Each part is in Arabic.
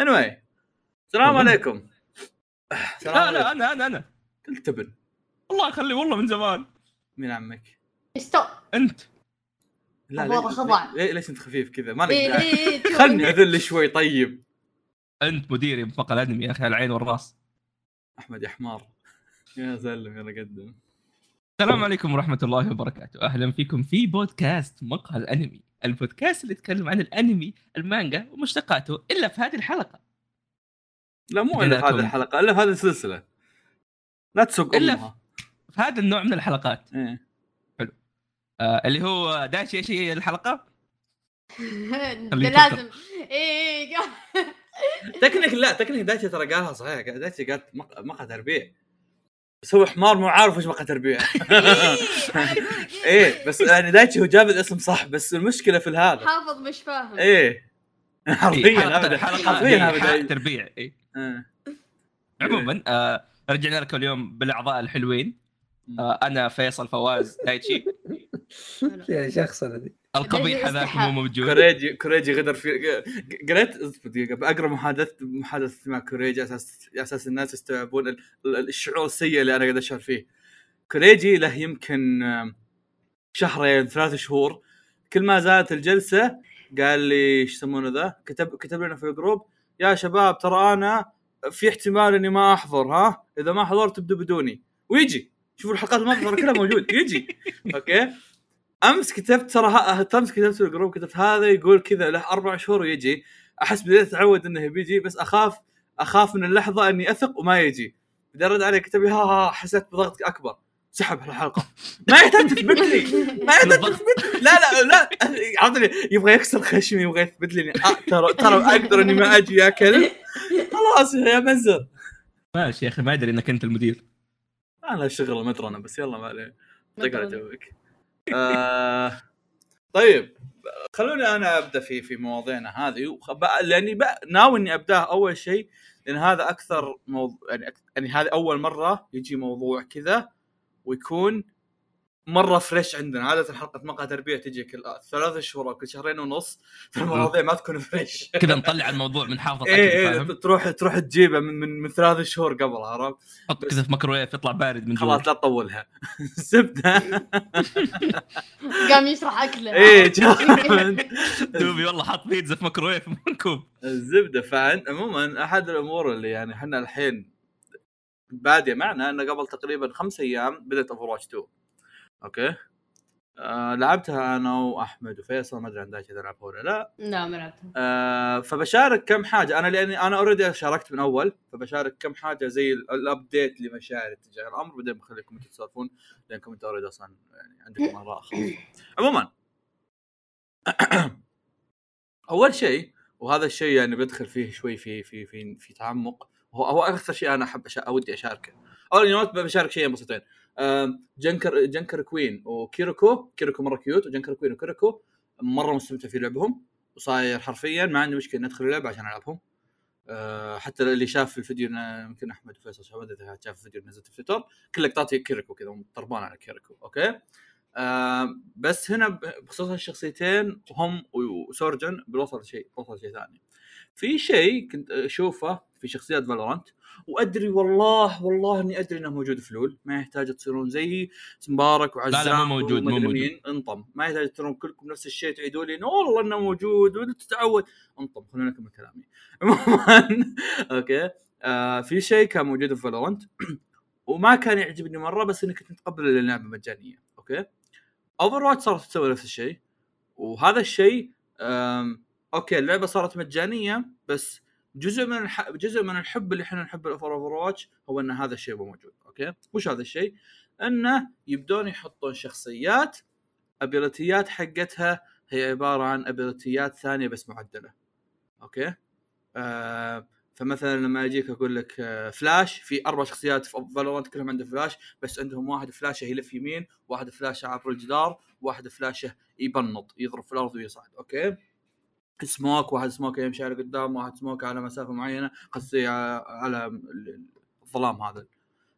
anyway السلام. عليكم. لا لا أنا أنا أنا قلت ابن الله يخلي والله من زمان. مين عمك؟ stop. أنت. لا ليش. ليش, ليش أنت خفيف كذا؟ ما إيه نقدر إيه إيه. خلني أذل شوي طيب. أنت مديري بمقهى الأنمي يا أخي على العين والرأس. أحمد يا حمار يا سلم يلا قدم السلام عليكم ورحمة الله وبركاته، أهلا فيكم في بودكاست مقهى الأنمي، البودكاست اللي يتكلم عن الأنمي، المانجا ومشتقاته إلا في هذه الحلقة، لا مو إلا في هذه. الحلقة إلا في هذه السلسلة. لا تسوق إلا أمها. في هذا النوع من الحلقات، إيه. آه اللي هو داشي إيش هي الحلقة؟ لازم. إيه إيه technically technically دايتشي ترى قالها صحيح. دايتشي قالت مق- مقهى تربيع. بس هو حمار مو عارف إيش مقهى تربيع. إيه بس يعني دايتشي هو جاب الاسم صح بس المشكلة في هذا حافظ مش فاهم. إيه. حرفيا إيه، حرفيا دايتشي. تربيع إيه. إيه. عموما آه رجعنا لكم اليوم بالأعضاء الحلوين. آه أنا فيصل فواز دايتشي. يا شخص أنا دي القبيح هذاك مو موجود. كوريجي كوريجي غدر في ق- قريت؟ اصبر دقيقة. بقرا محادثه محادثة مع كوريجي على أساس على أساس الناس يستوعبون ال- ال- الشعور السيء اللي أنا قاعد أشعر فيه. كوريجي له يمكن شهرين ثلاث شهور. كل ما زادت الجلسة قال لي إيش يسمونه ذا؟ كتب كتب لنا في ال group يا شباب ترى أنا في احتمال إني ما أحضر ها؟ إذا ما حضرت تبدو بدوني. ويجي. شوفوا الحلقات الماضية ترى كلها موجود. يجي. أوكي؟ أمس كتبت ترى أمس كتبت في ال group كتبت هذا يقول كذا له أربع شهور ويجي. أحس بديت أتعود إنه بيجي بس أخاف أخاف من اللحظة إني أثق وما يجي. بدي أرد عليه كتب لي ها ها حسيت بضغط أكبر. سحب الحلقة. ما يحتاج تثبت لي. ما يحتاج تثبت لي. لا لا لا. عرفت لي يبغى يكسر خشمي يبغى يثبت لي آه، ترى ترى أقدر إني ما أجي يا كلب. خلاص يا مزر ماشي يا أخي ما أدري إنك أنت المدير. أنا شغل مدرنه بس يلا ما عليه طق على جوك. آه طيب خلوني أنا أبدأ في في مواضيعنا هذه. وخ- بقى- لاني ناوي إني أبدأها أول شيء لأن هذا أكثر موضوع يعني أك- يعني هذه أول مرة يجي موضوع كذا ويكون مرة fresh عندنا. عادة حلقة مقهى تربية تجي كل ثلاث شهور أو كل شهرين ونص فالمواضيع ما تكون fresh كذا نطلع الموضوع من حافظ اكل إيه فاهم؟ تروح تروح تجيبه من من, من ثلاث شهور قبل عرفت؟ حط كذا في ميكرويف يطلع بارد من جوا خلاص لا تطولها. الزبده قام يشرح أكله. إيه جامد. دوبي والله حط بيتزا في ميكرويف مركوب الزبدة فعن عموما أحد الأمور اللي يعني إحنا الحين باديه معنا انه قبل تقريبا خمس أيام بدأت Overwatch 2 أوكي؟ آه لعبتها أنا وأحمد وفيصل ما أدري عن دايتش إذا لعبها ولا لا. لا ما لعبتها. آه فبشارك كم حاجة. أنا لأني أنا already شاركت من أول فبشارك كم حاجة زي ال- ال update لمشاعري تجاه الأمر بعدين بخليكم أنتم تسولفون لأنكم أنتم already أصلا يعني عندكم آراء خاصة. عموما أول شيء وهذا الشيء يعني بدخل فيه شوي في في في في تعمق هو هو أكثر شيء أنا أحب أشا... أودي أشاركه. اول يوم بشارك شيئين بسيطين. Junker Junker Queen و Kiriko. Kiriko مرة cute و Junker Queen و Kiriko. مرة مستمتع في لعبهم. وصاير حرفيا ما عندي مشكلة ندخل اللعبة عشان ألعبهم. أه حتى اللي شاف في الفيديو يمكن أحمد وفيصل شاف إذا شاف الفيديو اللي نزلته في تويتر كل لقطاتي Kiriko كذا طربان على Kiriko أوكي؟ أه بس هنا بخصوص الشخصيتين هم و Sojourn بوصل شيء بوصل شيء ثاني. في شيء كنت أشوفه في شخصيات Valorant وأدري والله والله إني أدري إنه موجود في LoL. ما يحتاج تصيرون زي مبارك وعزام لا، مو موجود، مو موجود. انطم. ما يحتاج تصيرون كلكم نفس الشيء تعيدوا لي إنه والله إنه موجود وتتعود انطم خلينا نكمل كلامي. عموما أوكي. آه في شيء كان موجود في Valorant وما كان يعجبني مرة بس إني كنت متقبل اللعبة مجانية. أوكي. Overwatch صارت تسوي نفس الشيء. وهذا الشيء أوكي اللعبة صارت مجانية بس جزء من الح... جزء من الحب اللي إحنا نحبه في Overwatch هو إن هذا الشيء مو موجود أوكي؟ وش هذا الشيء؟ إنه يبدون يحطون شخصيات ability ات حقتها هي عبارة عن ability ات ثانية بس معدلة أوكي؟ آه فمثلا لما أجيك أقول لك آه فلاش في أربع شخصيات في Valorant كلهم عنده فلاش بس عندهم واحد فلاشه يلف يمين واحد فلاشه عبر الجدار واحد فلاشه يبنط يضرب في الأرض ويصعد أوكي؟ smoke واحد smoke يمشي على قدام واحد سموك على مسافة معينة قصدي على على ال- الظلام هذا.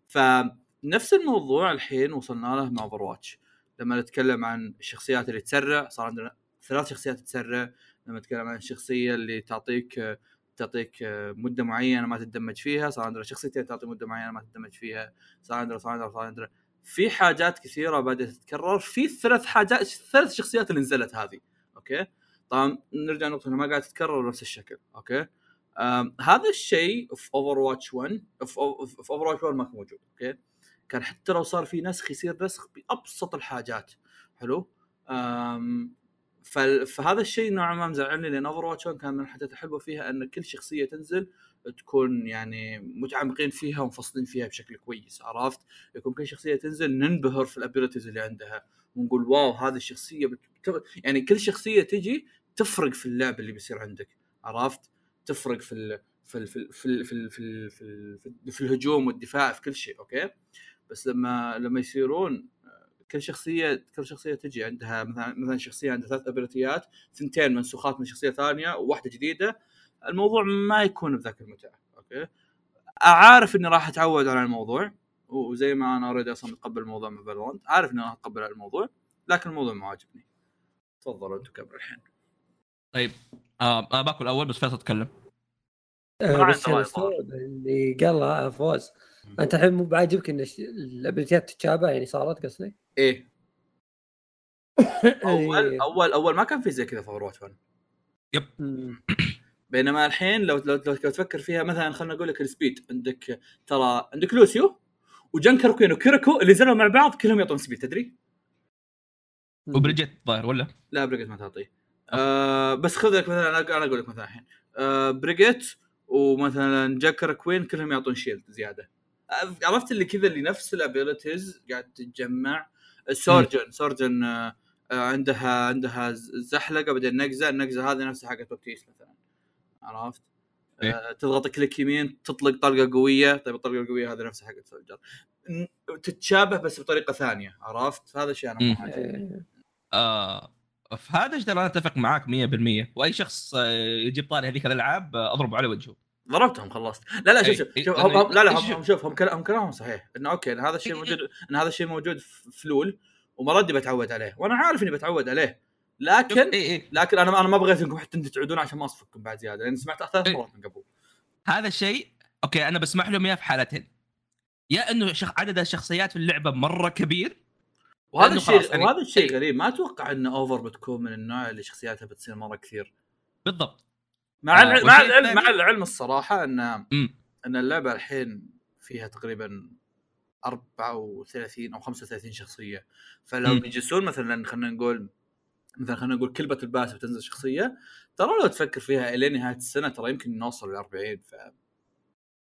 فنفس الموضوع الحين وصلنا له مع Overwatch لما نتكلم عن الشخصيات اللي تسرع صار عندنا ثلاث شخصيات تسرع. لما نتكلم عن الشخصية اللي تعطيك تعطيك مدة معينة ما تتدمج فيها صار عندنا شخصيتين تعطي مدة معينة ما تتدمج فيها. صار عندنا صار عندنا صار عندنا في حاجات كثيرة بدات تتكرر. في الثلاث حاجات الثلاث شخصيات اللي نزلت هذه. أوكي؟ طبعا نرجع نقطه إنها ما قاعد تتكرر بنفس الشكل أوكي آم هذا الشيء في Overwatch 1 في Overwatch 1 ما كان موجود أوكي كان حتى لو صار في نسخ يصير نسخ بأبسط الحاجات حلو فهذا الشيء نوعا ما مزعلني لأن Overwatch 1 كان من الحاجات الحلوة فيها إن كل شخصية تنزل تكون يعني متعمقين فيها ومفصلين فيها بشكل كويس عرفت؟ يكون كل شخصية تنزل ننبهر في ال abilities اللي عندها ونقول واو هذه الشخصية. بت- يعني كل شخصية تجي تفرق في اللعب اللي بيصير عندك عرفت؟ تفرق في ال... في ال... في ال... في ال... في ال... في, ال... في, ال... في, ال... في الهجوم والدفاع في كل شيء أوكي؟ بس لما لما يصيرون كل شخصية كل شخصية تجي عندها مثلا مثلا شخصية عندها ثلاث ability ات ثنتين منسوخات من شخصية ثانية وواحدة جديدة الموضوع ما يكون بذاك المتعة أوكي عارف إني راح أتعود على الموضوع وزي ما أنا already أصلا متقبل الموضوع من Valorant عارف إني راح اتقبل الموضوع لكن الموضوع ما عاجبني تفضلوا أنتم كبر الحين طيب آه أنا باكل أول بس فيصل تتكلم آه، بس اللي قالها فوز أنت الحين مو بعاجبك إن الش- ال ability ات تتشابه يعني صارت قصدي؟ إيه أول إيه. أول أول ما كان في زي كذا في Overwatch 1 مم. بينما الحين لو لو, لو تفكر فيها مثلا خلينا نقول لك ال speed عندك ترى عندك Lucio و Junker Queen و Kiriko اللي نزلوا مع بعض كلهم يعطون speed تدري؟ و Brigitte ظاهر ولا؟ لا Brigitte ما تعطيه آه بس خذ لك مثلا أنا أنا أقول لك مثلا الحين آه Brigitte ومثلا Junker Queen كلهم يعطون shield زيادة آه، عرفت اللي كذا اللي نفس ال abilities قاعد تتجمع Sojourn Sojourn آه آه، عندها عندها زحلقة بعدين نقزة النقزة هذه نفسها حقت Baptiste مثلا عرفت؟ إيه. آه تضغط click يمين تطلق طلقة قوية طيب الطلقة القوية هذه نفسها حقت Soldier ن- تتشابه بس بطريقة ثانية عرفت؟ فهذا الشيء أنا. ما إيه. آه في هذا الشيء أنا أتفق معاك 100% وأي شخص آه، يجيب طاري هذيك الألعاب آه، أضربه على وجهه. ضربتهم خلصت لا لا شوف أي- شوف, لأنه- هم هم لا لا هم, شوف. هم شوف هم كلام كلامهم صحيح. انه okay إن هذا الشيء إي- موجود إن هذا الشيء موجود في Valo و already بتعود عليه. وأنا عارف إني بتعود عليه. لكن لكن أنا أنا ما بغيت أنكم حتى أنتم تعودون عشان ما أصفكم بعد زيادة لأن سمعت ثلاث. مرات من قبل. هذا الشيء okay أنا بسمح لهم إياه في حالتين. يا إنه شخ... عدد الشخصيات في اللعبة مرة كبير وهذا الشيء يعني- وهذا الشيء إي. غريب. ما أتوقع إن Over بتكون من النوع اللي شخصياتها بتصير مرة كثير. بالضبط. مع آه، العلم مع العلم مع العلم الصراحة إن إن اللعبة الحين فيها تقريبا 34 أو 35 شخصية. فلو مم. بيجلسون مثلا خلينا نقول مثلا خلينا نقول كل battle pass بتنزل شخصية ترى لو تفكر فيها إلى نهاية السنة ترى يمكن نوصل ل 40 ف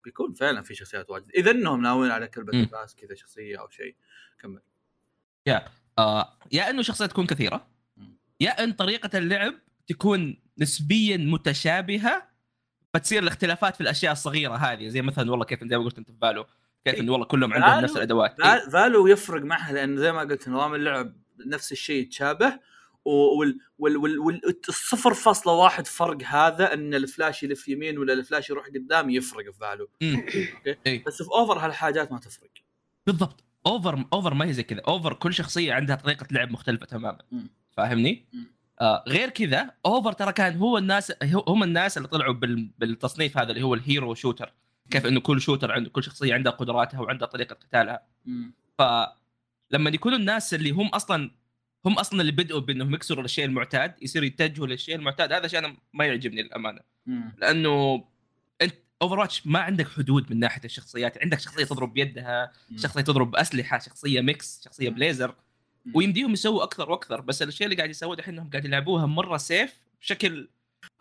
بيكون فعلا في شخصيات واجد. إذا إنهم ناويين على كل battle مم. pass كذا شخصية أو شيء كمل. آه يا أنه شخصيات تكون كثيرة. يا أن طريقة اللعب تكون نسبيا متشابهة فتصير الاختلافات في الأشياء الصغيرة هذه زي مثلا والله كيف زي ما قلت أنت في Valo كيف. انه والله كلهم عندهم Valo- نفس الأدوات إيه. Val- Valo يفرق معها لأن زي ما قلت نظام اللعب نفس الشيء يتشابه وال وال وال وال الصفر فاصلة واحد فرق هذا إن الفلاش يلف يمين ولا الفلاش يروح قدام يفرق في Valo. okay إيه. بس في Over هالحاجات ما تفرق بالضبط Over Over ما هي زي كذا Over كل شخصية عندها طريقة لعب مختلفة تماما. فاهمني؟ آه غير كذا Over ترى كان هو الناس هم الناس اللي طلعوا بال بالتصنيف هذا اللي هو ال hero shooter كيف إنه كل shooter عنده كل شخصية عندها قدراتها وعندها طريقة قتالها. فلما يكونوا الناس اللي هم أصلا هم أصلا اللي بدأوا بإنهم يكسروا الشيء المعتاد يصيروا يتجهوا للشيء المعتاد هذا شيء أنا ما يعجبني للأمانة. لأنه Overwatch ما عندك حدود من ناحية الشخصيات عندك شخصية تضرب بيدها. شخصية تضرب باسلحه شخصية mix شخصية. بليزر. ويمديهم يسووا أكثر وأكثر بس الشيء اللي قاعد يسووه دحين إنهم قاعد يلعبوها مرة safe بشكل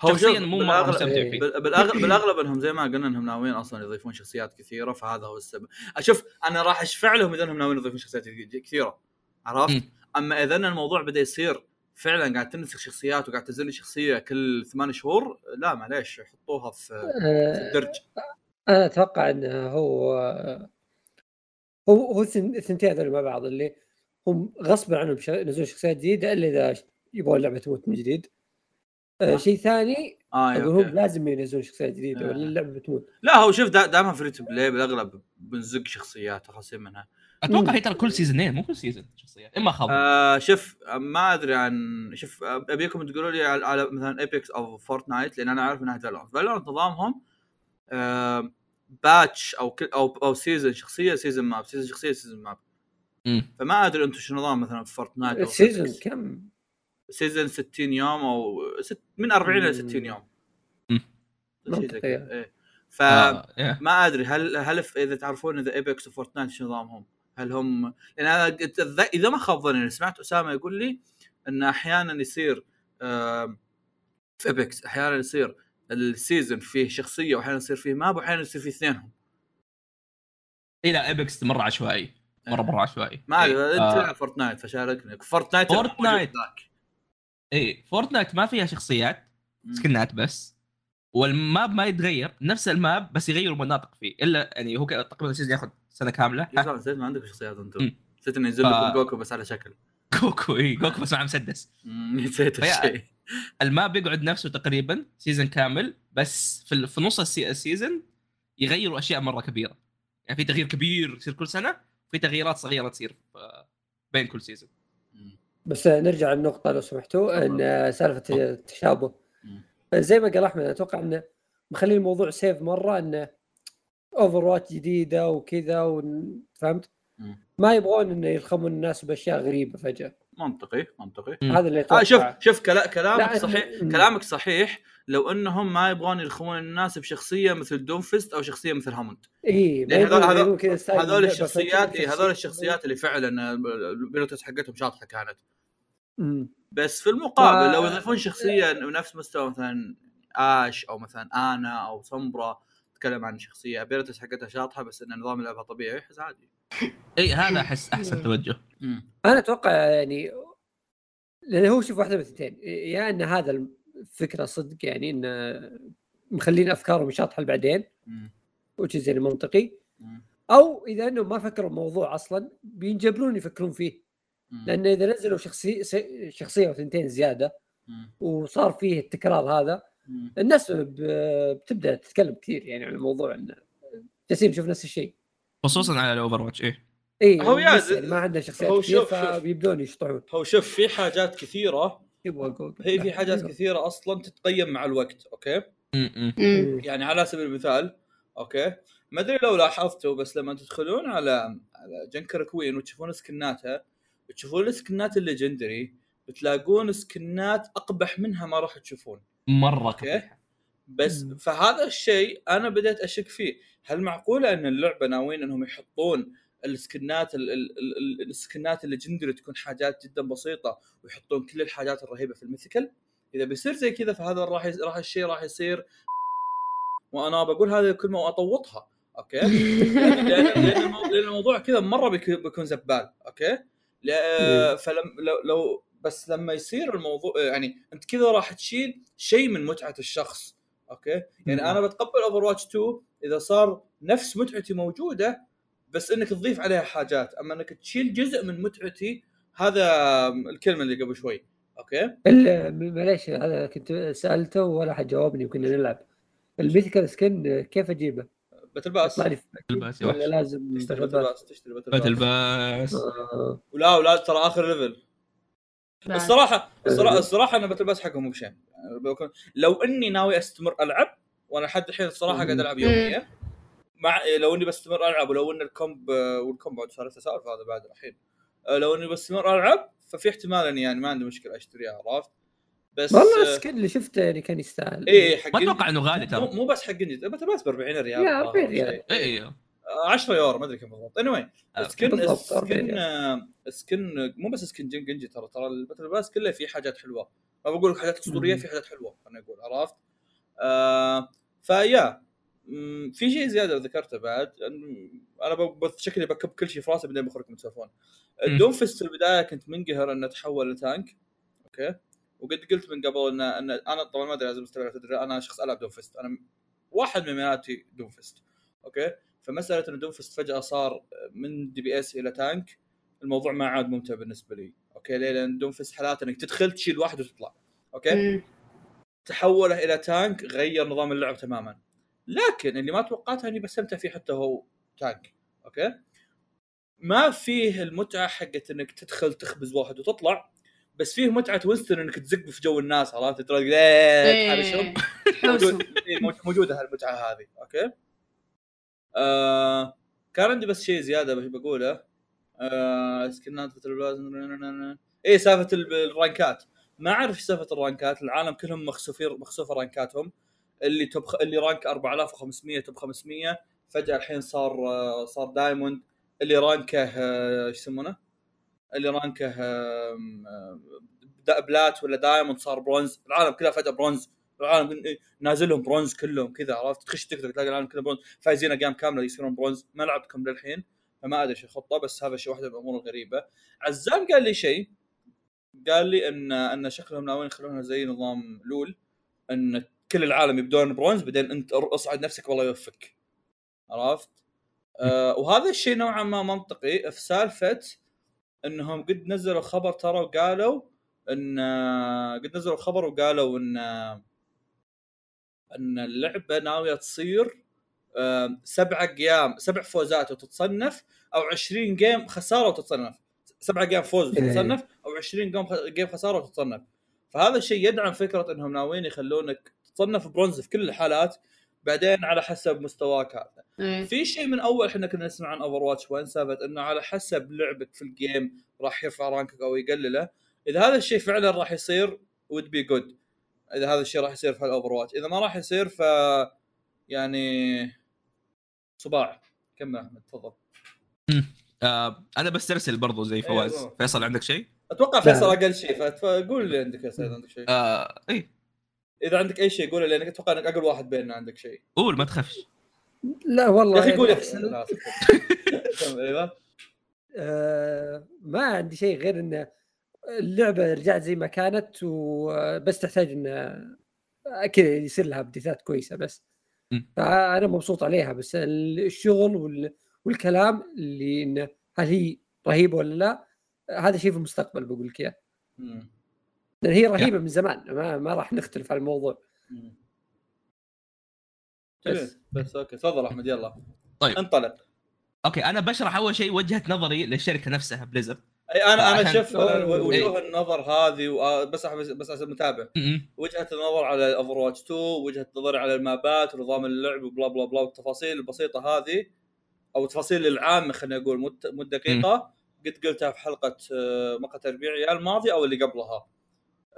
هو شخصيا مو مره بالأغلب- مستمتع إيه. فيه بال- بالاغلب بالأغلب إنهم زي ما قلنا إنهم ناويين أصلا يضيفون شخصيات كثيرة فهذا هو السبب أشوف أنا راح أشفع لهم إذا إنهم ناويين يضيفون شخصيات كثيرة عرفت. أما إذا الموضوع بدأ يصير فعلا قاعد تنسخ شخصيات وقاعد تنزل لي شخصية كل ثمان شهور لا معليش حطوها في في آه، الدرج أنا أتوقع إنه هو هو هو الثن- الثنتين هذول مع بعض اللي هم غصبا عنهم ينزلون شخصيات جديدة إلا إذا يبغون اللعبه تموت من جديد. آه آه. شيء ثاني آه أقول هم. لازم ينزلون شخصيات جديدة آه. ولا اللعبة بتموت. لا هو شوف دا- دائما free to play بالأغلب بينزل شخصيات غصبا عنها أتوقع هي ترى كل season ين مو كل season شخصيات إما خاب آه شوف ما أدري عن شوف أبيكم تقولوا لي على, على مثلا Apex أو Fortnite لأن أنا عارف من ناحية Valorant Valorant نظامهم آه patch أو كل أو أو season شخصية season map season شخصية season map مم. فما أدري أنتم شو نظام مثلا في Fortnite أو ال season في كم؟ season 60 يوم أو ست من 40 إلى 60 يوم منطقي. إيه. ف آه،. ما أدري هل هل إذا تعرفون إذا Apex و Fortnite شو نظامهم؟ هل هم لأن أنا إذا ما خاب ظني سمعت أسامة يقول لي إن أحيانا يصير في Apex أحيانا يصير ال season فيه شخصية واحيانا يصير فيه map واحيانا يصير فيه اثنينهم. إي لا Apex مرة عشوائي. مرة مرة عشوائي. ما أدري. أنت آه، تلعب Fortnite فشاركني. Fortnite Fortnite. إي Fortnite ما فيها شخصيات. skin ات بس وال map ما يتغير. نفس ال map بس يغيروا مناطق فيه. إلا يعني هو تقريبا ال season ياخذ سنة كاملة؟ نسيت ما عندكم شخصيات أنتم. نسيت إنه ينزل لكم Goku بس على شكل. Goku إي Goku بس مع مسدس. نسيت الشيء. ال map يقعد نفسه تقريبا season كامل بس في, ال- في نص ال sea- ال season يغيروا أشياء مرة كبيرة. يعني في تغيير كبير يصير كل سنة في تغييرات صغيرة تصير بين كل season. بس نرجع للنقطة لو سمحتوا إن سالفة التشابه. زي ما قال أحمد أتوقع إنه مخلي الموضوع safe مرة إنه Overwatch جديدة وكذا ون- فهمت؟ ما يبغون إنه يلخمون الناس بأشياء غريبة فجأة منطقي منطقي. هذا اللي أتوقع آه شوف شوف كلا كلامك لا، صحيح مم. كلامك صحيح لو إنهم ما يبغون يلخمون الناس بشخصية مثل Doomfist أو شخصية مثل Hammond اي هذول- هذول- هذول الشخصيات إيه هذول الشخصيات اللي فعلا ال abilities حقتهم شاطحة كانت مم. بس في المقابل ف- لو يضيفون شخصية نفس مستوى مثلا Ashe أو مثلا Ana أو Sombra تتكلم عن شخصية abilities حقتها شاطحة بس إن نظام لعبها طبيعي احس عادي إي هذا احس أحسن توجه أنا أتوقع يعني لأن هو شوف واحدة من الاثنين يا إن هذا الفكرة صدق يعني انه مخلين أفكارهم شاطحة بعدين مم. وش يعني منطقي. أو إذا إنهم ما فكروا الموضوع أصلا بينجبرون يفكرون فيه. لأن إذا نزلوا شخصيه شخصية أو ثنتين زيادة. وصار فيه التكرار هذا. الناس بتبدأ تتكلم كثير يعني عن الموضوع انه جالسين نشوف نفس الشيء. خصوصا على ال Overwatch إيه اي هو يا يعني ما عندنا شخصيات هو كثير. فبيبدون يشطحون. هو شوف في حاجات كثيرة يبغى جوجل. هي في حاجات كثيرة أصلا تتقيم مع الوقت okay. يعني على سبيل المثال okay؟ ما أدري لو لاحظتوا بس لما تدخلون على على Junker Queen وتشوفون skin اتها تشوفون ال skin ات ال legendary بتلاقون skin ات أقبح منها ما راح تشوفون. مرة. قبيحة. بس مم. فهذا الشيء أنا بديت أشك فيه. هل معقولة إن اللعبة ناويين إنهم يحطون السكنات ال- ال- ال- السكنات الليجندري تكون حاجات جدا بسيطة ويحطون كل الحاجات الرهيبة في ال mythical؟ إذا بيصير زي كذا فهذا راح راح الشيء راح يصير وأنا بقول هذه الكلمة واطوطها okay؟ لأن لأن لأن المو- لأن الموضوع كذا مرة بيك- بيكون زبال. okay؟ لا- فلم لو, لو بس لما يصير الموضوع يعني أنت كذا راح تشيل شيء من متعة الشخص okay يعني. أنا بتقبل Overwatch 2 إذا صار نفس متعتي موجودة بس إنك تضيف عليها حاجات أما إنك تشيل جزء من متعتي هذا الكلمة اللي قبل شوي okay إلا معليش هذا كنت سألته ولا حد جاوبني وكنا نلعب ال mythical skin كيف أجيبه؟ battle pass ولا وحش لازم تشتري battle battle pass؟ pass تشتري battle battle pass pass. ولا ولا ترى آخر level. الصراحة الصراحه الصراحة أنا battle pass حقهم مو بشين يعني لو إني ناوي أستمر ألعب وأنا لحد الحين الصراحة قاعد ألعب يوميا مع لو إني بستمر ألعب ولو إن الكومب والكومب بعد صار تساؤل هذا بعد الحين. أه، لو إني بستمر ألعب ففي احتمال إني يعني ما عندي مشكلة أشتريها عرفت؟ بس والله آه، السكن اللي شفته يعني كان يستاهل. إيه حق ما أتوقع إنه غالي مو, ترى. مو بس حق باتل باس ب 40 ريال. يا الظاهر 40 أو ريال. اي آه، 10 يورو ما أدري كم بالضبط. اني آه، سكن بالضبط، 40 سكن سكن مو بس سكن جن جنجي ترى ترى الباتل باس كله فيه حاجات حلوة. ما بقول لك حاجات أسطورية. في حاجات حلوة خلينا نقول عرفت؟ آه فيا في شيء زيادة ذكرته بعد أن- أنا شكلي بكب كل شيء في راسي بعدين بخرجكم تسولفون في البداية كنت منقهر إنه تحول ل tank okay؟ وقد قلت من قبل ان ان أنا طبعا ما أدري لازم تدري تدري أنا شخص ألعب Doomfist. أنا واحد من main اتي Doomfist okay؟ فمسألة إن Doomfist فجأة صار من DPS إلى tank الموضوع ما عاد ممتع بالنسبة لي. okay؟ ليه؟ لأن Doomfist حالات إنك تدخل تشيل واحد وتطلع. okay؟ مم. تحوله إلى tank غير نظام اللعب تماما. لكن اللي ما توقعته إني بستمتع فيه حتى هو tank. okay؟ ما فيه المتعة حقت إنك تدخل تخبز واحد وتطلع بس فيه متعة Winston إنك تزق في جو الناس عرفت؟ ترى إيه. إيه، موج- موجوده هالمتعة هذه. أوكي؟ آه كان عندي بس شيء زيادة بقوله آه skin ات بلاز اي سالفة ال- ال rank ات. ما أعرف إيش سالفة ال rank ات العالم كلهم مخسوفين مخسوفة rank اتهم. اللي top. اللي rank 4500 top 500 فجأة الحين صار آه، صار diamond. اللي rank ه آه، إيش يسمونه؟ اللي rank ه آه، plat ولا diamond صار برونز. العالم كلها فجأة برونز. العالم نازلهم برونز كلهم كذا عرفت؟ تخش توك تلاقي العالم كله برونز. فايزين أيام كاملة يصيرون برونز. ما لعبتكم للحين فما أدري إيش الخطة بس هذا شيء واحدة من الأمور الغريبة. عزام قال لي شيء. قال لي ان إن شكلهم ناويين يخلونها زي نظام لول إن كل العالم يبدون برونز بعدين أنت اصعد نفسك والله يوفقك عرفت؟ آه وهذا الشيء نوعا ما منطقي. في سالفة إنهم قد نزلوا خبر ترى وقالوا ان آه، قد نزلوا خبر وقالوا ان آه، أن اللعبة ناوية تصير سبعة أيام سبع فوزات وتتصنف أو 20 game خسارة وتتصنف. سبعة game فوز إيه. وتتصنف أو 20 game game خسارة وتتصنف. فهذا الشيء يدعم فكرة إنهم ناويين يخلونك تتصنف برونز في كل الحالات بعدين على حسب مستواك هذا. إيه. في شيء من أول إحنا كنا نسمع عن Overwatch 1 سالفة إنه على حسب لعبك في ال game راح يرفع rank ك أو يقلله. إذا هذا الشيء فعلا راح يصير would be good. إذا هذا الشيء راح يصير في ال Overwatch إذا ما راح يصير ف يعني صباع كمل أحمد تفضل. آه أنا بسترسل برضو زي فواز. أيوة. فيصل عندك شيء؟ أتوقع فيصل أقل شيء. فقول لي عندك يا سيد عندك شيء. آه اي إذا عندك أي شيء قوله لأنك أتوقع إنك أقل واحد بيننا عندك شيء. قول ما تخافش. لا والله يا أخي قول كمل، أيوه. آه، ما عندي شيء غير ان اللعبة رجعت زي ما كانت وبس تحتاج إن كذا يصير لها update ات كويسة بس. فأنا مبسوط عليها بس الشغل وال- والكلام اللي انه هل هي رهيبة ولا لا هذا شيء في المستقبل بقول لك إياه. لأن هي رهيبة من زمان ما, ما راح نختلف على الموضوع مم. بس بس okay تفضل أحمد يلا طيب. انطلق okay أنا بشرح أول شيء وجهة نظري للشركة نفسها Blizzard أي أنا أنا شوف أوه. وجوه النظر هذه و- بس بس بس عشان المتابع م-م. وجهة النظر على Overwatch 2 وجهة النظر على ال map ات ونظام اللعب وبلا بلا بلا والتفاصيل البسيطة هذه أو التفاصيل العامة خلينا نقول مو الدقيقه قد قلتها في حلقة آه، مقهى تربيع يا الماضي أو اللي قبلها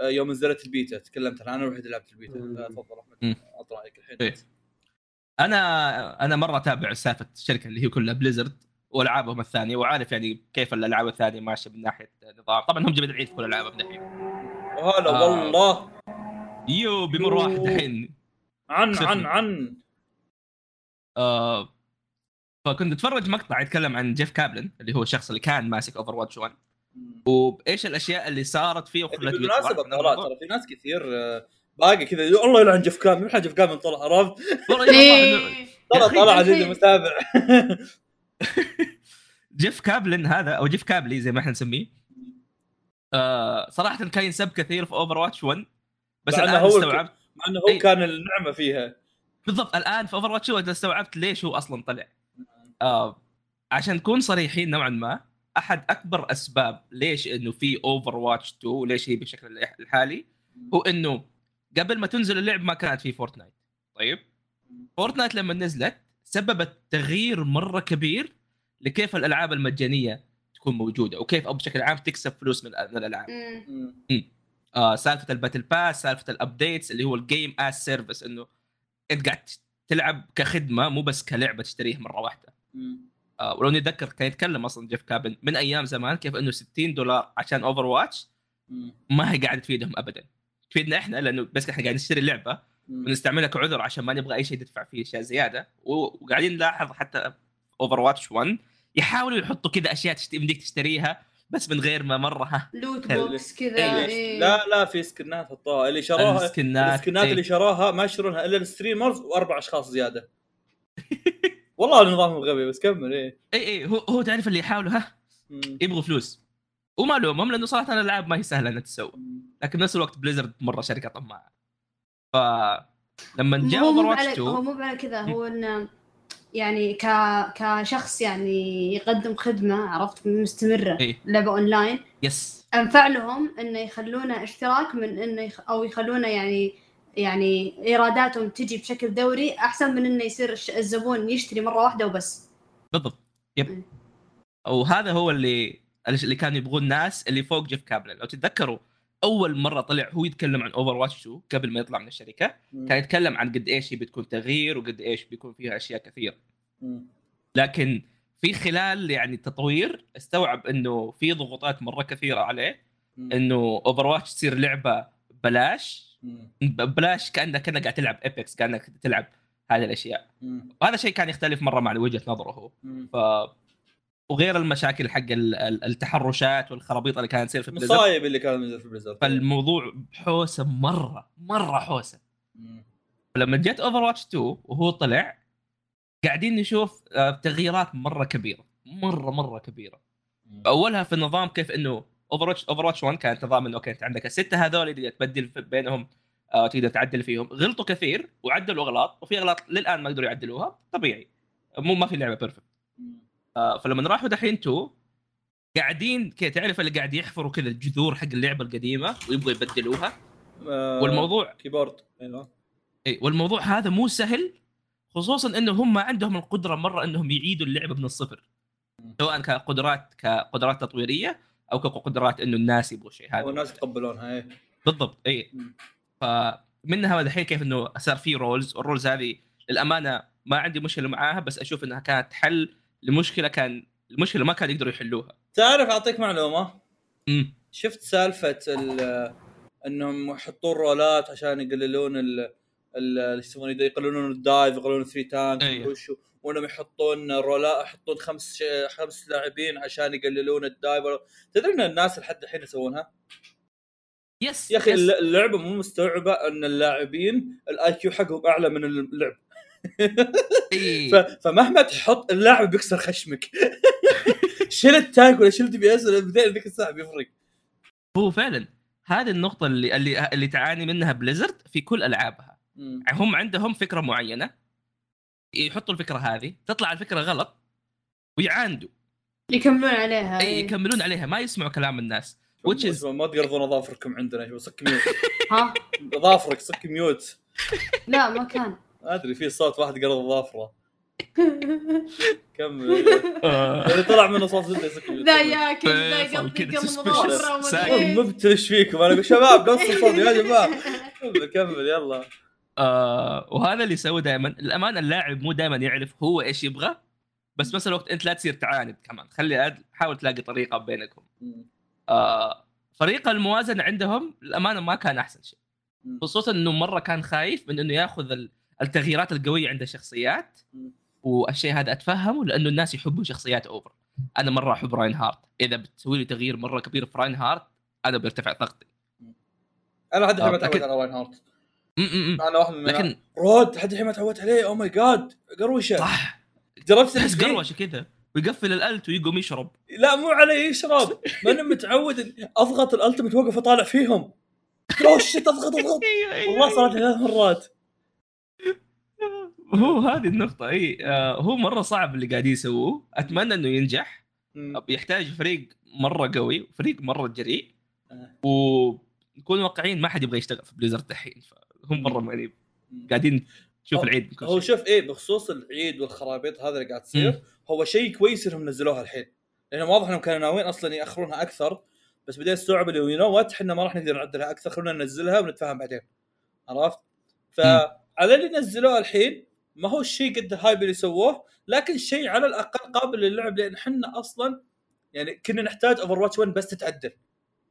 آه، يوم نزلت البيتا تكلمت عنها أنا الوحيد اللي لعبت البيتا تفضل أحمد. اطلع عليك الحين إيه. أنا أنا مرة أتابع سالفة الشركة اللي هي كلها بليزرد والعابهم الثانية وعارف يعني كيف الألعاب الثانية ماشية من ناحية نظام طبعا هم جميل العيد في كل ألعابهم دحين. وهلا آه. والله. يو بمر واحد دحين. عن كسفني. عن عن. آه فكنت أتفرج مقطع يتكلم عن جيف كابلن اللي هو الشخص اللي كان ماسك اوفر واتش 1 وايش الأشياء اللي صارت فيه وخلته بالمناسبة يطلع من ترى في ناس كثير آه، باقي كذا يقول الله يلعن جيف كابلن من جيف كابلن طلع عرفت؟ والله. طلع طلع عزيزي. المتابع. جيف كابلن هذا أو جيف كابلي زي ما إحنا نسميه. آه صراحة كان ينسب كثير في Overwatch 1 بس الآن هو استوعبت مع إنه هو. كان النعمة فيها. بالضبط الآن في Overwatch 1 استوعبت ليش هو أصلا طلع. آه عشان نكون صريحين نوعا ما أحد أكبر أسباب ليش إنه في Overwatch 2 وليش هي بالشكل الحالي هو إنه قبل ما تنزل اللعب ما كانت في Fortnite طيب؟ Fortnite لما نزلت سببت تغيير مرة كبير لكيف الألعاب المجانية تكون موجودة وكيف أو بشكل عام تكسب فلوس من من الألعاب. آه سالفة ال battle pass سالفة ال updates اللي هو ال game as service إنه أنت قاعد تلعب كخدمة مو بس كلعبة تشتريها مرة واحدة. آه ولو نتذكر كان يتكلم أصلا جيف كابلن من أيام زمان كيف إنه 60 دولار عشان Overwatch. ما هي قاعدة تفيدهم ابدا تفيدنا إحنا لأنه بس إحنا قاعدين نشتري اللعبه مم. ونستعملها كعذر عشان ما نبغى أي شيء ندفع فيه أشياء زيادة وقاعدين نلاحظ حتى Overwatch 1 يحاولوا يحطوا كذا أشياء. يمديك تشتريها بس من غير ما مرة ها loot. box كذا إيه. إيه. لا لا في سكنات حطوها اللي شروها السكنات السكنات إيه. اللي شروها ما يشترونها إلا ال streamers وأربع أشخاص زيادة والله نظامهم غبي بس كمل إيه اي اي هو هو تعرف اللي يحاولوا ها. يبغوا فلوس وما لومهم لأنه صراحة الألعاب ما هي سهلة إنها تسوى. لكن بنفس الوقت Blizzard مرة شركة طماعة ف لما جاء Overwatch على هو 2 مو على كذا هو انه يعني ك كشخص يعني يقدم خدمة عرفت؟ مستمرة إيه. لعبة online yes أنفع لهم إنه يخلونا اشتراك من إنه يخ... أو يخلونا يعني يعني إيراداتهم تجي بشكل دوري أحسن من إنه يصير الزبون يشتري مرة واحدة وبس. بالضبط. yep مم. وهذا هو اللي اللي كانوا يبغون الناس اللي فوق جيف كابلن. لو تتذكروا أول مرة طلع هو يتكلم عن Overwatch 2 قبل ما يطلع من الشركة كان يتكلم عن قد إيش هي بتكون تغيير وقد إيش بيكون فيها أشياء كثير مم. لكن في خلال يعني التطوير استوعب إنه في ضغوطات مرة كثيرة عليه مم. إنه Overwatch تصير لعبة بلاش مم. ببلاش كأنك كأنك قاعد تلعب Apex كأنك تلعب هذه الأشياء مم. وهذا شيء كان يختلف مرة مع وجهة نظره هو مم. ف وغير المشاكل حق ال- ال- التحرشات والخرابيط اللي كانت تصير في Blizzard المصايب اللي كانت نزل في بليزرد فالموضوع حوسة مرة مرة حوسة. فلما جت Overwatch 2 وهو طلع قاعدين نشوف آه، تغييرات مرة كبيرة مرة مرة كبيرة. أولها في النظام كيف إنه Overwatch Overwatch 1 كانت نظام إنه okay أنت عندك الستة هذول اللي تبدل بينهم آه تقدر تعدل فيهم. غلطوا كثير وعدلوا أغلاط وفي أغلاط للآن ما قدروا يعدلوها طبيعي. مو ما في لعبة perfect فلما راحوا دحين 2 قاعدين كذا تعرف اللي قاعد يحفروا كذا الجذور حق اللعبة القديمة ويبغوا يبدلوها. آه، والموضوع keyboard أيوه إي والموضوع هذا مو سهل خصوصا إنه هم عندهم القدرة مرة إنهم يعيدوا اللعبة من الصفر. سواء كقدرات كقدرات تطويرية أو كقدرات إنه الناس يبغوا شيء. هذا والناس يتقبلونها إيه. بالضبط إي. فمنها دحين كيف إنه صار في roles وال roles هذه للأمانة ما عندي مشكلة معاها بس أشوف إنها كانت حل لمشكله كان المشكلة ما كانوا يقدروا يحلوها تعرف أعطيك معلومة امم شفت سالفة ال- إنهم يحطون رولات عشان يقللون ال يسمونه يقللون ال dive يقللون three tank. وشو وإنهم يحطون رولات يحطون خمس ش- خمس لاعبين عشان يقللون ال dive تدري إن الناس لحد الحين يسوونها yes يا أخي yes. اللعبة مو مستوعبة إن اللاعبين ال IQ حقهم أعلى من اللعب. فمهما تحط اللاعب بيكسر خشمك. شيل ال tank ولا شيل DPS ذيك الساعة بيفرق. هو فعلا هذه النقطة اللي اللي اللي تعاني منها Blizzard في كل ألعابها، مم. هم عندهم فكرة معينة يحطوا الفكرة هذه، تطلع الفكرة غلط ويعاندوا، يكملون عليها. اي إيه. يكملون عليها ما يسمعوا كلام الناس، which is ما تقرضون أظافركم عندنا صك ميوت. ها؟ أظافرك صك ميوت. لا ما كان. أدري في صوت واحد قرض اظافره كمل اللي طلع منه صوت زبده يصك ميوت لا ياكل لا فيصل يقضي كذا قلب suspicious. مظاهرة وما ساكت. أدري إيه. مبتلش فيكم؟ أنا أقول شباب قصوا صوت يا جماعة. كمل كمل يلا. آه وهذا اللي يسوي دائما الأمانة اللاعب مو دائما يعرف هو إيش يبغى بس بنفس الوقت أنت لا تصير تعاند كمان. خلي حاول تلاقي طريقة بينكم. آه فريق الموازنة عندهم الأمانة ما كان أحسن شيء. خصوصا إنه مرة كان خايف من إنه ياخذ ال- التغييرات القوية عند الشخصيات. والشيء هذا أتفهمه لأنه الناس يحبوا شخصيات over. أنا مرة أحب Reinhardt. إذا بتسوي لي تغيير مرة كبير في Reinhardt أنا بيرتفع ضغطي أنا لحد الحين ما تعودت على Reinhardt. م- م- م. أنا واحد من لكن رود لحد الحين ما تعودت عليه؟ oh my god قروشة. صح. جربت تحس؟ قروشة كذا. ويقفل ال ult ويقوم يشرب. لا مو علي يشرب. ماني متعود إن أضغط ال ultimate وأقف أطالع فيهم. shit اضغط اضغط والله صارت لي ثلاث مرات. هو هذه النقطة إي آه هو مرة صعب اللي قاعد يسووه أتمنى إنه ينجح مم. يحتاج فريق مرة قوي فريق مرة جريء آه. ونكون واقعيين ما حد يبغى يشتغل في Blizzard الحين فهم مرة يعني قاعدين تشوف هو- العيد بكل هو. شوف إيه بخصوص العيد والخرابيط هذا اللي قاعد. تصير هو شيء كويس إنهم نزلوها الحين لأنه واضح إنهم كانوا ناويين أصلا يأخرونها أكثر بس بعدين استوعبوا اللي you know what إحنا ما راح نقدر نعدلها أكثر خلونا ننزلها ونتفاهم بعدين عرفت؟ فعلى اللي نزلوها الحين ما هو الشيء قد ال hype اللي سووه لكن شيء على الأقل قابل للعب لأن إحنا أصلا يعني كنا نحتاج Overwatch 1 بس تتعدل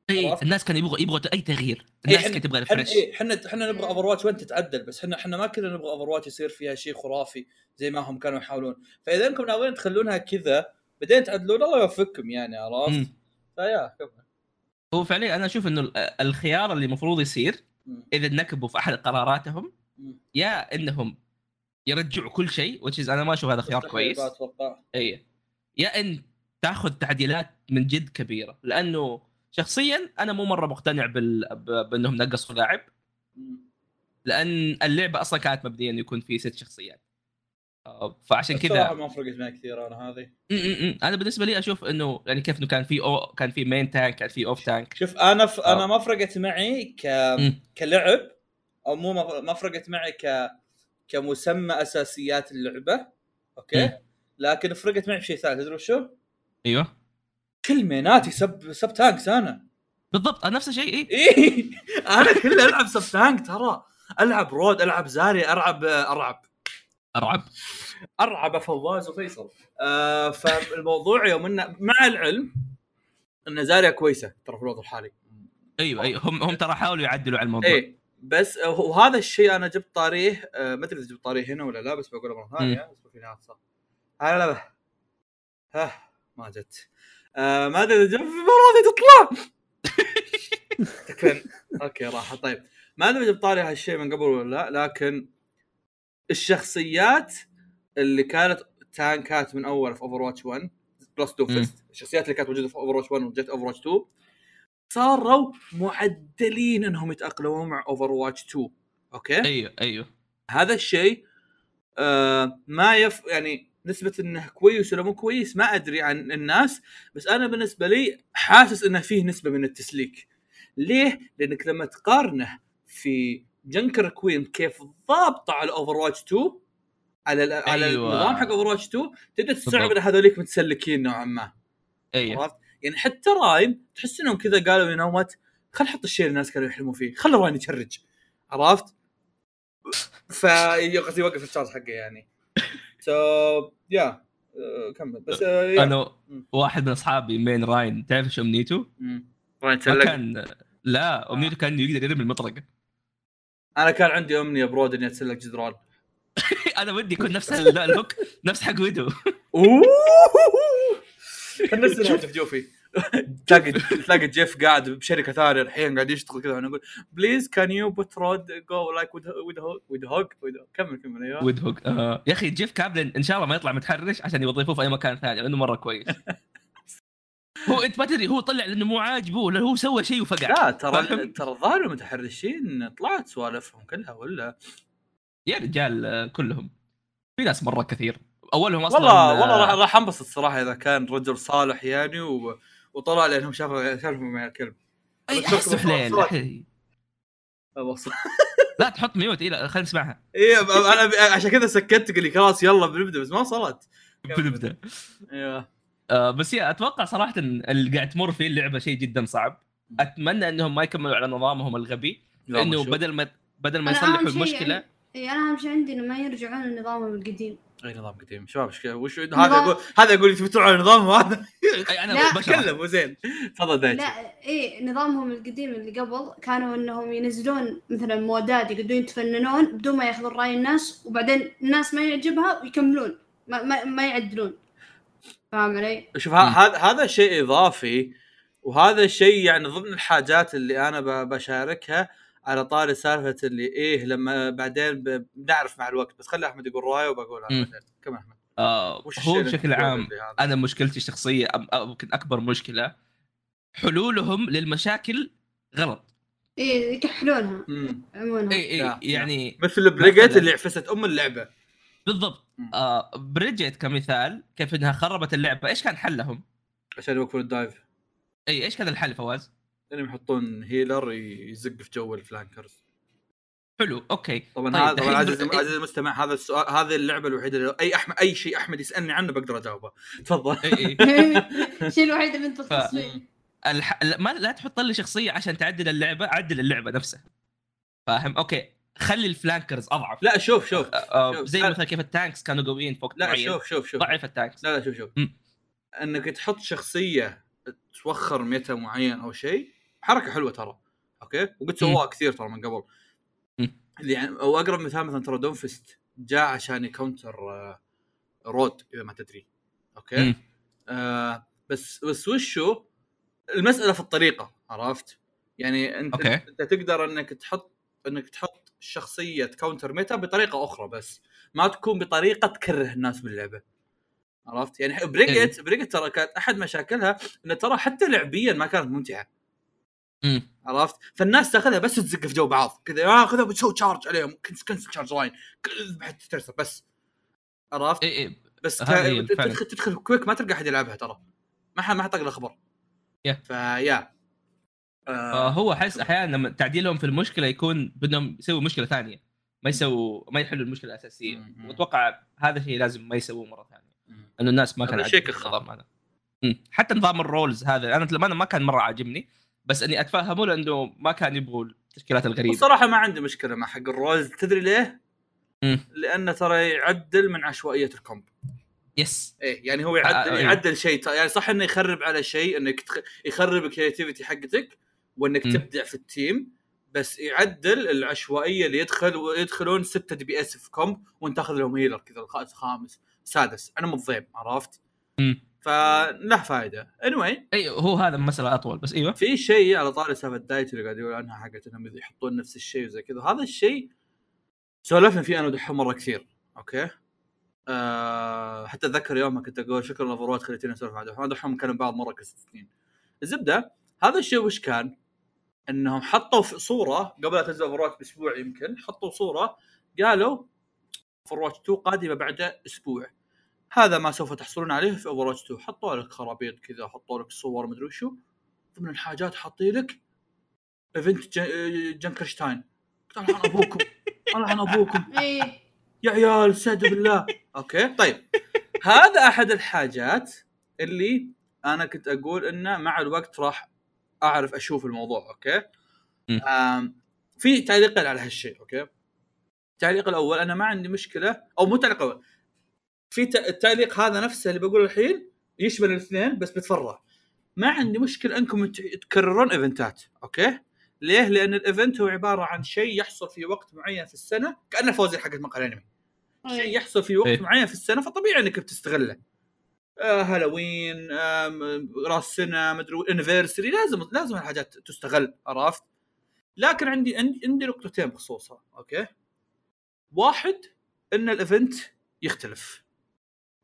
اي؟ الناس كانوا يبغوا يبغوا أي تغيير إيه، الناس كانت تبغى refresh إحنا إحنا نبغى Overwatch 1 تتعدل بس إحنا إحنا ما كنا نبغى Overwatch يصير فيها شيء خرافي زي ما هم كانوا يحاولون فإذا أنكم ناويين تخلونها كذا بعدين تعدلون الله يوفقكم يعني عرفت؟ فيا كمل هو فعليا أنا أشوف إنه ال- الخيار اللي المفروض يصير. إذا نكبوا في أحد قراراتهم. يا إنهم يرجعوا كل شيء as is أنا ما أشوف هذا خيار كويس. اي يا إن تأخذ تعديلات من جد كبيرة لأنه شخصيا أنا مو مرة مقتنع بال... بأنهم نقصوا لاعب. لأن اللعبة أصلا كانت مبدئيا يكون في ست شخصيات. آه، فعشان كذا ما فرقت معي كثير أنا هذه. م- م- م. أنا بالنسبة لي أشوف إنه يعني كيف إنه كان في أو كان في main tank كان في off tank شوف أنا ف... أنا آه. ما فرقت معي ك... كلعب. أو مو ما فرقت معي ك كمسمى أساسيات اللعبة. أوكي؟ م. لكن فرقت معي بشيء ثالث تدري شو؟ أيوه. كل main اتي sub sub tanks أنا. بالضبط نفس الشيء إي. أنا كل ألعب sub tank ترى. ألعب Road ألعب Zarya ألعب أرعب. أرعب. أرعب فواز وفيصل. آه فالموضوع يوم إنه مع العلم إن زاريا كويسة ترى في الوضع الحالي. أيوه أيوه. هم هم ترى حاولوا يعدلوا على الموضوع. إيه. بس آه، وهذا الشيء أنا جبت طاريه آه ما أدري إذا جبت طاريه هنا ولا لا بس بقوله مرة ثانية بس في ناس صح هلا لا ها ما جت. آه ما أدري إذا جبت ما راضي تطلع. تكفين أوكي راح. طيب. ما أدري إذا جبت طاري هالشيء من قبل ولا لا لكن الشخصيات اللي كانت tank ات من أول في Overwatch 1 plus 2 مم. فيست الشخصيات اللي كانت موجودة في Overwatch 1 وجت Overwatch 2 صاروا معدلين انهم يتأقلمون مع Overwatch 2 أوكي أيوه أيوه هذا الشيء آه ما يف يعني نسبة إنه كويس ولا مو كويس ما أدري عن الناس بس أنا بالنسبة لي حاسس إنه فيه نسبة من التسليك. ليه؟ لأنك لما تقارنه في Junker Queen كيف ضابطة على Overwatch 2 على ال- على أيوة. النظام حق Overwatch 2 تقدر تستوعب. إن هذوليك متسلكين نوعا ما أيوه؟ يعني حتى Rein تحس إنهم كذا قالوا you know what خل نحط الشيء اللي الناس كانوا يحلموا فيه خلي Rein ي charge. عرفت؟ فقصدي يوقف ال charge حقه يعني. so يا كمل. بس آه،. أنا. واحد من أصحابي main Rein تعرف إيش امنيته؟ راين ما تسلق كان لا امنيته كان يقدر يرمي المطرقة. أنا كان عندي أمنية برود إني اتسلق جدران. أنا ودي يكون نفس ال- الهوك نفس حق ويدو في جوفي. تلاقي تلاقي جيف قاعد بشركة ثانية الحين قاعد يشتغل كذا وأنا أقول بليز كان يو بوت رود جو لايك وذ وذ هوج كمل كمل أيوه. ويد هوك آه. يا أخي جيف كابلن إن شاء الله ما يطلع متحرش عشان يوظفوه في أي مكان ثاني لأنه مرة كويس. هو أنت ما تدري هو طلع لأنه مو عاجبه ولا هو سوى شيء وفقع. لا ترى؟ ترى الظاهر المتحرشين طلعت سوالفهم كلها ولا؟ يا رجال آه، كلهم. في ناس مرة كثير. أولهم أصلا والله آه، والله راح راح أنبسط صراحة إذا كان رجل صالح يعني و... وطلع لانهم شافوا شافهم مع الكلب. أي احسه حليل. أبص. لا تحط ميوت إيه لا خلينا نسمعها. إيه أنا عشان كذا سكت قال لي خلاص يلا بنبدأ بس ما وصلت بنبدأ. أيوه آه بس يا أتوقع صراحة إن اللي قاعد تمر فيه اللعبة شيء جدا صعب. أتمنى إنهم ما يكملوا على نظامهم الغبي. لأنه بدل ما بدل ما يصلحوا المشكلة يعني- اي أنا أهم شيء عندي إنه ما يرجعون لنظامهم القديم. اي نظام قديم شباب إيش وش هذا نظام- يقول هذا يقول يثبتون على نظام وهذا أنا لا. بشرح. تكلم وزين تفضل دايتشي. لا إي نظامهم القديم اللي قبل كانوا إنهم ينزلون مثلا مودات يقعدون يتفننون بدون ما يأخذون رأي الناس وبعدين الناس ما يعجبها ويكملون ما, ما, ما يعدلون. فاهم علي؟ شوف هذا هذا شيء إضافي وهذا الشيء يعني ضمن الحاجات اللي أنا ب- بشاركها. على طاري سالفة اللي إيه لما بعدين بنعرف مع الوقت بس خلي أحمد يقول رايه وبقولها. بعدين كم أحمد آه هو بشكل عام؟ أنا مشكلتي الشخصيه أم- أو يمكن أكبر مشكلة حلولهم للمشاكل غلط اي يكحلونها. يعمونها اي اي لا، يعني مثل Brigitte. اللي عفست أم اللعبة بالضبط مم. آه Brigitte كمثال كيف إنها خربت اللعبة إيش كان حلهم؟ عشان يوقفون ال dive اي إيش كان الحل فواز؟ إنهم يحطون healer يزق في جو ال flankers حلو أوكي. طبعا طيب، هذا طبعا عزيزي بر- عزيزي المستمع هذا السؤال هذه اللعبة الوحيدة اللي أي احمد أي شيء أحمد يسألني عنه بقدر أجاوبه. تفضل. اي اي الشيء الوحيد اللي أنت فيه. الح... لا- ما لا تحط لي شخصية عشان تعدل اللعبة عدل اللعبة نفسها. فاهم؟ أوكي. خلي ال flankers أضعف. لا شوف شوف. آه، شوف، زي لا- مثلا كيف ال tanks كانوا قويين فوق لا معين. شوف شوف شوف. ضعف ال tanks. لا لا شوف شوف. مم. إنك تحط شخصية توخر meta معين أو شيء حركة حلوة ترى أوكي؟ وقد سووها كثير ترى من قبل. اللي يعني أو اقرب مثال مثلا ترى Doomfist جاء عشان ي counter آه، Road إذا ما تدري. أوكي. آه بس بس وشو؟ المسألة في الطريقة عرفت؟ يعني أنت أوكي. أنت تقدر إنك تحط إنك تحط شخصية counter meta بطريقة أخرى بس ما تكون بطريقة تكره الناس باللعبة. عرفت؟ يعني Brigitte Brigitte ترى كانت أحد مشاكلها إن ترى حتى لعبيا ما كانت ممتعة. مم. عرفت فالناس تاخذها بس تزق في جو بعض كذا آه خذها بتسوي charge عليهم كنس كنس charge لاين ذبحت ترسل بس عرفت؟ اي اي بس. تدخل تدخل quick ما تلقى أحد يلعبها ترى ما حد ما حد طاق الاخبار يا. فيا آه فهو أحس أحيانا لما تعديلهم في المشكلة يكون بدهم يسوي مشكلة ثانية ما يسووا ما يحلوا المشكلة الأساسية. وأتوقع هذا الشيء لازم ما يسووه مرة ثانية. انه الناس ما كان. النظام هذا مم. حتى نظام ال roles هذا أنا للامانه ما كان مرة عاجبني بس اني أتفهمه لأنه ما كان يبغوا التشكيلات الغريبة الصراحة ما عندي مشكلة مع حق ال roles تدري ليه؟ مم. لأنه ترى يعدل من عشوائية ال comp yes إيه يعني هو يعدل آه، إيه. يعدل شيء يعني صح إنه يخرب على شيء إنك تخ... يخرب ال creativity حقتك وإنك مم. تبدع في ال team بس يعدل العشوائية اللي يدخل ويدخلون ستة DPS في comp وأنت تاخذ لهم healer كذا الخامس خامس سادس أنا مضيم عرفت؟ مم. فله فائده anyway. اي هو هذا مساله أطول بس أيوه. في شيء على طاري سالفة دايت اللي قاعد يقول عنها حقت إنهم يحطون نفس الشيء وزي كذا. هذا الشيء سولفنا فيه أنا ودحوم مرة كثير. أوكي؟ آه حتى أتذكر يومها كنت أقول شكرا لأوفرواتش خليتني أسولف مع دحوم. دحوم كانوا بعض مرة كل ست سنين. الزبدة هذا الشيء وش كان؟ إنهم حطوا في صورة قبل لا تنزل أوفرواتش بأسبوع يمكن حطوا صورة قالوا أوفرواتش 2 قادمة بعد أسبوع. هذا ما سوف تحصلون عليه في أوفرواتش 2 حطوا لك خرابيط كذا حطوا لك صور مدري وشو. ضمن الحاجات حاطين لك event جن- جنكنشتاين. قلت الله عن أبوكم. الله عن أبوكم. إيه. يا عيال استهدوا بالله. أوكي طيب. هذا أحد الحاجات اللي أنا كنت أقول إنه مع الوقت راح أعرف أشوف الموضوع أوكي؟ في تعليقين على هالشيء أوكي؟ التعليق الأول أنا ما عندي مشكلة أو مو تعليق اول في ت- التعليق هذا نفسه اللي بقوله الحين يشمل الاثنين بس بتفرع. ما عندي مشكلة أنكم تكررون event ات أوكي؟ ليه؟ لأن ال event هو عبارة عن شيء يحصل في وقت معين في السنة كأنه فوزي حقت مقال انمي شيء. يحصل في وقت إيه. معين في السنة فطبيعي إنك بتستغله. آه هالوين آه راس سنة مدري anniversary لازم لازم الحاجات تستغل عرفت؟ لكن عندي عندي عندي نقطتين بخصوصها أوكي؟ واحد إن ال event يختلف.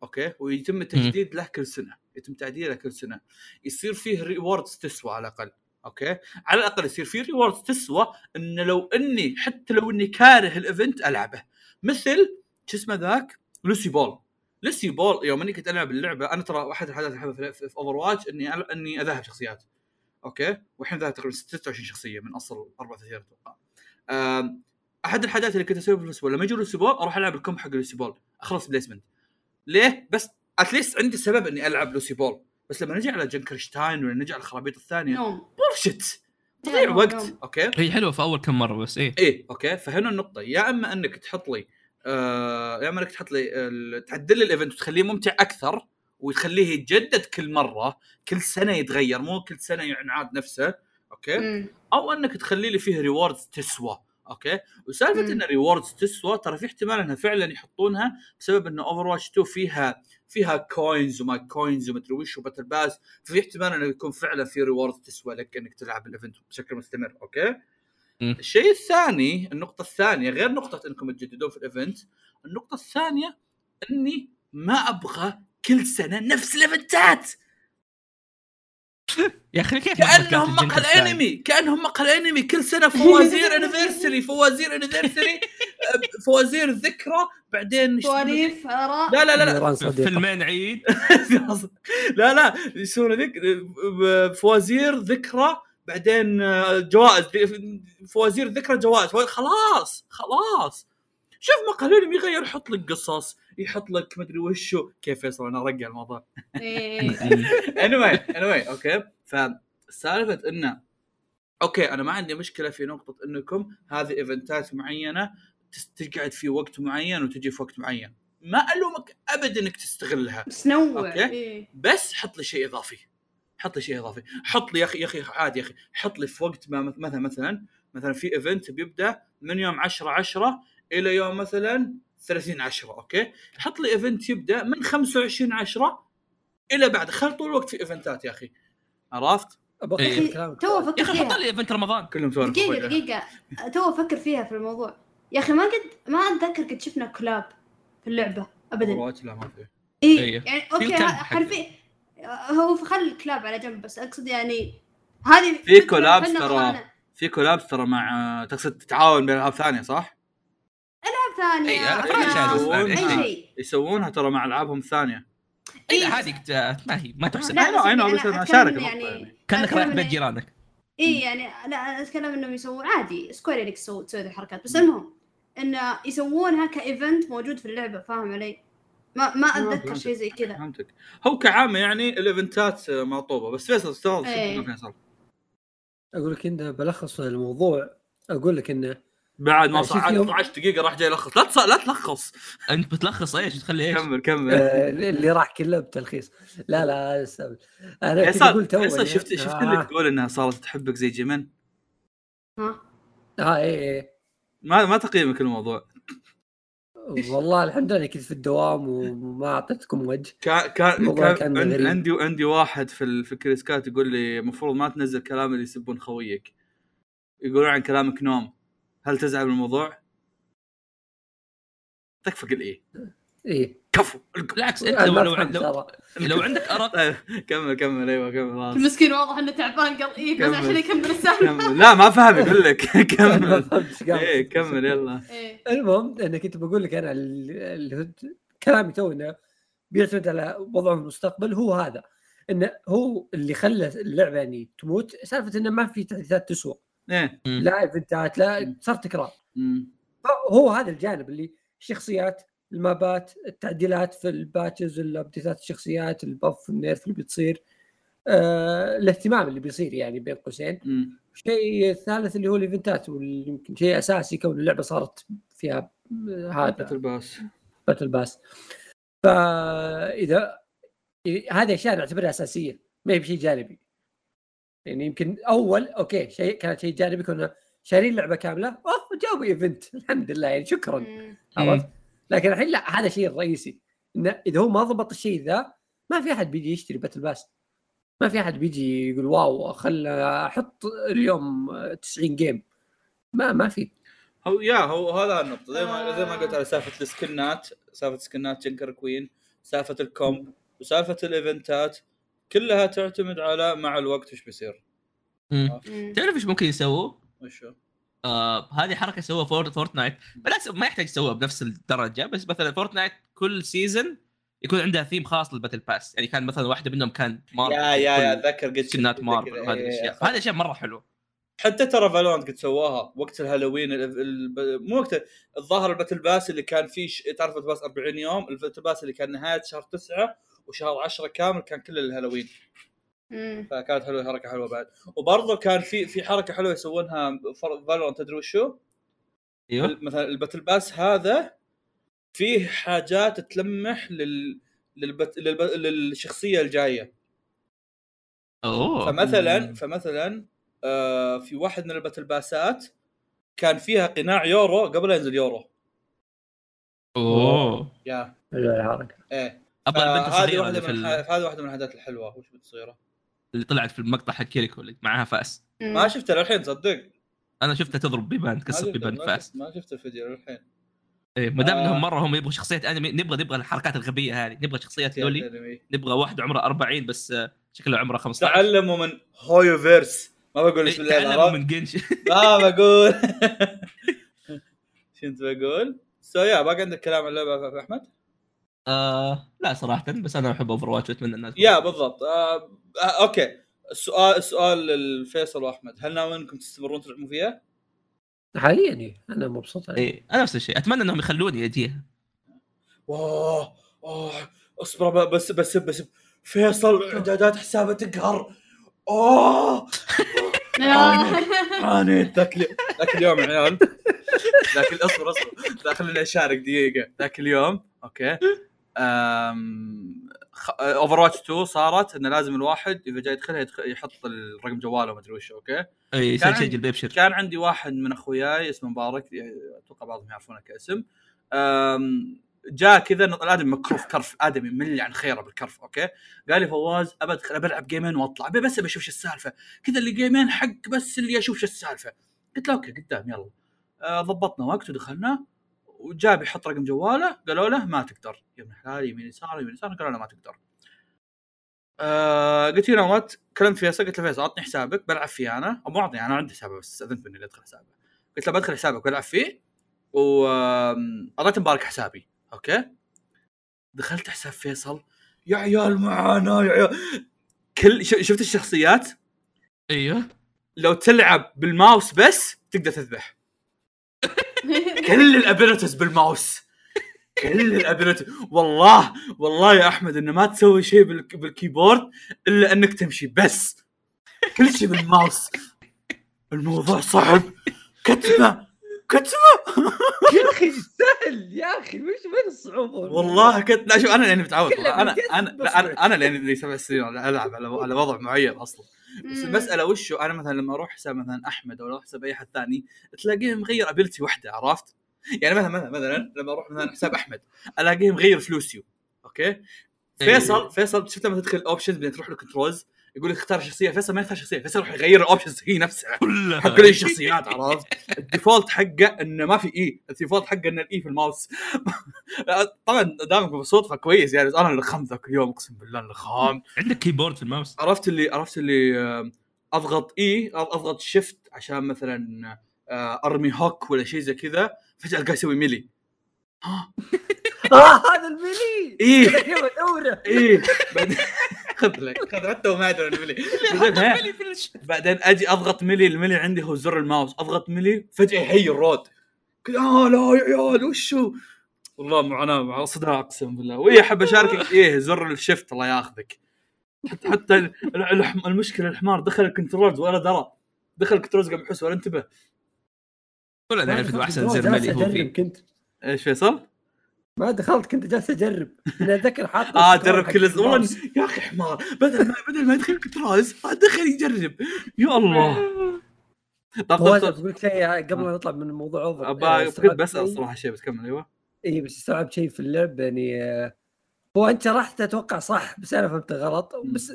أوكي؟ ويتم التجديد له كل سنة يتم تعديله كل سنة. يصير فيه rewards تسوى على الأقل أوكي؟ على الأقل يصير فيه rewards تسوى انه لو إني حتى لو إني كاره ال event ألعبه. مثل شو اسمه ذاك؟ لوسيو بول. لوسيو بول يوم إني كنت ألعب اللعبة أنا ترى واحد الحاجات اللي أحبها في اوفر واتش إني إني أذهب شخصيات أوكي؟ والحين ذهب تقريبا 26 شخصية من أصل 34 أتوقع. أحد الحاجات اللي كنت أسويها في لوسيو بول لما يجي لوسيو بول أروح ألعب ال comp حق لوسيو بول. أخلص placement. ليه؟ بس at least عندي سبب إني ألعب لوسيو بول. بس لما نجي على جنكنشتاين ولا نجي على الخرابيط الثانية no. bullshit تضيع وقت no. أوكي؟ هي حلوة في أول كم مرة بس إيه. إيه أوكي؟ فهنا النقطة. يا إما إنك تحط لي آه يا إما إنك تحط لي ال- تعدل لي ال event وتخليه ممتع أكثر وتخليه يتجدد كل مرة كل سنة يتغير مو كل سنة ينعاد نفسه أوكي؟ مم. أو إنك تخلي لي فيه rewards تسوى. أوكي وسالفة. إن rewards تسوى ترى في احتمال إنها فعلا يحطونها بسبب انه اوفر واتش 2 فيها فيها coins وما coins ومدري وش و battle pass ففي احتمال إنه يكون فعلا في rewards تسوى لك إنك تلعب ال event بشكل مستمر أوكي. الشيء الثاني النقطة الثانية غير نقطة إنكم تجددون في ال event النقطة الثانية إني ما أبغى كل سنة نفس ال event ات يا أخي كيف كأنهم مقهى الجنكرشتاين؟ انمي كأنهم مقهى انمي كل سنة فوازير انيفرسري فوازير انيفرسري فوازير ذكرى بعدين سواليف آراء. لا لا لا. فيلمين عيد. لا لا. يسوون ذيك فوازير ذكرى بعدين آه، جوائز. فوازير ذكرى جوائز. خلاص خلاص. شوف مقهى الانمي يغير يحط لك قصص يحط لك مدري وشو. كيف فيصل أنا ارجع الموضوع. إيه. anyway anyway أوكي. فسالفة إنه أوكي أنا ما عندي مشكلة في نقطة إنكم هذه event ات معينة تقعد في وقت معين وتجي في وقت معين. ما ألومك ابدا إنك تستغلها. بس no. أوكي. إيه. بس حط لي شيء إضافي. حط لي شيء إضافي. حط لي يا أخي يا أخي عادي يا أخي. حط لي في وقت ما مثلا مثلا مثلا في event بيبدأ من يوم 10 10 إلى يوم مثلا 30 10 أوكي حط لي إيفنت يبدأ من 25 10 إلى بعد خل طول الوقت في إيفنتات يا أخي عرفت؟ أبغى إيه. أخلص كلامك. تو يا أفكر أخي حط فيها لي إيفنت رمضان كلهم سوالف دقيقة أخوي. دقيقة تو أفكر فيها في الموضوع يا أخي ما قد ما أتذكر قد شفنا كلاب في اللعبة ابدا لا ما في إي إيه. يعني أوكي. حرفيا هو خل الكلاب على جنب بس أقصد يعني هذه في كولابس ترى. في كولابس ترى مع تقصد تتعاون بين ألعاب ثانية صح؟ ثانية أي؟ شيء. يسوونها ترى مع ألعابهم الثانية إي. هذه ما هي ما تحسب. لا، know، بس أنا أتكلم أشارك يعني- يعني. كأنك رايح بيت جيرانك. إي يعني لا أنا أتكلم إنهم يسوون عادي سكوير انكس تسوي الحركات. بس المهم انه يسوونها كإيفنت موجود في اللعبة فاهم علي؟ ما ما آه، أتذكر. شيء زي كذا. فهمتك. هو كعامة يعني الإيفنتات مطلوبة. بس فيصل استغرب فيصل. أقول لك انه بلخص الموضوع أقول لك انه بعد ما صعد يوم- 12 دقيقة راح جاي يلخص لا تص... لا تلخص. انت بتلخص إيش؟ تخلي إيش؟ كمل كمل. آه، اللي راح كله بتلخيص. لا لا أنا كنت أقول تو فيصل إنه- شفت شفت آه، اللي تقول إنها صارت تحبك زي جيمن ها؟ آه اي اي ما ما تقييمك الموضوع. والله الحمد لله كنت في الدوام وما أعطيتكم وجه. كان كان, الموضوع كان كان عندي. عندي واحد في ال- في الكريسكات يقول لي المفروض ما تنزل كلام اللي يسبون خويك. يقولون عن كلامك نوم. هل تزعل من الموضوع؟ تكفى قل إيه؟ إيه. كفو. بالعكس أنت لو ما لو, عندك ارق طيب كمل كمل. أيوه كمل خلاص. المسكين واضح إنه تعبان قال إيه بس كمل. عشان يكمل السالفة. لا ما فهم يقول لك. ما كمل. فهمت إيش قال. إيه كمل يلا. إيه. المهم أنا كنت بقول لك أنا اللي كلامي تو إنه بيعتمد على وضعه في المستقبل. هو هذا إنه هو اللي خلى اللعبة يعني تموت. سالفة إنه ما في تحديثات تسوى. إيه. مم. لا event ات لا صار تكرار. هو هذا الجانب اللي الشخصيات ال map ات التعديلات في ال patches ال update ات الشخصيات ال buff ال nerf اللي بتصير آه، الاهتمام اللي بيصير يعني بين قوسين. الشيء الثالث اللي هو ال event ات واللي يمكن شيء أساسي كون اللعبة صارت فيها آه، هذا. باتل باس battle pass فإذا هذه أشياء نعتبرها أساسية ما هي بشيء جانبي. يعني يمكن أول okay شيء كانت شيء جانبي كنا شارين لعبة كاملة. أوه جابوا event الحمد لله يعني شكرا. عرفت؟ لكن الحين لا هذا الشيء الرئيسي انه إذا هو ما ضبط الشيء ذا ما في أحد بيجي يشتري battle pass ما في أحد بيجي يقول wow خل أحط اليوم 90 game ما ما في. هو يا هو هذا النقطة. زي ما زي ما قلت على سالفة ال skinات سالفة skinات Junker Queen سالفة الكومب وسالفة الإيفنتات. كلها تعتمد على مع الوقت وش بيصير. تعرف إيش ممكن يسووا؟ وش هو؟ آه هذه حركة سووها فور Fortnite بالعكس ما يحتاج يسووها بنفس الدرجة بس مثلا Fortnite كل season يكون عندها ثيم خاص لل battle pass يعني كان مثلا واحدة منهم كان Marvel yeah yeah yeah أتذكر قد skinات Marvel. وهذه إيه، الأشياء هذه اشياء مرة حلوة حتى ترى Valorant قد سواها وقت الهالوين ال- ال- مو وقت الظاهر ال battle pass اللي كان فيه ش... تعرف ال battle pass 40 يوم ال battle pass اللي كان نهاية شهر 9 وشهر 10 كامل كان كل الهالوين. فكانت حلوة حركة حلوة بعد. وبرضه كان في في حركة حلوة يسوونها Valorant تدري وشو؟ إيوه. مثلا ال battle pass هذا فيه حاجات تلمح لل للبت... للب... للشخصية الجاية. أوه. فمثلا فمثلا آه في واحد من ال battle passات كان فيها قناع Yoru قبل لا ينزل Yoru. أوه. yeah. حلوة الحركة. إيه. أبغى البنت فهذه الصغيرة اللي في من ال- الح... هذه واحدة من الحاجات الحلوة وش بتصيره اللي طلعت في المقطع حق Kiriko اللي معاها فأس. ما شفتها للحين تصدق أنا شفتها تضرب بيبان تكسر بيبان ما فأس ما شفت الفيديو للحين إيه ما دام آه. انهم مرة هم يبغوا شخصيات أنمي نبغى نبغى الحركات الغبية هذه نبغى شخصيات loli anime. نبغى واحد عمره 40 بس آه، شكله عمره 15 تعلموا من HoYoverse ما بقول إيه، اسم اللعبه تعلموا؟ من Gensh ما بقول شو انت بقول؟ so yeah باقي عندك كلام عن اللعبة يا أحمد؟ آه لا صراحة بس أنا أحب Overwatch وأتمنى الناس yeah بالضبط. آه آه okay. السؤال السؤال الفيصل وأحمد. هل ناويين إنكم تستمرون تلعبون فيها؟ حاليا إيه، أنا مبسوط. إيه أنا نفس الشيء. أتمنى إنهم يخلوني اجيها اوه اوه اصبر بس بس بس. فيصل إعدادات حسابة تقهر. اوه عانيت ذاك اليوم ذاك اليوم يا عيال. ذاك اصبر اصبر. ذاك خليني اشارك دقيقة. ذاك اليوم okay. Overwatch 2 صارت إنه لازم الواحد إذا جاي يدخلها يدخل يحط الرقم جواله وما أدري وش okay؟ أي يسجل بيبشر. كان عندي واحد من أخوياي اسمه مبارك أتوقع بعضهم يعرفونه كاسم. جاء كذا الآدمي مكروف كرف آدمي ملي عن خيره بالكرف okay؟ قال لي فواز أبى ادخل أبى ألعب gameين واطلع ابي بس ابي أشوف شو السالفة. كذا اللي gameين حق بس اللي أشوف شو السالفة. قلت له okay قدام يلا. آه، ضبطنا وقت ودخلنا. وجاء بيحط رقم جواله قالوا له ما تقدر. يا ابن الحلال يمين يسار يمين يسار قالوا له ما تقدر. آه قلت له what كلمت فيصل قلت له فيصل أعطني حسابك بلعب فيه أنا. أو مو أعطني أنا عندي حسابه بس استاذنت مني أدخل حسابه. قلت له بدخل حسابك وألعب فيه. وقريت مبارك حسابي. okay؟ دخلت حساب فيصل. يا عيال معانا يا عيال. كل شفت الشخصيات؟ أيوه لو تلعب بالماوس بس تقدر تذبح. كل ال abilities بال mouse. كل ال abilities. والله والله يا أحمد إنه ما تسوي شيء بالك- بال keyboard إلا إنك تمشي بس. كل شيء بالماوس. الموضوع صعب. كتمة كتمة. يا أخي سهل. يا أخي وش وين الصعوبه والله كنت لا شوف أنا لأني متعود. أنا أنا لا أنا أنا لأني لي سبع سنين ألعب على على وضع معين أصلا. بس المسألة وشو؟ أنا مثلا لما أروح حساب مثلا أحمد أو أروح حساب أي احد ثاني تلاقيه مغير ability واحدة عرفت؟ يعني مثلا مثلا مثلا لما أروح مثلا حساب أحمد الاقيه مغير فلوسيو okay؟ فيصل فيصل شفت لما تدخل ال options بعدين تروح لل controls يقول لك اختار شخصية فيصل ما يختار شخصية فيصل يروح يغير ال options هي نفسها. كلها. حق كل الشخصيات عرفت؟ ال default حقه إنه ما في E، ال default حقه إنه ال E في الماوس. طبعا دامك بالصدفه كويس يعني أنا اللي خام ذاك اليوم أقسم بالله اللي خام عندك keyboard في الماوس؟ عرفت اللي عرفت اللي أضغط E أضغط shift عشان مثلا آه، أرمي hook ولا شيء زي كذا. فجأة القاه يسوي melee. آه هذا الملي إيه. يوم ادوره إيه. بعدين خذ لك. خذ حتى وما ادري الميلي. بعدين ها، بعدين أجي أضغط ملي الملي عندي هو زر الماوس. أضغط ملي فجأة يحيي الرود. كذا آه لا يا عيال وشو؟ والله معاناه مع صداع أقسم بالله. واي أحب أشاركك. إيه زر الشفت الله ياخذك. حتى حتى المشكلة الحمار دخل الكنترولز ولا درى. دخل الكنترولز قبل يحس ولا انتبه. كلنا نعرف انه احسن زر ملي هو أجرب فيه. كنت. إيش فيصل؟ ما دخلت كنت جالس أجرب. أنا أتذكر حاط آه جرب كل والله. يا أخي حمار بدل ما بدل ما يدخل الكنترولز آه، دخل يجرب. يا الله. طب طب طب. بقول لك شيء قبل ما نطلع من الموضوع أوفر آه، كنت بسأل شيء- صراحة شيء بتكمل أيوه. اي بس استوعبت شيء في اللعبه يعني آه، هو أنت رحت أتوقع صح بس أنا فهمت غلط بس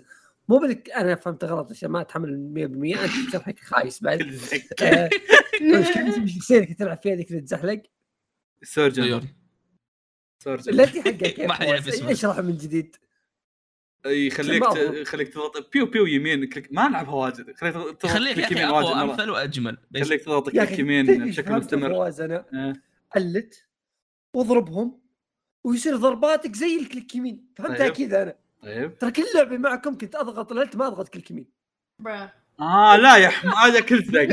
مو بالك أنا فهمت غلط عشان ما أتحمل 100% أنت شرحك خايس بعد وش كان اسم الشخصيه اللي كنت تلعب فيها ذيك اللي تزحلق؟ سيرجن. سيرجن لا دي حقها كيف ما حد يعرف؟ اسمه. اشرح من جديد يخليك. يخليك تضغط بيو بيو يمين كليك ما نلعبها واجد خليك تضغط خليك كليك يمين واجد. امثل وأجمل خليك تضغط كليك يمين بشكل مستمر أنا آه. قلت واضربهم ويصير ضرباتك زي الكليك يمين فهمتها طيب. كذا أنا طيب. ترى كل لعبه معكم كنت أضغط الالت ما أضغط كليك يمين برا. آه لا يا حمار هذا كل زق.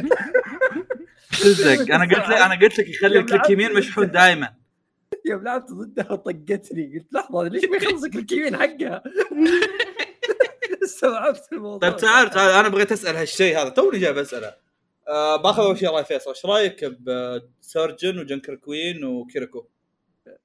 كل زق. أنا قلت لك أنا قلت لك يخلي ال click يمين مشحون دائما يوم لعبت ضدها طقتني. قلت لحظة ليش ما يخلص click يمين حقها؟ استوعبت الموضوع. طيب تعال تعال. أنا بغيت أسأل هالشيء هذا. توني جاي بساله آه باخذ أول شيء راي فيصل. إيش رأيك ب Sojourn و Junker Queen و Kiriko؟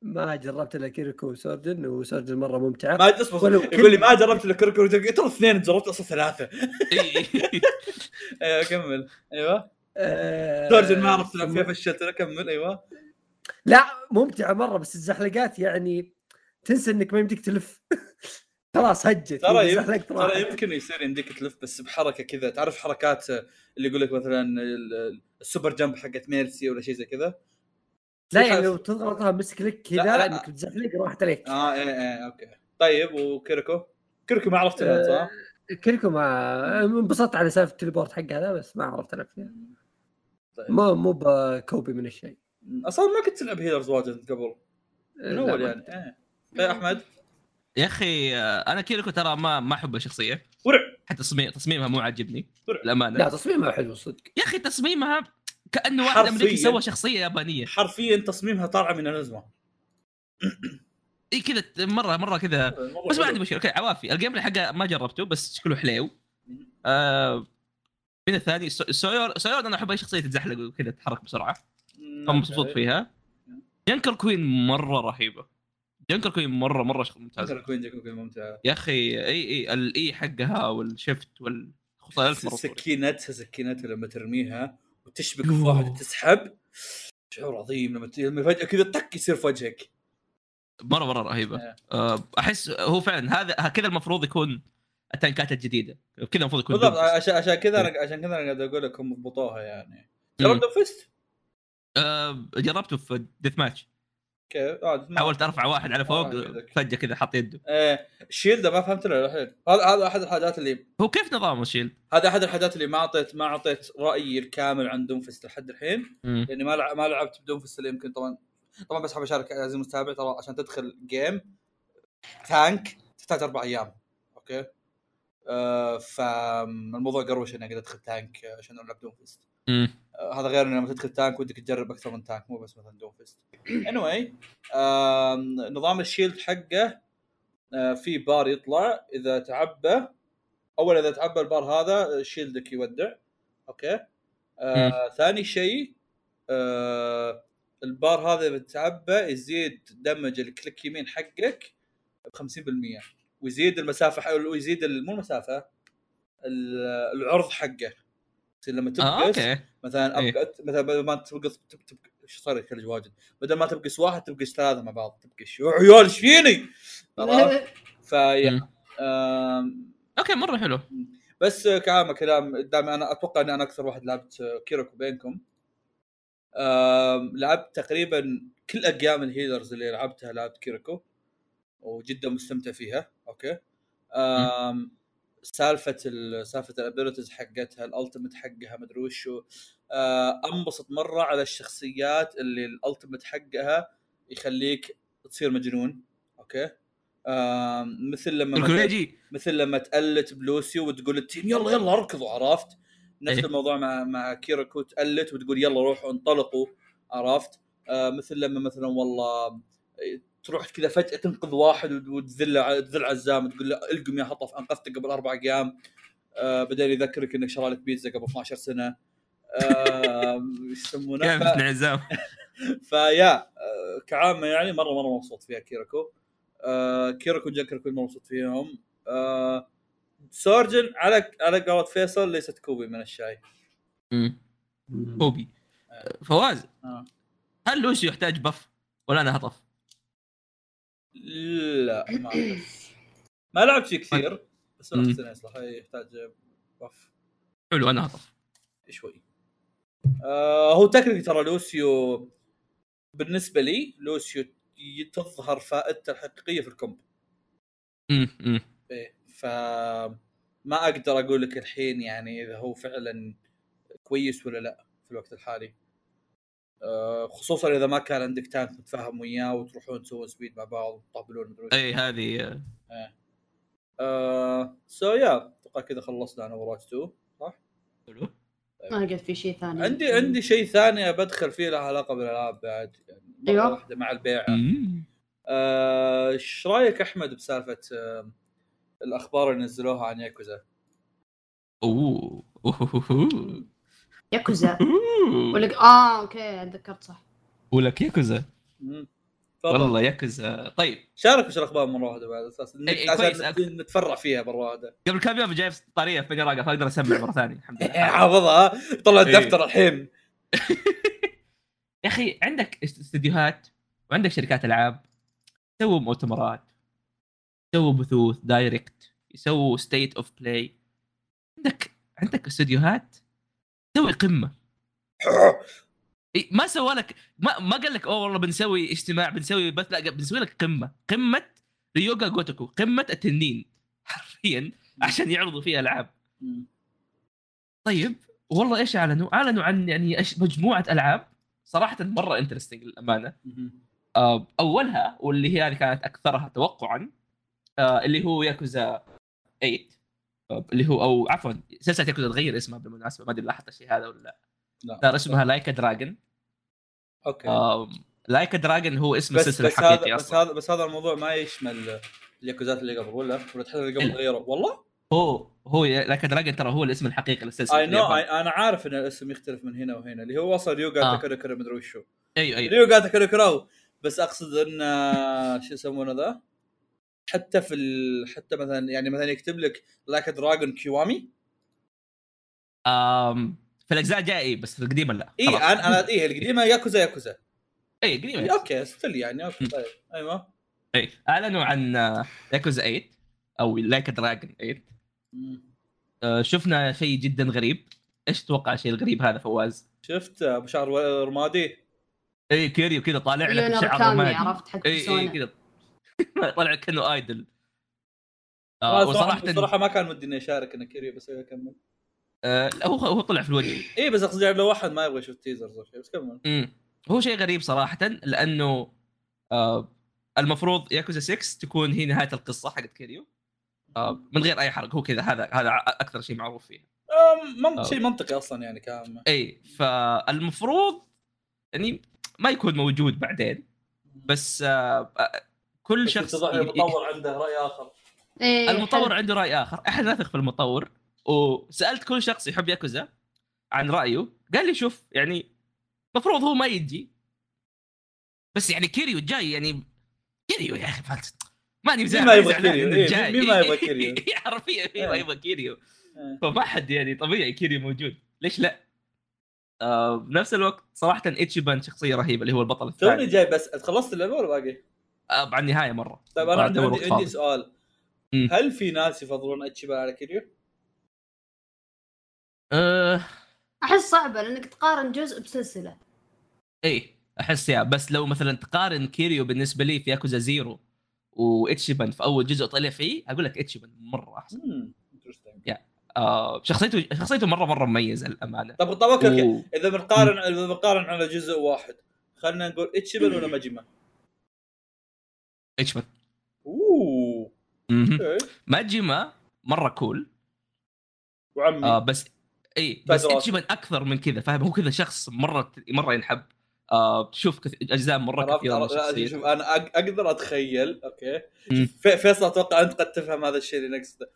ما جربت إلا Kiriko و Sojourn و Sojourn مرة ممتعة. ما اصبر ولو يقول لي ما جربت إلا و Junker- ترى اثنين جربت أصلا ثلاثة. أيوه كمل. أيوه. آه، Sojourn ما عرفت تلعب فيها في الشتاء كمل أيوه. لا ممتعة مرة بس الزحلقات يعني تنسى إنك ما يمديك تلف. خلاص هجت. ترى ترى. يمكن يصير يمديك تلف بس بحركة كذا. تعرف حركات اللي يقول لك مثلا ال- ال super jump حقت Mercy ولا شيء زي كذا؟ لا يعني لو تضغطها بس click كذا. إنك تزحلق راحت عليك آه إيه إيه أوكي. طيب وكيريكو كيريكو ما عرفت تلعب صح؟ Kiriko ما انبسطت على سالفة ال teleport حق هذا بس ما عرفت العب فيها طيب. مو مو ب copy من الشيء. أصلا ما كنت تلعب healers واجد قبل. من لا، أول يعني. إيه. طيب أحمد؟ يا أخي آه، أنا Kiriko ترى ما ما احب الشخصيه ورع! حتى تصميم تصميمها مو عاجبني ورع. للأمانة. لا تصميمها حلو صدق. يا أخي تصميمها كأنه واحد امريكي. سوى شخصية يابانية. حرفيا تصميمها طالعة من الأزمة. إي كذا مرة مرة كذا. بس ما عندي مشكلة. okay عوافي. ال gameplay حقه ما جربته بس شكله حليو. آه من الثاني So- Sojourn Sojourn أنا أحب أي شخصية تتزحلق وكذا تتحرك بسرعة. فمبسوط فيها. Junker Queen مرة رهيبة. Junker Queen مرة مرة شخ- ممتازة. Junker Queen Junker Queen ممتعه يا أخي إي إي ال E حقها وال shift والخصائص سكينتها سكينتها لما ترميها. وتشبك يوه. في واحد وتسحب شعور عظيم لما لما فجأة كذا طق يصير في وجهك مره مرة رهيبة إيه. آه، أحس هو فعلا هذا كذا المفروض يكون ال tankات الجديده كذا المفروض يكون بالضبط. عشان عشان كذا أنا عشان كذا أنا قاعد أقول لك هم ضبطوها يعني مم. جربت Fist آه، جربته في deathmatch عادي ما- حاولت ارفع واحد على فوق آه،. فجأة كذا حط يده إيه ال shield ما فهمت له الحين هذا هذا أحد الحاجات اللي هو كيف نظام ال shield؟ هذا أحد الحاجات اللي ما اعطيت ما أعطيت رأيي الكامل عن Doomfist لحد الحين. لأني ما لعب ما لعبت ب Doomfist اللي يمكن طبعا طبعا بس حاب أشارك عزيزي المستمع ترى عشان تدخل game tank تحتاج أربع أيام okay آه فالموضوع قروش إني أقدر أدخل tank عشان ألعب Doomfist مم. آه، هذا غير إن لما تدخل tank ودك تجرب أكثر من tank مو بس مثلا Doomfist anyway نظام ال shield حقه آه، في بار يطلع. إذا تعبى أول إذا تعبى البار هذا shieldك يودع. okay؟ آه ثاني شيء آه البار هذا إذا تعبى يزيد damage ال click يمين حقك ب 50% ويزيد المسافة ويزيد مو المسافة ال- العرض حقه. يصير لما تبقس آه okay. مثلا إيه. أبقى مثلا بدل ما تبقص تب تب إيش صار يتكلم واجد بدل ما تبقص واحد تبقص ثلاثة مع بعض. تبقص يا عيال إيش فيني؟ فيا okay مرة حلو. بس كلام كلام. دام أنا أتوقع ان أنا أكثر واحد لعبت Kiriko بينكم. لعبت تقريبا كل اقيام ال healers اللي لعبتها لعبت Kiriko وجدا مستمتع فيها. okay؟ سالفة ال- سالفة ال abilities حقتها ال ultimate حقها مدري وشو آه، أنبسط مرة على الشخصيات اللي ال ultimate حقها يخليك تصير مجنون okay آم، مثل لما مثل لما ت ult ب Lucio وتقول لل team يلا يلا اركضوا عرفت؟ نفس إيه. الموضوع مع مع Kiriko ت ult وتقول يلا روحوا انطلقوا عرفت؟ آه مثل لما مثلا والله تروح كذا فجأة تنقذ واحد وت- وتذله تذل عزام تقول له القم يا هطف أنقذتك قبل أربع أيام. آه بعدين يذكرك إنك شرى لك بيتزا قبل 12 سنة. آه، إيش يسمونه؟ كيف ف- انعزام فيا آه، كعامة يعني مرة مرة مبسوط فيها Kiriko آه Kiriko Junker Queen مرة مبسوط فيهم. آه Sojourn على على قولة فيصل ليست copy من الشيء. copy. فواز آه. هل Lucio يحتاج buff ولا أنا هطف؟ لا ما أعرف. ما لعبت فيه كثير بس. أنا أحسن يصلح يحتاج buff حلو أنا هطف شوي آه هو تكنيك ترى Lucio بالنسبة لي Lucio تظهر فائدته الحقيقية في ال comp مم. مم. إيه ف ما أقدر أقول لك الحين يعني إذا هو فعلا كويس ولا لا في الوقت الحالي خصوصا إذا ما كان عندك tank متفاهم وياه وتروحون تسوون speed مع بعض وتطبلون مدري. إي هذه آه so yeah أتوقع كذا خلصنا عن Over 2 صح؟ حلو ما لقيت في شيء ثاني عندي عندي شيء ثاني بدخل فيه له علاقة بالألعاب بعد يعني أيوة. واحدة مع البيع مم. آه، إيش رأيك أحمد بسالفة آه الأخبار اللي نزلوها عن ياكوزا؟ أوه أوه. ياكوزا. ولا آه okay اتذكرت صح. ولك ياكوزا؟ والله ياكوزا. طيب. شارك وش الأخبار مرة واحدة بعد أساس عشان نتفرع فيها مرة واحدة. قبل كم يوم جايب طارية في بني راقه فاقدر أسمع مرة ثانية. الحمد لله. حافظها طلع. الدفتر الحين. يا أخي عندك استديوهات وعندك شركات ألعاب يسووا مؤتمرات يسووا بثوث direct يسووا State of Play عندك عندك استديوهات؟ تسوي قمة إي، ما سوى لك ما, ما قال لك أوه والله بنسوي اجتماع بنسوي بث لا بنسوي لك قمة قمة ريوغا جوتوكو قمة التنين حرفيا عشان يعرضوا فيها ألعاب. طيب والله إيش أعلنوا؟ أعلنوا عن يعني مجموعة ألعاب صراحة مرة interesting للأمانة. آه، أولها واللي هي هذه كانت أكثرها توقعا آه، اللي هو ياكوزا 8 آه، اللي هو أو عفوا سلسلة ياكوزا تغير اسمها بالمناسبة ما أدري لاحظت الشيء هذا ولا لا. صار اسمها Like a Dragon okay. Like a Dragon هو اسم بس السلسلة الحقيقي هذا بس هذا بس هذا الموضوع ما يشمل الياكوزات اللي قبل ولا؟ ولا تحس اللي قبل. غيروا والله؟ هو هو Like a Dragon ترى هو الاسم الحقيقي للسلسلة I know. أنا عارف إن الاسم يختلف من هنا وهنا اللي هو أصلا ريو غا آه. غوتوكو مدري وشو. أيوه أيوه. ريو غا غوتوكو بس أقصد إن آه، شو يسمونه ذا؟ حتى في ال... حتى مثلا يعني مثلا يكتب لك Like a Dragon كيوامي آم، في الأجزاء الجاية إيه، بس في القديمة لا اي. أنا أنا اي القديمة ياكوزا ياكوزا. اي قديمة إي، okay still يعني okay. طيب أيوه. اي أعلنوا عن ياكوزا 8 أو Like a Dragon 8 مم. آه، شفنا شيء جدا غريب. إيش تتوقع الشيء الغريب هذا فواز؟ شفت أبو شعر رمادي؟ اي كيريو كذا طالع لك بشعر كامي رمادي عرفت حق اي اي كذا. طالع كأنه idol آه صراحة وصراحه صراحة ما كان ودي إني أشارك أنا كيريو بس أكمل. آه لا، هو هو طلع في الوجه. اي بس أقصد يعني لو واحد ما يبغى يشوف teasers أو شيء بس كمل. امم هو شيء غريب صراحة لأنه آه المفروض ياكوزا 6 تكون هي نهاية القصة حقت كيريو. آه من غير أي حرق. هو كذا هذا هذا أكثر شيء معروف فيه. آه من... آه. شيء منطقي أصلا يعني كان. إي فالمفروض يعني ما يكون موجود بعدين بس آه، كل شخص المطور عنده رأي آخر إيه المطور. عنده رأي آخر إحنا نثق في المطور وسألت كل شخص يحب ياكوزا عن رأيه قال لي شوف يعني المفروض هو ما يجي بس يعني كيريو جاي يعني كيريو يا أخي فهمت؟ ماني ما يبغى كيريو؟ إيه،. مين ما يبغى كيريو؟ حرفيا مين ما إيه. يبغى كيريو إيه. فما حد يعني طبيعي كيريو موجود ليش لا؟ آه بنفس الوقت صراحة إتشيبان شخصية رهيبة اللي هو البطل توني الثاني جاي بس خلصت اللعبة ولا باقي؟ آه على النهاية مرة طيب أنا عندي عندي, عندي. سؤال مم. هل في ناس يفضلون اتشيبان على كيريو؟ آه أحس صعبة لأنك تقارن جزء بسلسلة إيه أحس yeah بس لو مثلا تقارن كيريو بالنسبة لي في ياكوزا Zero واتشيبان في أول جزء طلع فيه أقول لك اتشيبان مرة أحسن امم interesting. آه شخصيته شخصيته مرة مرة مميزة الأمانة طب طب okay okay و- إذا بنقارن إذا بنقارن على جزء واحد خلينا نقول اتشيبان ولا ماجيما؟ اتشيبان اوه مهم. أوكي ماجيما مرة كول وعمي. آه بس اي بس. اتشيبان أكثر من كذا فاهم هو كذا شخص مرة مرة ينحب. آه تشوف كث... أجزاء مرة كثيرة شوف أنا أقدر أتخيل. okay. في- فيصل أتوقع أنت قد تفهم هذا الشيء اللي نقصده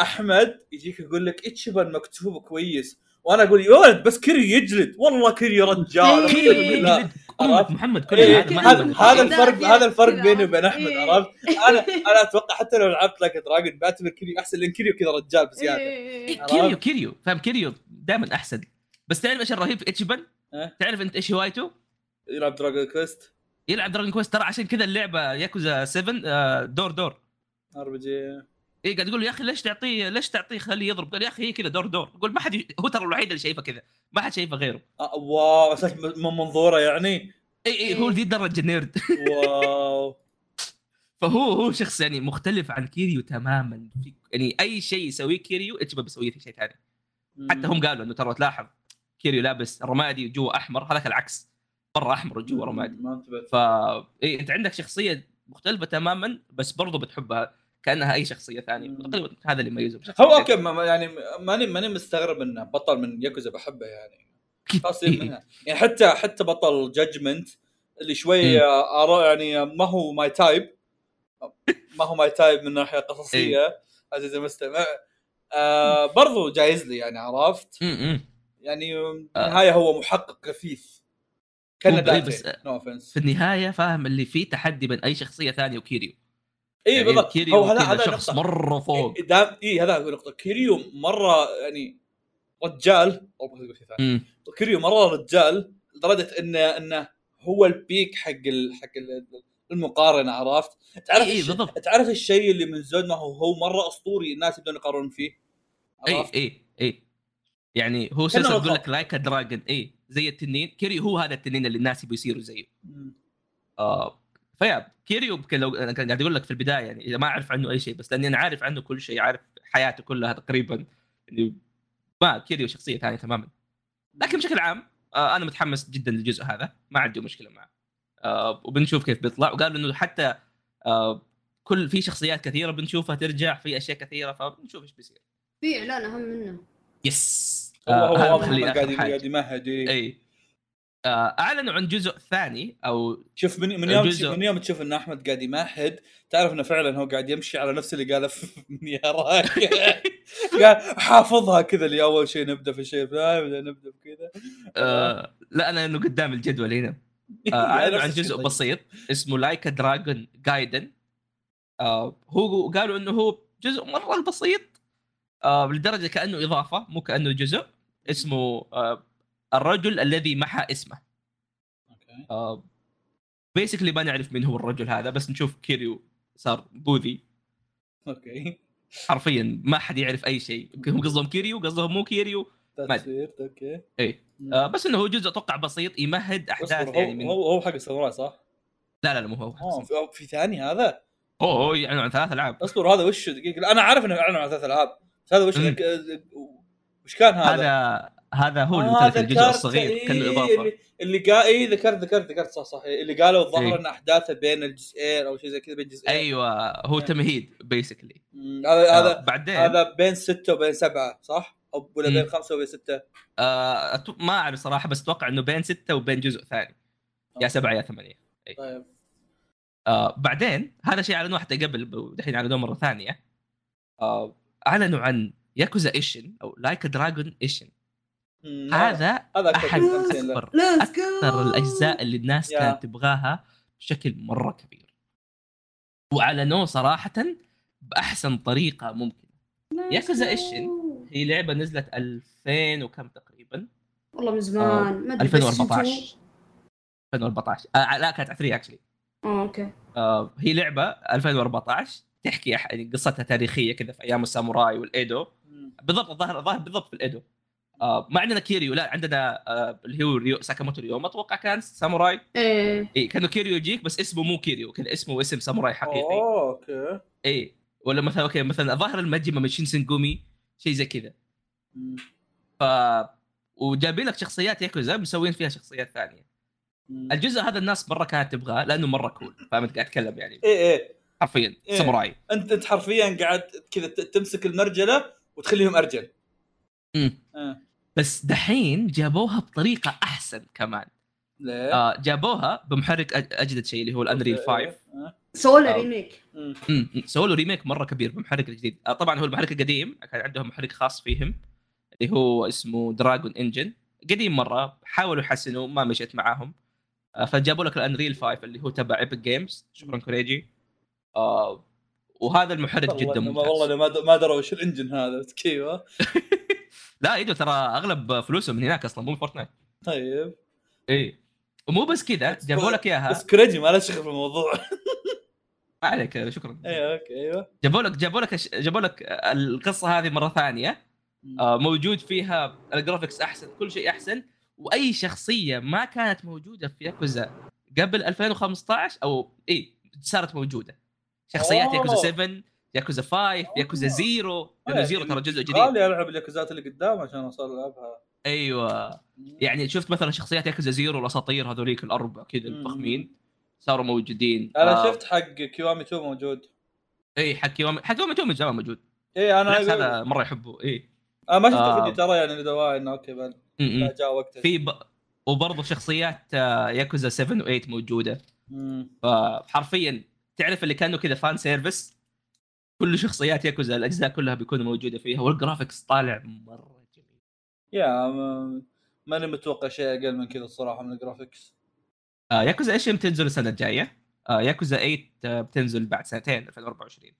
أحمد يجيك يقول لك اتشيبان مكتوب كويس. وأنا أقول يا ولد بس كيريو يجلد. والله كيريو رجال. يجلد. عرفت؟ محمد كل إيه، هذا هذا. الفرق هذا الفرق بيني وبين أحمد إيه. عرفت؟ أنا أنا أتوقع حتى لو لعبت Like a Dragon بعتبر كيريو أحسن لأن كيريو كذا رجال بزيادة إيه. إيه، كيريو كيريو فاهم كيريو دائما أحسن بس تعرف إيش الرهيب في اتشيبان؟ أه؟ تعرف أنت إيش هوايته؟ يلعب دراجون كويست يلعب دراجون كويست ترى عشان كذا اللعبة ياكوزا 7 آه، دور دور RPG اي قاعد يقول يا أخي ليش تعطيه ليش تعطيه خليه يضرب. قال يا أخي هي كذا دور دور. يقول ما حد هو ترى الوحيد اللي شايفه كذا ما حد شايفه غيره. آه wow أساس من منظوره يعني؟ اي اي هو دي الدرجة nerd. wow. فهو هو شخص يعني مختلف عن كيريو تماما. يعني أي شيء يسويه كيريو اتشيبان بيسويه في شيء ثاني. حتى هم قالوا إنه ترى تلاحظ كيريو لابس رمادي وجوا أحمر هذاك العكس برا أحمر وجوا رمادي. ما انتبهت. ف إيه أنت عندك شخصية مختلفة تماما بس برضو بتحبها. كأنها أي شخصية ثانية. تقريبا هذا اللي يميزه بشخصيته. هو okay ما ما- يعني ماني ماني مستغرب إنه بطل من ياكوزا بحبه يعني أكيد. خاص إيه. منها يعني حتى حتى بطل Judgment اللي شوي مم. آراء يعني ما هو my type ما هو my type من ناحيه قصصيه عزيزي المستمع آه برضو جايز لي يعني عرفت. يعني آه. النهايه هو محقق خفيف كان بس- في النهاية فاهم اللي فيه تحدي بين أي شخصية ثانية وكيريو اي يعني بالضبط كيريو هو هذا هذا شخص نقطة. مرة فوق إيه، دام اي هذا نقطة كيريو مرة يعني رجال أو شيء ثاني. كيريو مرة رجال لدرجة انه إنه هو البيك حق ال... حق ال- المقارنة عرفت؟ تعرف إي إي الش... بالضبط. تعرف الشيء اللي من زود ما هو هو مرة أسطوري الناس يبدون يقارنون فيه اي؟ اي اي يعني هو سلسلة بالضبط. لك Like a Dragon اي زي التنين كيريو هو هذا التنين اللي الناس يبوا يصيروا زيه. آه فيا كيريو يمكن لو أنا كان قاعد أقول لك في البداية يعني إذا ما أعرف عنه أي شيء بس لأني أنا عارف عنه كل شيء عارف حياته كلها تقريبا. يعني ما كيريو شخصية ثانية تماما. لكن بشكل عام آه أنا متحمس جدا للجزء هذا. ما عندي مشكلة معه. آه وبنشوف كيف بيطلع. وقالوا إنه حتى آه كل في شخصيات كثيرة بنشوفها ترجع في أشياء كثيرة فبنشوف إيش بيصير. في إعلان أهم منه. يس. هو هو هذا هو بخليه قاعد يمهد إيه. اي آه أعلنوا عن جزء ثاني أو شوف من من يوم من يوم تشوف إن أحمد قاعد يمهد تعرف إنه فعلا هو قاعد يمشي على نفس اللي قاله في من يراك قاعد حافظها كذا اللي أول شيء نبدأ في شيء ثاني نبدأ بكذا آه لا أنا إنه قدام الجدول هنا. آه، أعلنوا عن جزء بسيط اسمه Like a Dragon Gaiden آه هو قالوا إنه هو جزء مرة بسيط. آه لدرجة كأنه إضافة مو كأنه جزء. اسمه آه الرجل الذي محى اسمه. okay. آه basically ما نعرف مين هو الرجل هذا بس نشوف كيريو صار بوذي. okay. حرفيا ما حد يعرف أي شيء. يمكن هم قصدهم كيريو قصدهم مو كيريو. weird، okay. اي. آه بس إنه هو جزء أتوقع بسيط يمهد أحداث اصبر، يعني هو من هو هو حق الساموراي صح؟ لا لا لا مو هو آه في, أو في ثاني هذا؟ أوه يعني عن ثلاث ألعاب. اصبر هذا وش دقيقة أنا عارف انه اعلن عن ثلاث ألعاب. بس هذا وش وش كان هذا؟ هذا هذا هو اللي آه، مثل الجزء الصغير إيه، كان له اضافه اللي, اللي قال اي ذكرت ذكرت ذكرت صح صح. اللي قالوا الظاهر إيه. إن أحداثه بين الجزئين أو شيء زي كذا بين جزئين. أيوه هو إيه. تمهيد basically هذا هذا بعدين؟ هذا بين ستة وبين سبعة صح؟ أو ولا. بين خمسة وبين ستة؟ آه أتو- ما أعرف صراحة بس أتوقع إنه بين ستة وبين جزء ثاني. يا سبعة يا ثمانية. طيب. آه بعدين هذا شيء أعلنوه حتى قبل ودحين أعلنوه مرة ثانية. آه أعلنوا عن ياكوزا Ishin أو Like a Dragon Ishin هذا أحد. أكبر أكثر الأجزاء اللي الناس يا. كانت تبغاها بشكل مرة كبير. واعلنوه صراحة بأحسن طريقة ممكنه ياكوزا Ishin. هي لعبة نزلت 2000 وكم تقريبا؟ والله من زمان. ما أدري بس 2014 انتو- 2014 آه لا كانت 3 actually آه okay. آه هي لعبة 2014 تحكي يعني قصتها تاريخية كذا في أيام الساموراي والإيدو. بالضبط الظاهر الظاهر بالضبط في الإيدو. آه ما عندنا كيريو لا عندنا آه اللي هو ريو ساكاموتو ريو. أتوقع كان ساموراي. إيه. اي كأنه كيريو يجيك بس اسمه مو كيريو كذا اسمه اسم ساموراي حقيقي. أوه okay. اي ولا مثلا okay مثلا الظاهر المجمه من شينسنجومي شيء زي كذا. ف وجايبين لك شخصيات ياكوزا مسوين فيها شخصيات ثانية. مم. الجزء هذا الناس مرة كانت تبغاه لأنه مرة cool فهمت؟ قاعد أتكلم يعني. إيه إيه. حرفيا إيه. ساموراي. أنت أنت حرفيا قاعد كذا تمسك المرجلة وتخليهم أرجل. مم. آه. بس دحين جابوها بطريقة أحسن كمان. ليه؟ آه جابوها بمحرك أجدد شيء اللي هو ال Unreal 5 آه. سووا له آه. remake. امم سووا له remake مرة كبير بمحرك الجديد آه طبعا هو المحرك القديم كان عندهم محرك خاص فيهم اللي هو اسمه Dragon Engine قديم مرة حاولوا يحسنوا ما مشيت معاهم. آه فجابوا لك ال Unreal 5 اللي هو تبع Epic Games شكرا كوريجي. آه وهذا المحرك جدا ممتاز. والله ما دروا وش ال engine هذا كيف لا ايدو ترى أغلب فلوسهم من هناك أصلا مو من فورتنايت طيب. اي ومو بس كذا جابوا لك إياها. بس كريجي ما له شغل في الموضوع. ما عليك شكرا. أيوه okay أيوه. جابوا لك جابوا لك جابوا لك القصة هذه مرة ثانية. آه، موجود فيها ال graphics أحسن كل شيء أحسن. وأي شخصية ما كانت موجودة في ياكوزا قبل 2015 أو اي صارت موجودة. شخصيات. ياكوزا 7 ياكوزا 5 ياكوزا zero. لأنه آه، zero ترى جزء جديد. غالي ألعب الياكوزات اللي قدام عشان أوصل ألعبها. أيوه. يعني شفت مثلا شخصيات ياكوزا zero الاساطير هذوليك الأربع كذا. الفخمين؟ صاروا موجودين. أنا آه، شفت حق كيوامي 2 موجود. اي حق يوم حق يوم توم من زمان موجود. اي أنا هذا مرة يحبه. اي أنا ما شفت آه. الفيديو ترى يعني لدواعي إنه okay جاء وقته. في ب... وبرضه شخصيات آه، ياكوزا 7 و8 موجودة. مم. فحرفيا تعرف اللي كأنه كذا fan service؟ كل شخصيات ياكوزا الأجزاء كلها بيكونوا موجودة فيها وال graphics طالع مرة جميل. يا ما- ماني متوقع شيء أقل من كذا الصراحة من ال graphics آه ياكوزا إيش بتنزل السنة الجاية؟ آه ياكوزا 8 آه، بتنزل بعد سنتين 2024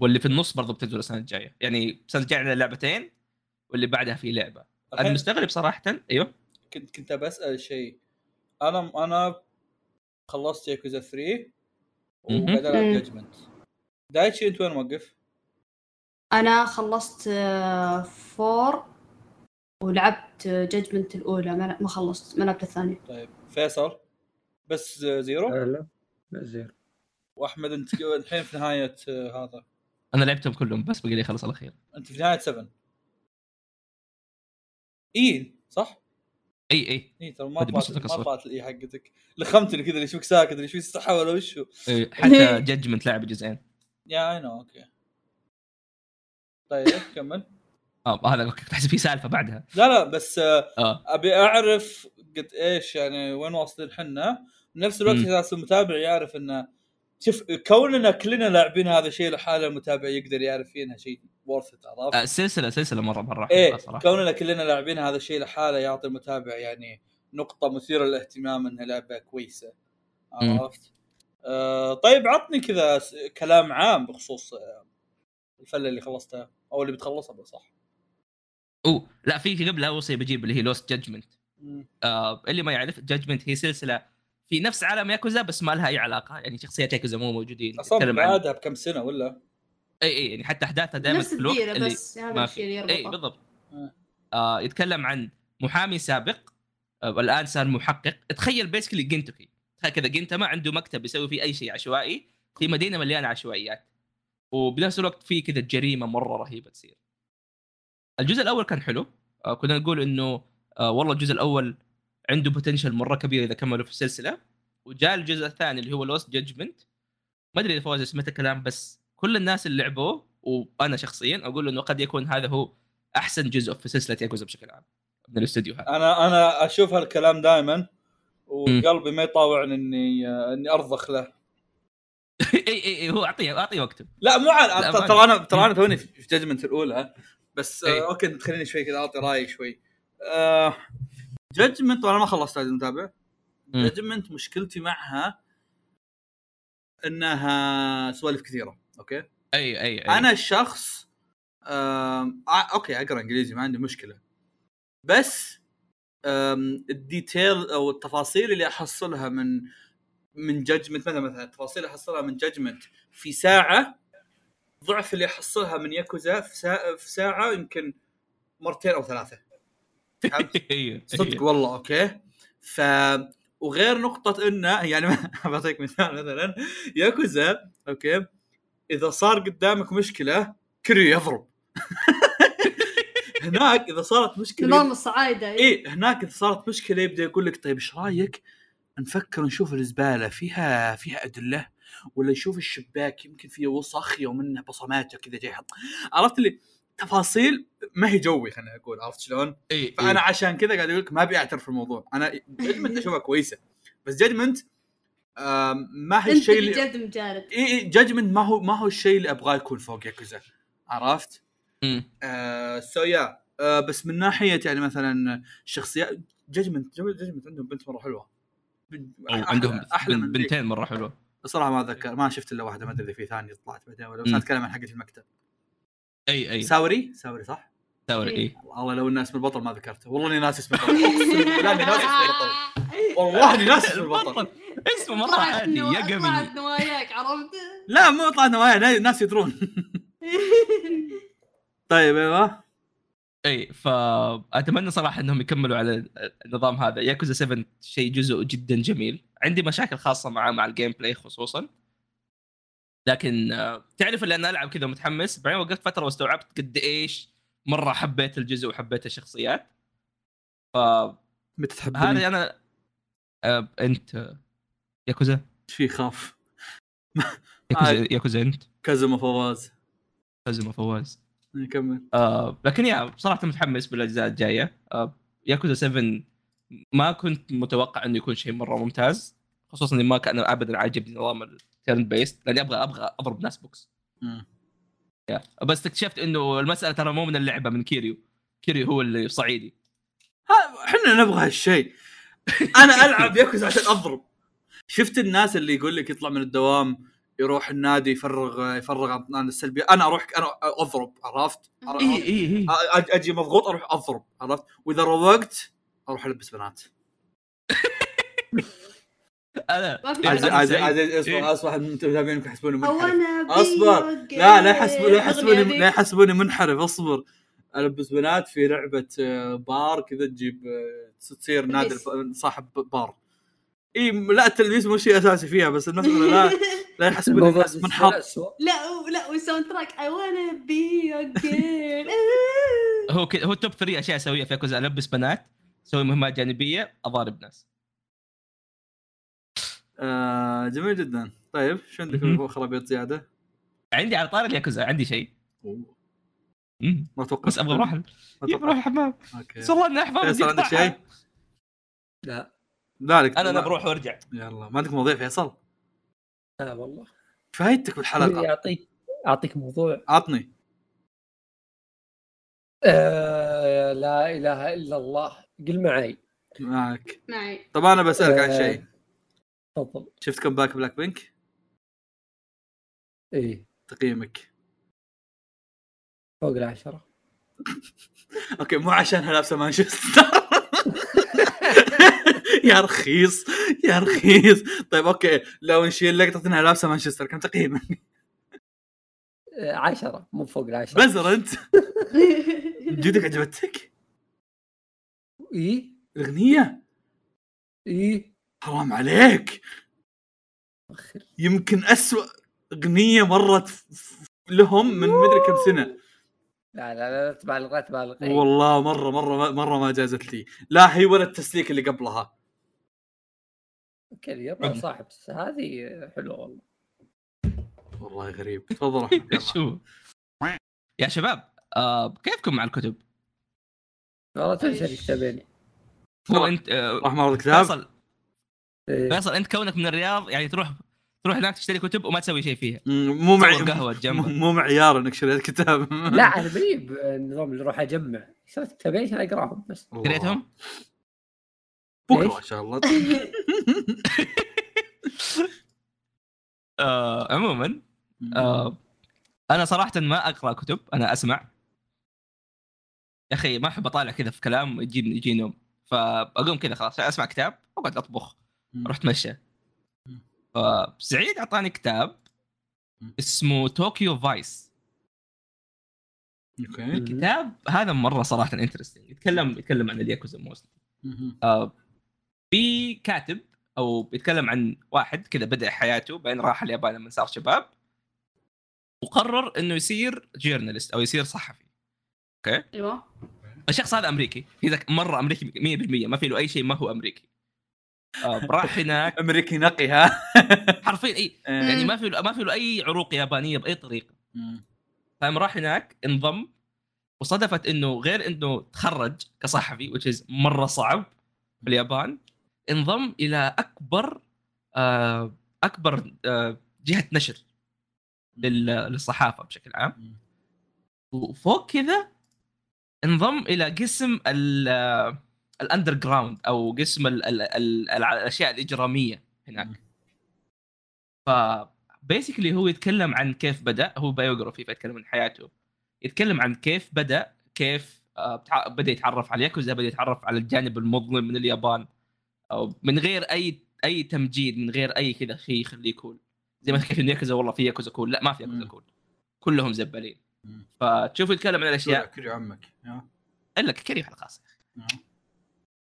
واللي في النص برضه بتنزل السنة الجاية. يعني السنة الجاية عندنا لعبتين واللي بعدها في لعبة. الحين المستغرب صراحة أيوه. كنت كنت بسأل شيء. أنا أنا خلصت ياكوزا 3 مهم. وقاعد العب مم. Judgment دايتشي انت وين موقف؟ أنا خلصت آه، فور ولعبت جاجمنت الأولى ما ما خلصت ما لعبت الثانية. طيب فيصل بس زيرو؟ لا لا لا زين وأحمد أنت الحين في نهاية آه، هذا؟ أنا لعبتهم كلهم بس بقي لي خلص الاخير أنت في نهاية 7 إي صح؟ إي إي. إي ترى ما طلعت ما أتصل. طلعت الاي حقتك. لخمتني كذا اللي يشوفك ساكت اللي يشوفك صح ولا وشو إي، حتى جادجمنت لعب جزئين. يا اي نو أوكي طيب كمل آه هذا كنت احسب في سالفة بعدها لا لا بس آه، آه أبي أعرف قد إيش يعني وين واصلين حنا بنفس الوقت. أساس المتابع يعرف إنه شوف كوننا كلنا لاعبين هذا الشيء لحاله المتابع يقدر يعرف فينا شيء ورث عرفت؟ آه، سلسلة سلسلة مرة مرة إيه صراحة كوننا كلنا لاعبين هذا الشيء لحاله يعطي المتابع يعني نقطة مثيرة للاهتمام إنها لعبة كويسة مم. عرفت؟ آه طيب عطني كذا س- كلام عام بخصوص آه، الفلة اللي خلصتها أو اللي بتخلصها بصح اوه لا في قبلها وصيه بجيب اللي هي Lost Judgment. آه اللي ما يعرف Judgment هي سلسلة في نفس عالم ياكوزا بس ما لها أي علاقة يعني شخصيات ياكوزا مو موجودين أصلا بعدها بكم سنة ولا؟ إي إي يعني حتى أحداثها دائما نفس في الوقت الديرة اللي بس هذا ما الشيء في. اللي إي يربطه. بالضبط. آه. يتكلم عن محامي سابق آه والآن صار محقق. تخيل basically Gintoki كذا Gintama عنده مكتب يسوي فيه أي شيء عشوائي في مدينة مليانة عشوائيات. وبنفس الوقت في كذا جريمة مرة رهيبة تصير. الجزء الأول كان حلو. آه كنا نقول إنه آه والله الجزء الأول عنده potential مرة كبير إذا كملوا في السلسلة. وجاء الجزء الثاني اللي هو Lost Judgment ما أدري إذا فوز سمعت الكلام بس كل الناس اللي لعبوه وأنا شخصيا أقول إنه قد يكون هذا هو أحسن جزء في سلسلة ياكوزا بشكل عام من الاستوديو هذا. أنا أنا أشوف هالكلام دائما وقلبي ما يطاوعني إني إني أرضخ له. إي إي إي هو أعطيه أعطيه وقته. لا مو ما- ترى أنا ترى أنا توني في Judgment الأولى بس. آه أوكي تخليني شوي كذا أعطي رايي شوي. آه Judgment وأنا ما خلصت هذا المتابع مم. Judgment مشكلتي معها إنها سوالف كثيرة أوكي؟ إي إي, أي. أنا الشخص آم، آه أوكي أقرأ إنجليزي ما عندي مشكلة. بس ال detail أو التفاصيل اللي أحصلها من من Judgment مثلا مثلا التفاصيل اللي أحصلها من Judgment في ساعة ضعف اللي أحصلها من ياكوزا في ساعه في ساعة يمكن مرتين أو ثلاثة. صدق والله أوكي؟ ف وغير نقطة انه يعني بعطيك مثال مثلا ياكوزا أوكي؟ إذا صار قدامك مشكلة كيريو يضرب. هناك إذا صارت مشكلة نظام الصعايدة إيه. إيه هناك إذا صارت مشكلة يبدأ يقول لك طيب إيش رأيك نفكر نشوف الزبالة فيها فيها أدلة ولا نشوف الشباك يمكن فيه وسخ يوم إنه بصماته كذا جاي يحط عرفت اللي تفاصيل ما هي جوي خليني أقول عرفت شلون؟ اي فأنا عشان كذا قاعد أقول لك ما أبي أعترف في الموضوع أنا Judgment أشوفها كويسة بس Judgment ما هي الشيء اللي جد مجارد اي اي Judgment ما هو ما هو الشيء اللي أبغاه يكون فوق ياكوزا عرفت؟ آه so yeah آه بس من ناحية يعني مثلا شخصيات Judgment Judgment عندهم بنت مرة حلوة. أحلى- عندهم أحلى من. بنتين مرة حلوة. بصراحه ما أتذكر ما شفت إلا واحدة ما أدري إذا في ثانية طلعت بعدين ولا بس أتكلم عن حقة المكتب. أي أي. ساوري؟ ساوري صح؟ ثوري إيه. إي. والله إني ناسي اسم البطل ما ذكرته. والله إني ناسي اسم البطل. إني ناسي اسم البطل. والله إني ناسي اسم البطل. اسمه مرة طلعت عادي ياغامي طلعت نواياك عرفت؟ لا مو طلعت نوايا الناس يدرون. طيب أيوه. إي فأتمنى صراحة إنهم يكملوا على النظام هذا. ياكوزا 7 شيء جزء جدا جميل. عندي مشاكل خاصة معاه مع ال gameplay خصوصا. لكن آه، تعرف اللي أنا ألعب كذا متحمس؟ بعدين وقفت فترة واستوعبت قد إيش مرة حبيت الجزء وحبيت الشخصيات. فهذا متى تحبني؟ أنا آه، أنت آه، ياكوزا؟ إيش في خاف؟ ياكوزا ياكوزا أنت؟ كازوما فواز. كازوما فواز. نكمل آه لكن yeah بصراحه متحمس بالأجزاء الجاية. آه ياكوزا 7 ما كنت متوقع إنه يكون شيء مرة ممتاز خصوصا إني ما كان ابدا عاجبني نظام ال turn based لأني أبغى أبغى أضرب ناس بوكس. yeah. بس اكتشفت إنه المسألة ترى مو من اللعبة من كيريو. كيريو هو اللي صعيدي. إحنا نبغى هالشيء. أنا ألعب ياكوزا عشان أضرب. شفت الناس اللي يقول لك يطلع من الدوام يروح النادي يفرغ يفرغ عن السلبية أنا أروح أنا أضرب عرفت؟ إي إي إي أجي مضغوط أروح أضرب عرفت؟ وإذا روقت أروح ألبس بنات أنا. عزيز إيه. أصبر أصبر متابعينك يحسبوني أو منحرف. بيوجي. لا لا يحسبوني لا يحسبوني لا. يحسبوني منحرف أصبر ألبس بنات في لعبة آه، بار كذا تجيب آه، تصير نادي صاحب بار إي لا التلبيس مو شيء أساسي فيها بس المساله لا لا الموضوع الناس منحط. لا لا وال soundtrack be your girl. هو كده هو top 3 أشياء أسويها في ياكوزا ألبس بنات أسوي مهمات جانبية أضارب ناس. آه جميل جدا. طيب شو عندك مهم. خرابيط زيادة؟ عندي على طاري الياكوزا عندي شيء. ما أتوقع بس أبغى أروح أتوقع أروح الحمام. أوكي. والله اني احفظ فيصل عندك شيء؟ لا. لا لك أنا أنا لا. بروح وأرجع. يلا. ما عندك مواضيع فيصل؟ لا والله. فايدتك بالحلقة اعطيك أعطيك موضوع. عطني. آه لا إله إلا الله. قل معي. معك. معي. طب أنا بسألك عن آه. شيء. تفضل. شفت comeback Blackpink؟ إيه. تقييمك. فوق العشرة. أوكي مو عشانها لابسه مانشستر يا رخيص يا رخيص. طيب أوكي. لو نشيل لقطه انها لابسة مانشستر كم تقييمك؟ آه، عشرة مو فوق العشرة. بزر أنت. جدك عجبتك؟ إي. الأغنية؟ إي. حرام عليك. يمكن أسوأ أغنية مرت لهم من مدري كم سنة. لا لا لا تبالغ لا تبالغ. والله مرة مرة مرة ما جازت لي. لا هي ولا التسليك اللي قبلها. أوكي يلا صاحب هذه حلوة والله والله غريب تفضل يا شباب آه كيفكم مع الكتب؟ والله توني شاري كتابين هو. أنت آه راح معرض كتاب فيصل إيه. فيصل أنت كونك من الرياض يعني تروح تروح هناك تشتري كتب وما تسوي شيء فيها مو معي جنبك. مو معيار إنك شريت كتاب لا أنا ماني بالنظام اللي أروح أجمع شريت كتابين عشان أقراهم بس. قريتهم؟ بكرة؟ إن شاء الله آه عموما آه أنا صراحة ما أقرأ كتب أنا أسمع. يا أخي ما أحب أطالع كذا في كلام يجي يجي نوم. فأقوم كذا خلاص أسمع كتاب وأقعد أطبخ. أروح أتمشى. فسعيد أعطاني كتاب. اسمه طوكيو فايس okay. الكتاب هذا مرة صراحة interesting يتكلم يتكلم عن الياكوزا most مهم. آه في كاتب أو بيتكلم عن واحد كذا بدأ حياته بعدين راح اليابان لما صار شباب. وقرر إنه يصير جورنالست أو يصير صحفي. أيوه. الشخص هذا أمريكي. إذا ذاك مرة أمريكي 100% ما في له أي شيء ما هو أمريكي. آه راح هناك. أمريكي نقي ها؟ حرفيا إي. يعني ما في ما في له أي عروق يابانية بأي طريقة. فقام راح هناك انضم وصدفت إنه غير إنه تخرج كصحفي which is مرة صعب في اليابان انضم إلى أكبر آه، أكبر آه، جهة نشر لل- للصحافة بشكل عام. وفوق كذا انضم إلى قسم ال underground أو قسم ال ال ال الأشياء الإجرامية هناك. ف basically هو يتكلم عن كيف بدأ هو biography فيتكلم عن حياته يتكلم عن كيف بدأ كيف آه، بدأ يتعرف على الياكوزا بدأ يتعرف على الجانب المظلم من اليابان أو من غير أي أي تمجيد من غير أي كذا شيء يخليه كول زي ما كيف الياكوزا والله في ياكوزا كول لا ما في ياكوزا. كول كلهم زبالين. فتشوف يتكلم عن كريو الاشياء كريو عمك. إلا كريم على الخاص يا.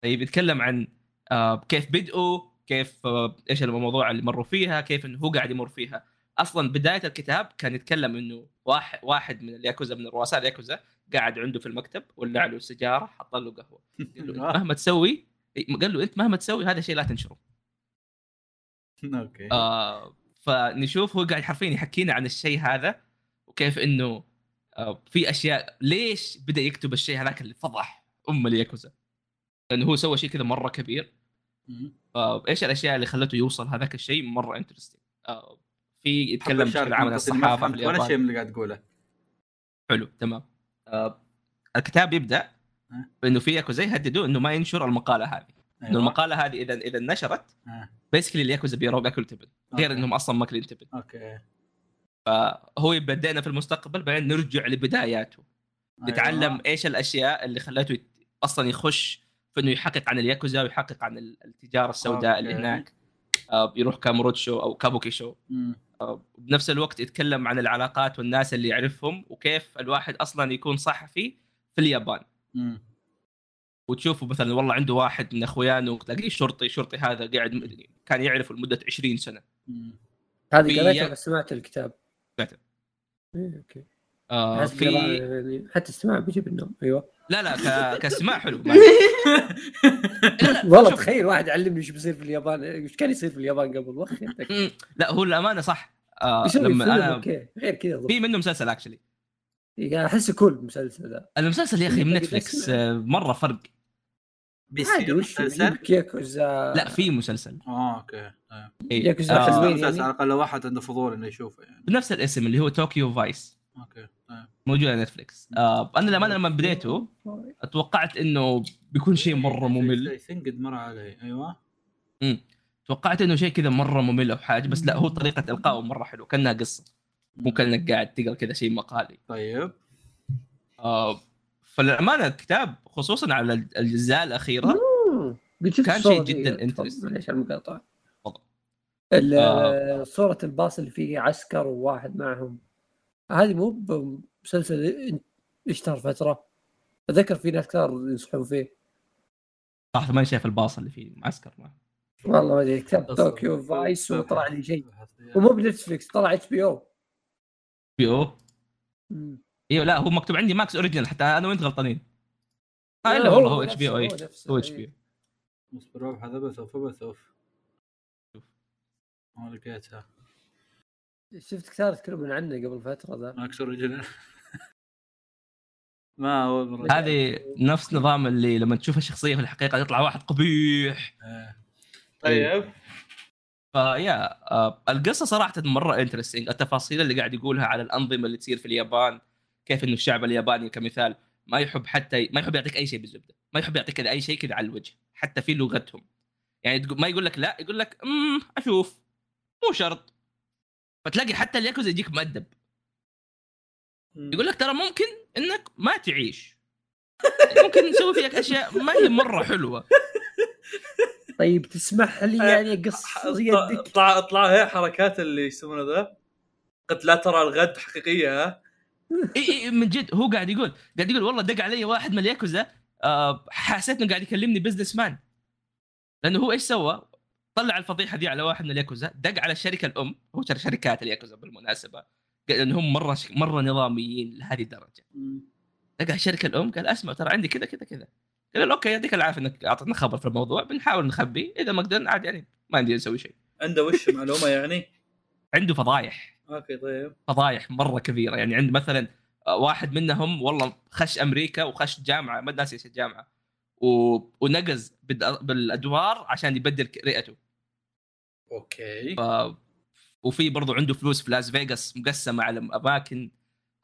طيب يتكلم عن آه، كيف بدأوا كيف آه، إيش الموضوع اللي مروا فيها كيف إنه هو قاعد يمر فيها. أصلا بداية الكتاب كان يتكلم إنه واحد واحد من الياكوزا من رؤساء الياكوزا قاعد عنده في المكتب ولع له سيجاره حط له قهوة. قال له مهما تسوي قال له أنت مهما تسوي هذا الشيء لا تنشره. okay. آه فنشوف هو قاعد حرفيا يحكينا عن الشيء هذا وكيف إنه آه في أشياء ليش بدأ يكتب الشيء هذاك اللي فضح أم الياكوزا؟ لأنه هو سوى شيء كذا مرة كبير. فايش الأشياء اللي خلته يوصل هذاك الشيء مرة interesting آه في يتكلم بشكل عام عن الصحافه ولا شيء من اللي قاعد تقوله. حلو تمام. آه الكتاب يبدأ أه. بانه في ياكوزا يهددوا إنه ما ينشر المقالة هذه إنه أيوة. المقالة هذه اذا إذا نشرت آه. basically الياكوزا بيروا بياكلوا تبن غير. إنهم أصلا ماكلين تبن okay هو يبدأنا في المستقبل بعدين نرجع لبداياته أيوة. نتعلم إيش الأشياء اللي خلته يت- أصلا يخش في إنه يحقق عن الياكوزا ويحقق عن ال- التجارة السوداء اللي okay. هناك آه، يروح كاموروتشو أو كابوكي شو. آه، بنفس الوقت يتكلم عن العلاقات والناس اللي يعرفهم وكيف الواحد أصلا يكون صحفي في اليابان مم. وتشوفه مثلا والله عنده واحد من اخوانه تلاقيه شرطي شرطي هذا قاعد كان يعرفه لمدة 20 سنة. هذه قريتها بس سمعت الكتاب. سمعته. إيه، أوكي. آه في يعني حتى استماع بيجيب النوم. أيوه. لا لا ك... كاستماع حلو. والله. تخيل واحد علمني إيش بيصير في اليابان. إيش كان يصير في اليابان قبل؟ وقت. لا هو الامانه صح. آه لما أنا أوكي. غير كذا في منه مسلسل اكشلي إيه، احسه كول المسلسل ذا. المسلسل يا أخي من تقدر نتفلكس. آه، مرة فرق. عادي بيصير وش ياكوزا لا في مسلسل. آه أوكي. طيب. إيه. ياكوزا آه حلوين. يعني؟ على الأقل واحد عنده فضول إنه يشوفه يعني. بنفس الاسم اللي هو طوكيو فايس أوكي طيب. موجود على نتفلكس آه أنا لما أنا لما بديته توقعت إنه بيكون شيء مرة ممل. ثينك قد مر علي. أيوه. توقعت إنه شيء كذا مرة ممل أو حاجة بس لا هو طريقة إلقائه مرة حلو كأنها قصة. مو كأنك قاعد تقرأ كذا شيء مقالي. طيب. آه فالامانه الكتاب خصوصا على الأجزاء الأخيرة مم. قد شفت كان شيء. جداً interesting. معليش على المقاطعة آه. صورة الباص اللي فيه عسكر وواحد معهم. هذه مو بمسلسل اشتهر فترة. أتذكر في ناس كثار ينصحون فيه. صراحة ما شايف الباص اللي فيه معسكر ما والله ما أدري كتاب طوكيو فايس وطلع لي شيء. ومو بنتفلكس طلع إتش بي أو. بي أو. أيوه لا هو مكتوب عندي ماكس أوريجينال حتى أنا وأنت غلطانين. آه إلا والله هو إتش بي أو اي هو إتش بي اصبر هذا بثوف بثوف ما لقيتها شفت كثار يتكلمون عنه قبل فترة ذا. Max Original. ما هو هذه نفس نظام اللي لما تشوف الشخصيه في الحقيقة يطلع واحد قبيح. إيه. طيب. فيا آه القصة صراحة مرة interesting التفاصيل اللي قاعد يقولها على الأنظمة اللي تصير في اليابان كيف إنه الشعب الياباني كمثال ما يحب حتى ما يحب يعطيك أي شيء بالزبدة. ما يحب يعطيك أي شيء كذا على الوجه حتى في لغتهم. يعني ما يقول لك لا يقول لك أمم أشوف مو شرط. فتلاقي حتى الياكوزا يجيك مؤدب. يقول لك ترى ممكن إنك ما تعيش. ممكن نسوي فيك أشياء ما هي مرة حلوة. طيب تسمح لي يعني اقص يدك؟ اطلع اطلع هي حركات اللي يسمونه ذا. قلت لا ترى الغد حقيقية. ها إي إي من جد هو قاعد يقول قاعد يقول والله دق علي واحد من الياكوزا آه حسيت إنه قاعد يكلمني businessman لأنه هو إيش سوى؟ طلع الفضيحة دي على واحد من الياكوزا دق على الشركة الأم هو شركات الياكوزا بالمناسبة. لأن هم مرة مرة نظاميين لهذه الدرجة. دق على الشركة الأم قال أسمع ترى عندي كذا كذا كذا. قال له okay يعطيك العافية إنك أعطيتنا خبر في الموضوع بنحاول نخبي إذا ما قدرنا عاد يعني ما عندي نسوي شيء. عنده وش معلومة يعني؟ عنده فضايح. okay طيب. فضايح مرة كبيرة يعني عند مثلا واحد منهم والله خش أمريكا وخش جامعة ما ناسي إيش الجامعة و... ونقز بالأدوار عشان يبدل رئته. okay. ف... وفي برضو عنده فلوس في لاس فيغاس مقسمة على أماكن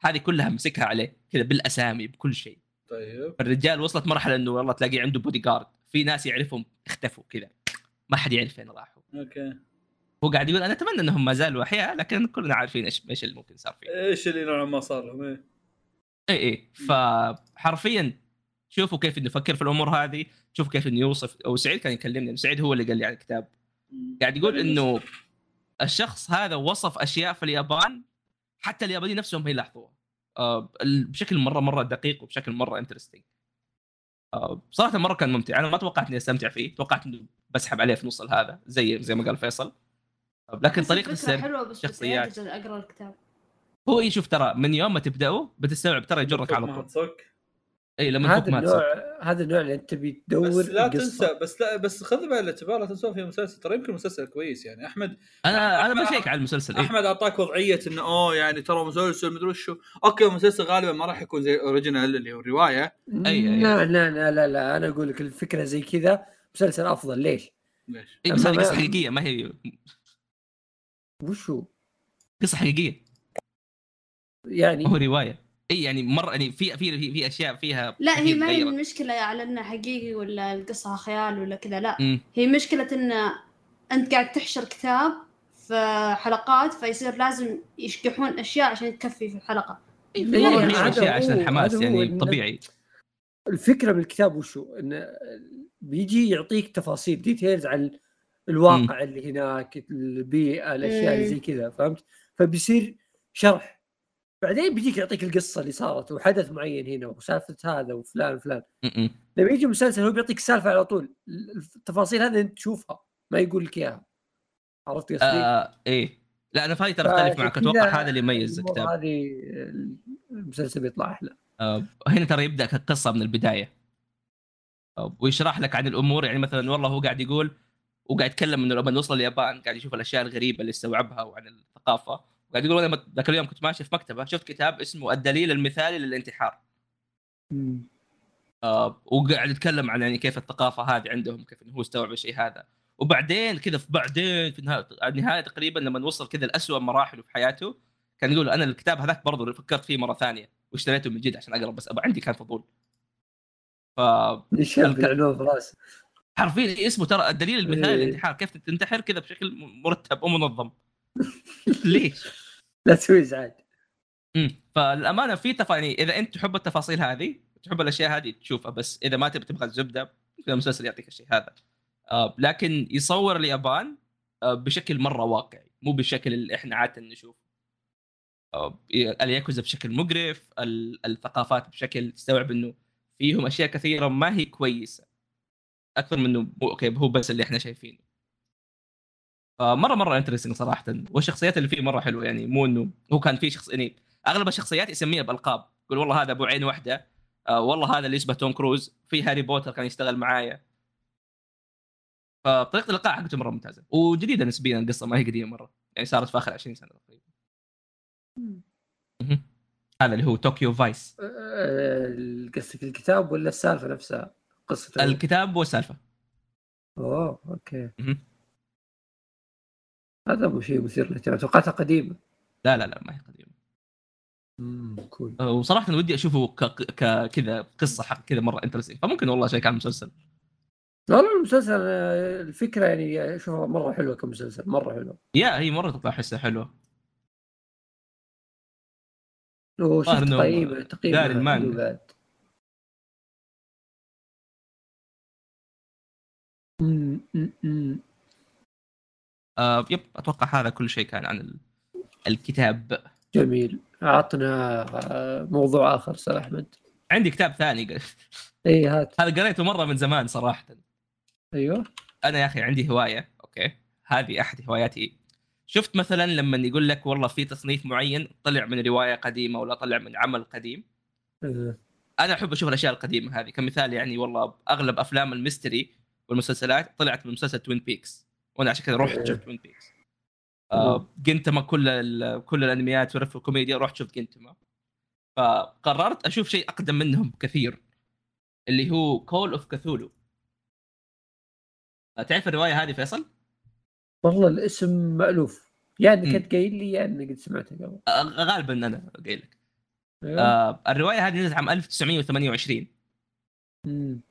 هذه كلها مسكها عليه كذا بالأسامي بكل شيء. طيب. الرجال وصلت مرحلة إنه والله تلاقيه عنده بودي جارد في ناس يعرفهم اختفوا كذا. ما حد يعرف فين راحوا. okay. هو قاعد يقول أنا أتمنى إنهم ما زالوا أحياء لكن كلنا عارفين إيش إيش اللي ممكن صار فيه. إيش اللي نوعا ما صار لهم اي اي فحرفيا شوفوا كيف إنه يفكر في الأمور هذه شوفوا كيف إنه يوصف. أو سعيد كان يكلمني سعيد هو اللي قال لي عن الكتاب. قاعد يقول إنه الشخص هذا وصف أشياء في اليابان حتى اليابانيين نفسهم ما يلاحظوها. بشكل مرة مرة دقيق وبشكل مرة interesting آه بصراحه مرة كان ممتع. أنا ما توقعت إني أستمتع فيه. توقعت انه بسحب عليه في نص هذا زي زي ما قال فيصل. آه لكن طريقة السرد حلوة بس شخصيات أقرأ الكتاب. هو يشوف ترى من يوم ما تبداه بتستوعب ترى يجرك على طول. اي لما هذا النوع هذا النوع اللي أنت تبي تدور بس لا تنسى بس لا بس خذ بعين الاعتبار لا تنسى في مسلسل ترى يمكن مسلسل كويس يعني احمد أنا أنا بشيك على المسلسل إيه؟ أحمد أعطاك وضعية إنه أوه يعني ترى مسلسل مدري شو okay المسلسل غالبا ما راح يكون زي ال original اللي هو الرواية اي أي. لا لا لا لا لا أنا أقول لك الفكرة زي كذا مسلسل أفضل ليش؟ ليش؟ اي بس هذه قصة حقيقية ما هي وشو؟ قصة حقيقية يعني هو رواية اي يعني مرة يعني في في في, في أشياء فيها لا هي ما هي المشكلة على انه حقيقي ولا القصة خيال ولا كذا لا. م. هي مشكلة إن أنت قاعد تحشر كتاب في حلقات فيصير لازم يشقحون أشياء عشان تكفي في الحلقة. يعني أشياء عشان الحماس يعني طبيعي. الفكرة بالكتاب وشو؟ انه بيجي يعطيك تفاصيل details عن الواقع م. اللي هناك البيئة الأشياء اللي زي كذا فهمت؟ فبيصير شرح. بعدين بيجيك يعطيك القصة اللي صارت وحدث معين هنا وسالفه هذا وفلان وفلان. لما يجي مسلسل هو بيعطيك السالفه على طول التفاصيل هذه أنت تشوفها ما يقول لك إياها. عرفت قصدي؟ آه إيه. لا أنا فاي ترى أختلف معك. أتوقع هذا اللي يميز الكتاب. هذه المسلسل بيطلع أحلى. آه هنا ترى يبدأ القصة من البداية. آه ويشرح لك عن الأمور يعني مثلا والله هو قاعد يقول وقاعد يتكلم انه لما نوصل اليابان قاعد يشوف الأشياء الغريبة اللي استوعبها وعن الثقافة. قاعد يقول أنا ذاك اليوم كنت ماشي في مكتبة شفت كتاب اسمه الدليل المثالي للانتحار. آه وقاعد يتكلم عن يعني كيف الثقافة هذه عندهم كيف إنه هو استوعب الشيء هذا وبعدين كذا في بعدين في النهايه النهاية تقريبا لما وصل كذا لاسوء مراحله في حياته كان يقول أنا الكتاب هذاك برضه فكرت فيه مرة ثانية واشتريته من جد عشان أقرأ بس أبقى عندي كان فضول. ف إيش العنوان في راسه؟ حرفيا اسمه ترى الدليل المثالي إيه. للانتحار كيف تنتحر كذا بشكل مرتب ومنظم ليش؟ لا تسوي إزعاج. امم فالأمانة في تفا يعني إذا أنت تحب التفاصيل هذه تحب الأشياء هذه تشوفها بس إذا ما تبي تبغى الزبدة المسلسل يعطيك الشيء هذا. آه لكن يصور اليابان آه بشكل مرة واقعي مو بالشكل اللي إحنا عادة نشوف آه، الياكوزا بشكل مقرف ال- الثقافات بشكل تستوعب إنه فيهم أشياء كثيرة ما هي كويسة. أكثر من إنه مو- okay هو بس اللي إحنا شايفينه. فمره مره interesting صراحة. والشخصيات اللي فيه مرة حلوة يعني مو إنه هو كان فيه شخص يعني أغلب الشخصيات يسميها بألقاب. يقول والله هذا أبو عين واحدة آه والله هذا اللي يشبه توم كروز. في هاري بوتر كان يشتغل معايا. فطريقة الالقاء حقته مرة ممتازة. وجديدة نسبيا القصة ما هي قديمة مرة. يعني صارت في آخر 20 سنة تقريبا. هذا اللي هو Tokyo Vice آه، قصدك الكتاب ولا السالفة نفسها؟ قصة الكتاب والسالفة. أوه okay. هذا مو شيء مثير للاهتمام. توقعتها قديمة. لا لا لا ما هي قديمة. امم cool أه، وصراحة ودي أشوفه ك... ك... كذا قصة حق كذا مرة interesting فممكن والله شيء كان مسلسل. والله المسلسل آه، الفكرة يعني اشوفها مرة حلوة كمسلسل مرة حلوة. يا هي مرة تطلع احسها حلوة. وشفت تقييم تقييم المانجا. بعد. آه يب أتوقع هذا كل شيء كان عن ال... الكتاب. جميل. عطنا آه، موضوع آخر أستاذ أحمد. عندي كتاب ثاني. اي هات. هذا قريته مرة من زمان صراحة. أيوه. أنا يا أخي عندي هواية. okay. هذه أحد هواياتي. شفت مثلا لما يقول لك والله في تصنيف معين طلع من رواية قديمة ولا طلع من عمل قديم. آه، أنا أحب أشوف الأشياء القديمة هذه. كمثال يعني والله أغلب أفلام ال mystery والمسلسلات طلعت من مسلسل Twin Peaks وأنا عشان كذا رحت. شفت Twin Peaks آه Gintama كل كل الانميات ورف الكوميديا رحت شفت Gintama فقررت أشوف شيء أقدم منهم كثير اللي هو Call of Cthulhu تعرف الرواية هذه فيصل؟ والله الاسم مألوف يا انك أمم. انت قايل لي يا انك قد سمعته قبل آه، غالبا أنا قايل لك أيوة. آه الرواية هذه نزلت عام 1928 أمم.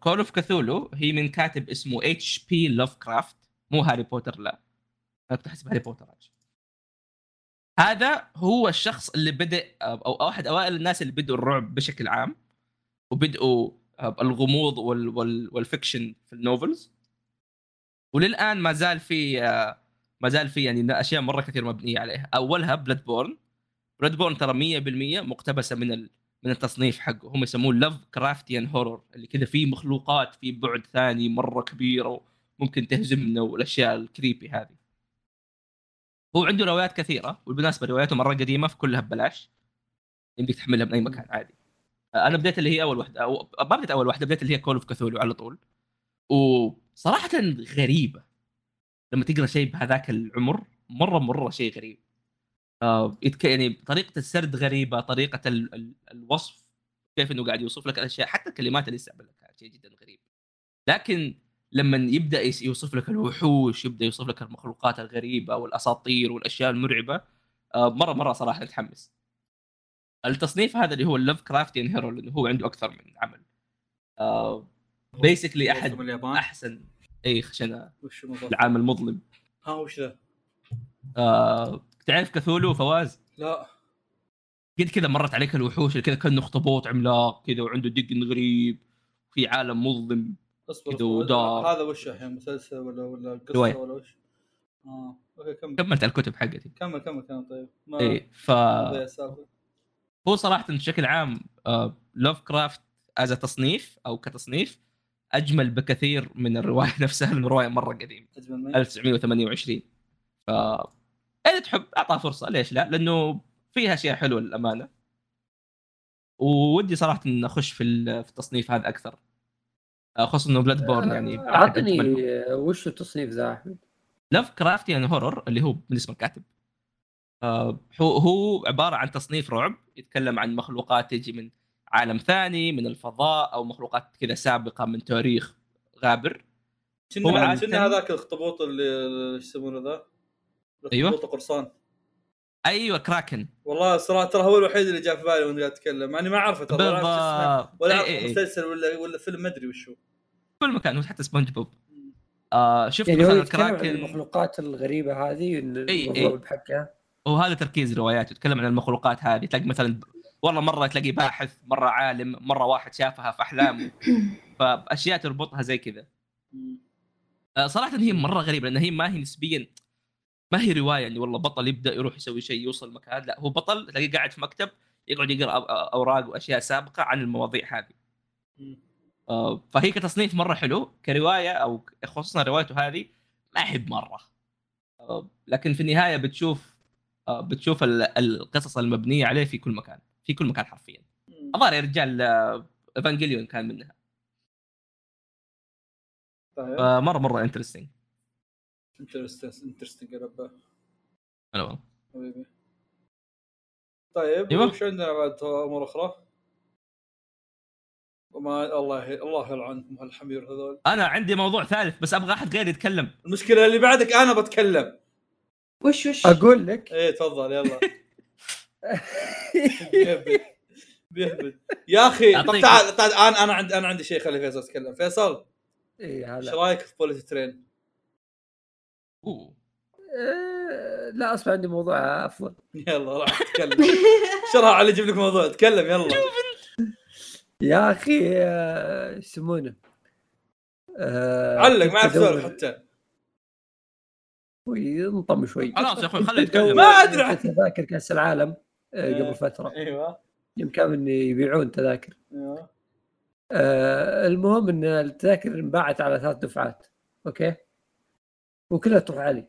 Call of Cthulhu هي من كاتب اسمه H.P. Lovecraft مو هاري بوتر لا أنا كنت احسب هاري بوتر. هذا هو الشخص اللي بدأ أو احد أوائل الناس اللي بدوا الرعب بشكل عام وبدأوا الغموض وال وال وال fiction في ال novels وللآن ما زال في آه، ما زال في يعني أشياء مرة كثير مبنية عليها أولها Bloodborne Bloodborne ترى 100% مقتبسة من. من التصنيف حقه. هم يسموه Lovecraftian horror اللي كذا فيه مخلوقات في بعد ثاني مرة كبيرة وممكن تهزمنا والاشياء ال creepy هذه. هو عنده روايات كثيرة وبالمناسبة رواياته مرة قديمة فكلها ببلاش. يمديك تحملها من أي مكان عادي. أنا بديت اللي هي أول واحدة أو ما بديت أول واحدة بديت اللي هي Call of Cthulhu على طول. وصراحة غريبة. لما تقرأ شيء بهذاك العمر مرة مرة شيء غريب. آه. يعني طريقة السرد غريبة طريقة ال... ال... الوصف كيف إنه قاعد يوصف لك الاشياء حتى الكلمات اللي يستعملها شيء جدا غريب لكن لما يبدأ يوصف لك الوحوش يبدأ يوصف لك المخلوقات الغريبة والأساطير والأشياء المرعبة آه مرة مرة صراحة نتحمس التصنيف هذا اللي هو ال Lovecraftian horror لأنه هو عنده أكثر من عمل آه basically أحد من اليابان أحسن اي الموضوع؟ العام المظلم ها وش ذا؟ آه تعرف Cthulhu فواز لا قد كذا مرت عليك الوحوش اللي كذا كأنه اخطبوط عملاق كذا وعنده دقن غريب في عالم مظلم اصبر. ودار. هذا وش الحين مسلسل ولا ولا قصة رواية. ولا وش؟ آه okay كمل كملت الكتب حقتي كمل كمل كمل طيب ما اي ف هو صراحة بشكل عام Lovecraft as تصنيف أو كتصنيف أجمل بكثير من الرواية نفسها لأن الرواية مرة قديمة أجمل مني 1928 ف إذا تحب اعطها فرصة ليش لا؟ لأنه فيها أشياء حلوة للأمانة وودي صراحة إن أخش في ال- في التصنيف هذا أكثر خصوصا إنه Bloodborne يعني أحد عطني أجملهم. آه، وش التصنيف ذا أحمد؟ Lovecraftian horror اللي هو من اسم الكاتب آه، هو هو عبارة عن تصنيف رعب يتكلم عن مخلوقات تجي من عالم ثاني من الفضاء أو مخلوقات كذا سابقة من تاريخ غابر كنا كنا هذاك الأخطبوط اللي إيش يسمونه ذا؟ أيوة. الاخطبوط القرصان أيوه كراكن. والله صراحة ترى هو الوحيد اللي جاء في بالي وانت قاعد تتكلم مع إني ما أعرفه ترى ولا أعرف شو اسمه، بالضبط. ولا إي أعرف إي إي. مسلسل ولا ولا فيلم ما أدري وش هو كل مكان حتى سبونج بوب آه شفت يعني مثلا كراكن؟ المخلوقات الغريبة هذه الرعب إي. حقها وهذا تركيز رواياته يتكلم عن المخلوقات هذه. تلاقي مثلا والله مرة تلاقي باحث مرة عالم مرة واحد شافها في أحلامه. فأشياء تربطها زي كذا. آه، صراحة هي مرة غريبة لأن هي ما هي نسبيا ما هي رواية يعني والله بطل يبدأ يروح يسوي شيء يوصل مكان لا هو بطل تلاقيه قاعد في مكتب يقعد يقرأ أوراق وأشياء سابقة عن المواضيع هذه. آه، فهي كتصنيف مرة حلو كرواية أو خصوصا روايته هذه ما احب مره آه، لكن في النهاية بتشوف آه، بتشوف ال- القصص المبنية عليه في كل مكان في كل مكان حرفيا. الظاهر يا رجال ايفانجيليون كان منها. طيب. فمره مرة interesting interesting يا ربه أنا والله حبيبي طيب أيوة. وش عندنا بعد أمور أخرى؟ وما الله الله يلعنكم هالحمير هذول. أنا عندي موضوع ثالث بس أبغى أحد غير يتكلم. المشكلة اللي بعدك أنا بتكلم. وش وش؟ أقول لك. إيه تفضل يلا. بيهبد. بيهبد. يا أخي طب. تعال تعال أنا أنا عندي أنا عندي شيء خلي فيصل يتكلم. فيصل اي إيش هلا رأيك في بوليت ترين؟ أوه. آه، لا اصبح عندي موضوع أفضل. يلا راح تتكلم. شرها علي يجيب لك موضوع. تكلم يلا. يا أخي آه، إيش يسمونه؟ آه، علق أدور- سولف حتى. وينطم شوي. خلاص يا أخوي خليه يتكلم ما. كنت تذاكر كأس العالم آه، إيه. قبل فترة. أيوه. يوم كانوا يبيعون تذاكر. أيوه. المهم إن التذاكر انباعت على ثلاث دفعات أوكي؟ وكلها تروح علي.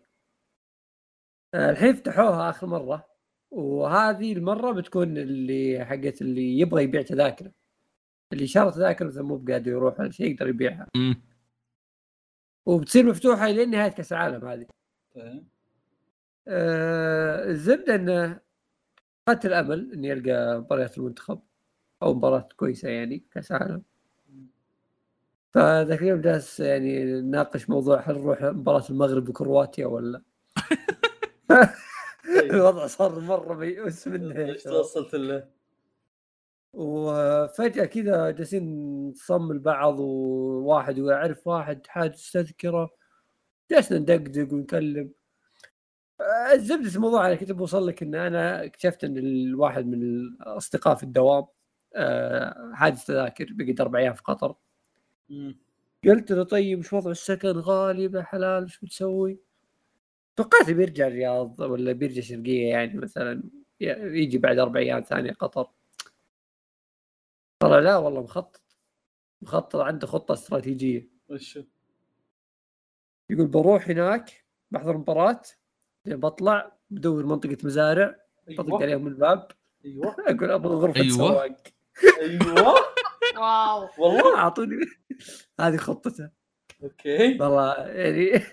الحين فتحوها آخر مرة وهذه المرة بتكون اللي حقت اللي يبغى يبيع تذاكر اللي شرى تذاكر مثلا مو بقادر يروح ولا شيء يقدر يبيعها. وبتصير مفتوحة لين نهاية كأس العالم هذه. طيب. آه، الزبدة إنه فات الامل اني القى مباريات المنتخب أو مباراة كويسة يعني كأس عالم فذاك اليوم جالس يعني نناقش موضوع هل نروح مباراة المغرب وكرواتيا ولا الوضع صار مرة ميؤوس منه يا إيش. توصلت له؟ وفجأة كذا جالسين نصم البعض وواحد يعرف واحد حاجز تذكره جلسنا ندقدق ونكلم الزبدة الموضوع أنا كنت بوصل لك إن أنا اكتشفت إن الواحد من الأصدقاء في الدوام آه، حاجز تذاكر بقيت أربع أيام في قطر. قلت له طيب وش وضع السكن؟ غالي يا حلال وش بتسوي؟ توقعت بيرجع الرياض ولا بيرجع شرقية يعني مثلا يجي بعد أربع أيام ثانية قطر. طلع لا والله مخطط. مخطط عنده خطة استراتيجية. وش يقول بروح هناك بحضر مباراة بطلع بدور منطقة مزارع بطق أيوه. عليهم الباب. أيوه. أقول أبغى غرفة أيوة. سواق. أيوه. واو. والله أعطوني. هذه خطته أوكي. والله يعني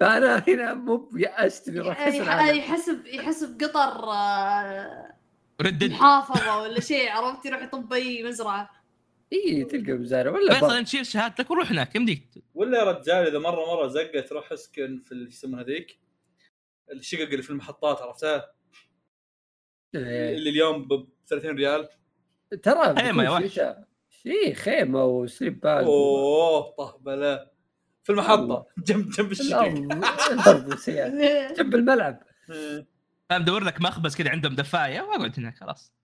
فأنا هنا مو يأست يعني يحسب يحسب قطر آه، ردد. محافظة ولا شيء عرفت؟ يروح يطب أي مزرعة. إي تلقى مزارع ولا فيصل بر. أنت شيل شهادتك وروح هناك يمديك. ولا يا رجال إذا مرة مرة زقت روح أسكن في ال- إيش يسمونها هذيك الشقق اللي في المحطات عرفتها؟ إيه. اللي اليوم ب 30 ريال. ترى يا وحش. شتاء. اي خيمة و sleep bag أوه طهبلة في المحطة جنب جنب سيارة. جنب الملعب إيه. فاهم دور لك مخبز كذا عندهم دفاية واقعد هناك خلاص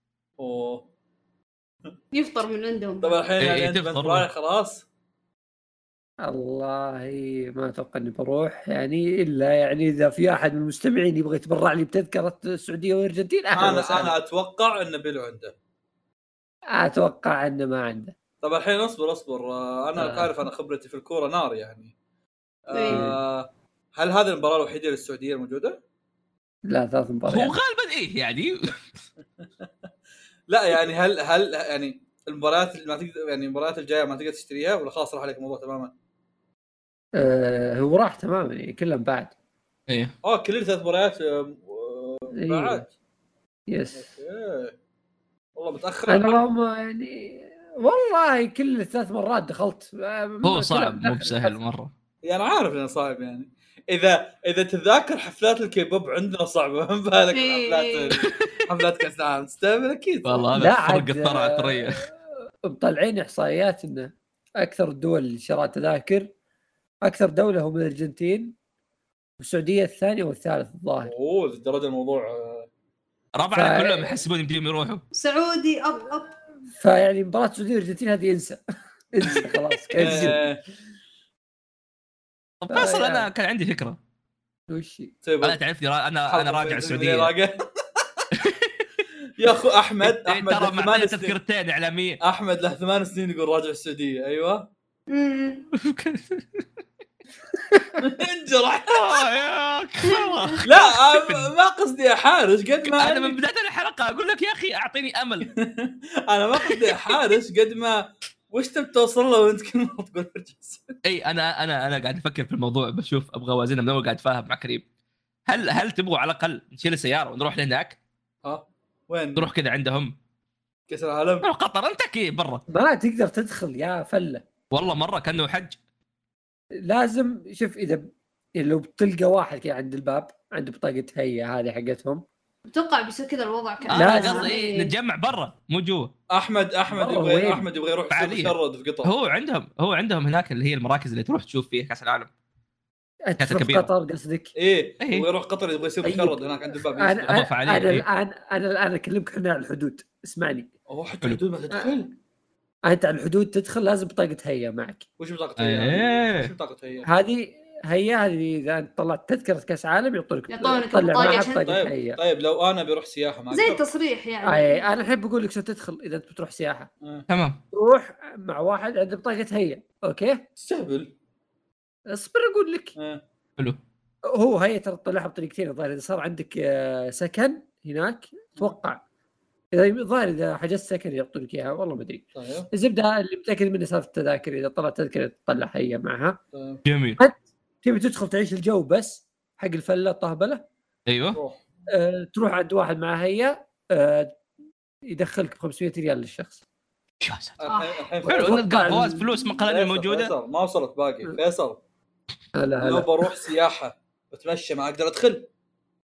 أوه يفطر من عندهم طب الحين إيه، يعني إيه، تفطر. خلاص والله ما أتوقع إني بروح يعني إلا يعني إذا في أحد من المستمعين يبغى يتبرع لي بتذكرة السعودية والارجنتين أهلا أنا وسهلا أنا أتوقع ان بيلو عنده أتوقع إنه ما عنده طب الحين اصبر اصبر آه، أنا آه. تعرف أنا خبرتي في الكورة نار يعني إيه. آه هل هذه المباراة الوحيدة للسعودية الموجودة؟ لا ثلاث هو مباريات غالبا إيه يعني لا يعني هل هل يعني المباريات اللي ما تقدر يعني المباريات الجاية ما تقدر تشتريها ولا خلاص راح عليك الموضوع تماما؟ آه هو راح تماما يعني كلهم بعد إيه آه كل ثلاث مباريات آه، إيه. بعد yes okay والله متأخر. أنا يعني والله كل ثلاث مرات دخلت. هو صعب مو بسهل مرة. يعني عارف إنه صعب يعني. إذا إذا تتذاكر حفلات الكيبوب عندنا صعبة. ما بالك إيه. حفلات حفلات كأس العالم. تستهبل أكيد. والله هذا فرق الثريا آه، مطلعين إحصائيات انه أكثر الدول اللي شرت تذاكر أكثر دولة هم الأرجنتين والسعودية الثانية والثالث الظاهر. أوه للدرجة الموضوع آه، ربعنا ف- كلهم يحسبون يمديهم يروحوا. سعودي أب أب. فيعني مباراة السعوديه والأرجنتين هذه انسى. انسى خلاص آه، طب فيصل آه، أنا يعني. كان عندي فكرة. وش طيب أنا تعرفني را- أنا أنا راجع السعوديه. يا أخو أحمد أحمد ترى معطينا سنين. تذكرتين إعلامية. أحمد له ثمان سنين يقول راجع السعودية. أيوه. انجرح. آه،. لا آه، ما قصدي احارش قد ما أنا من بداية الحلقة أقول لك يا أخي أعطيني أمل. أنا ما قصدي احارش قد ما وش تبي توصل له وأنت كل مره تقول؟ إي أنا أنا أنا قاعد أفكر في الموضوع بشوف أبغى اوازنها من أول قاعد اتفاهم مع كريم. هل هل تبغوا على الأقل نشيل السيارة ونروح لهناك؟ ها وين؟ نروح كذا عندهم. كاس العالم؟ نروح قطر أنت أكيد برا. ما تقدر تدخل يا فلة. والله مرة كأنه حج. لازم شوف إذا لو بتلقى واحد كذا عند الباب عنده بطاقة هيئة هذه حقتهم أتوقع بيصير كذا الوضع كان أنا لازم. قصدي إيه نتجمع برا مو جوا أحمد أحمد يبغى؟ أحمد يبغى يروح. مشرد في قطر هو عندهم هو عندهم هناك اللي هي المراكز اللي تروح تشوف فيها كأس العالم في كبيرة. قطر قصدك إيه إيه. يبغى يروح قطر يبغى طيب. مشرد هناك عند الباب أنا أنا إيه. الآن أنا الآن أكلمك إحنا على الحدود اسمعني أوه حتى. الحدود ما تدخل أنت على الحدود تدخل لازم بطاقة هيئة معك وش بطاقة هي؟ إيه. وش بطاقة هي؟ هذه هيئه هذه إذا انت طلعت تذكرة كأس عالم يعطونك يعطونك عشان- بطاقه طيب طيب لو أنا بروح سياحة ما زي؟ التصريح يعني. أي أنا الحين بقول لك شو تدخل إذا أنت بتروح سياحة. آه. تمام. روح مع واحد عنده بطاقة هيئه أوكي؟ تستهبل اصبر أقول لك. آه. حلو. هو هي ترى تطلعها بطريقتين الظاهر إذا صار عندك آه، سكن هناك أتوقع إذا الظاهر إذا حجزت سكن يعطونك إياها والله ما أدري. طيب. الزبدة اللي متأكد منه سالفة التذاكر إذا طلعت تذكرة تطلع هي معها. طيب. جميل. تبي تدخل تعيش الجو بس حق الفلة الطهبلة؟ أيوه. أه تروح عند واحد مع هي أه يدخلك ب 500 ريال للشخص. يا ساتر. الحين الحين حلو نلقى فواز فلوس فيصل- موجودة. فيصل ما وصلت باقي. فيصل هلا لو هلا بروح سياحة بتمشى ما أقدر أدخل؟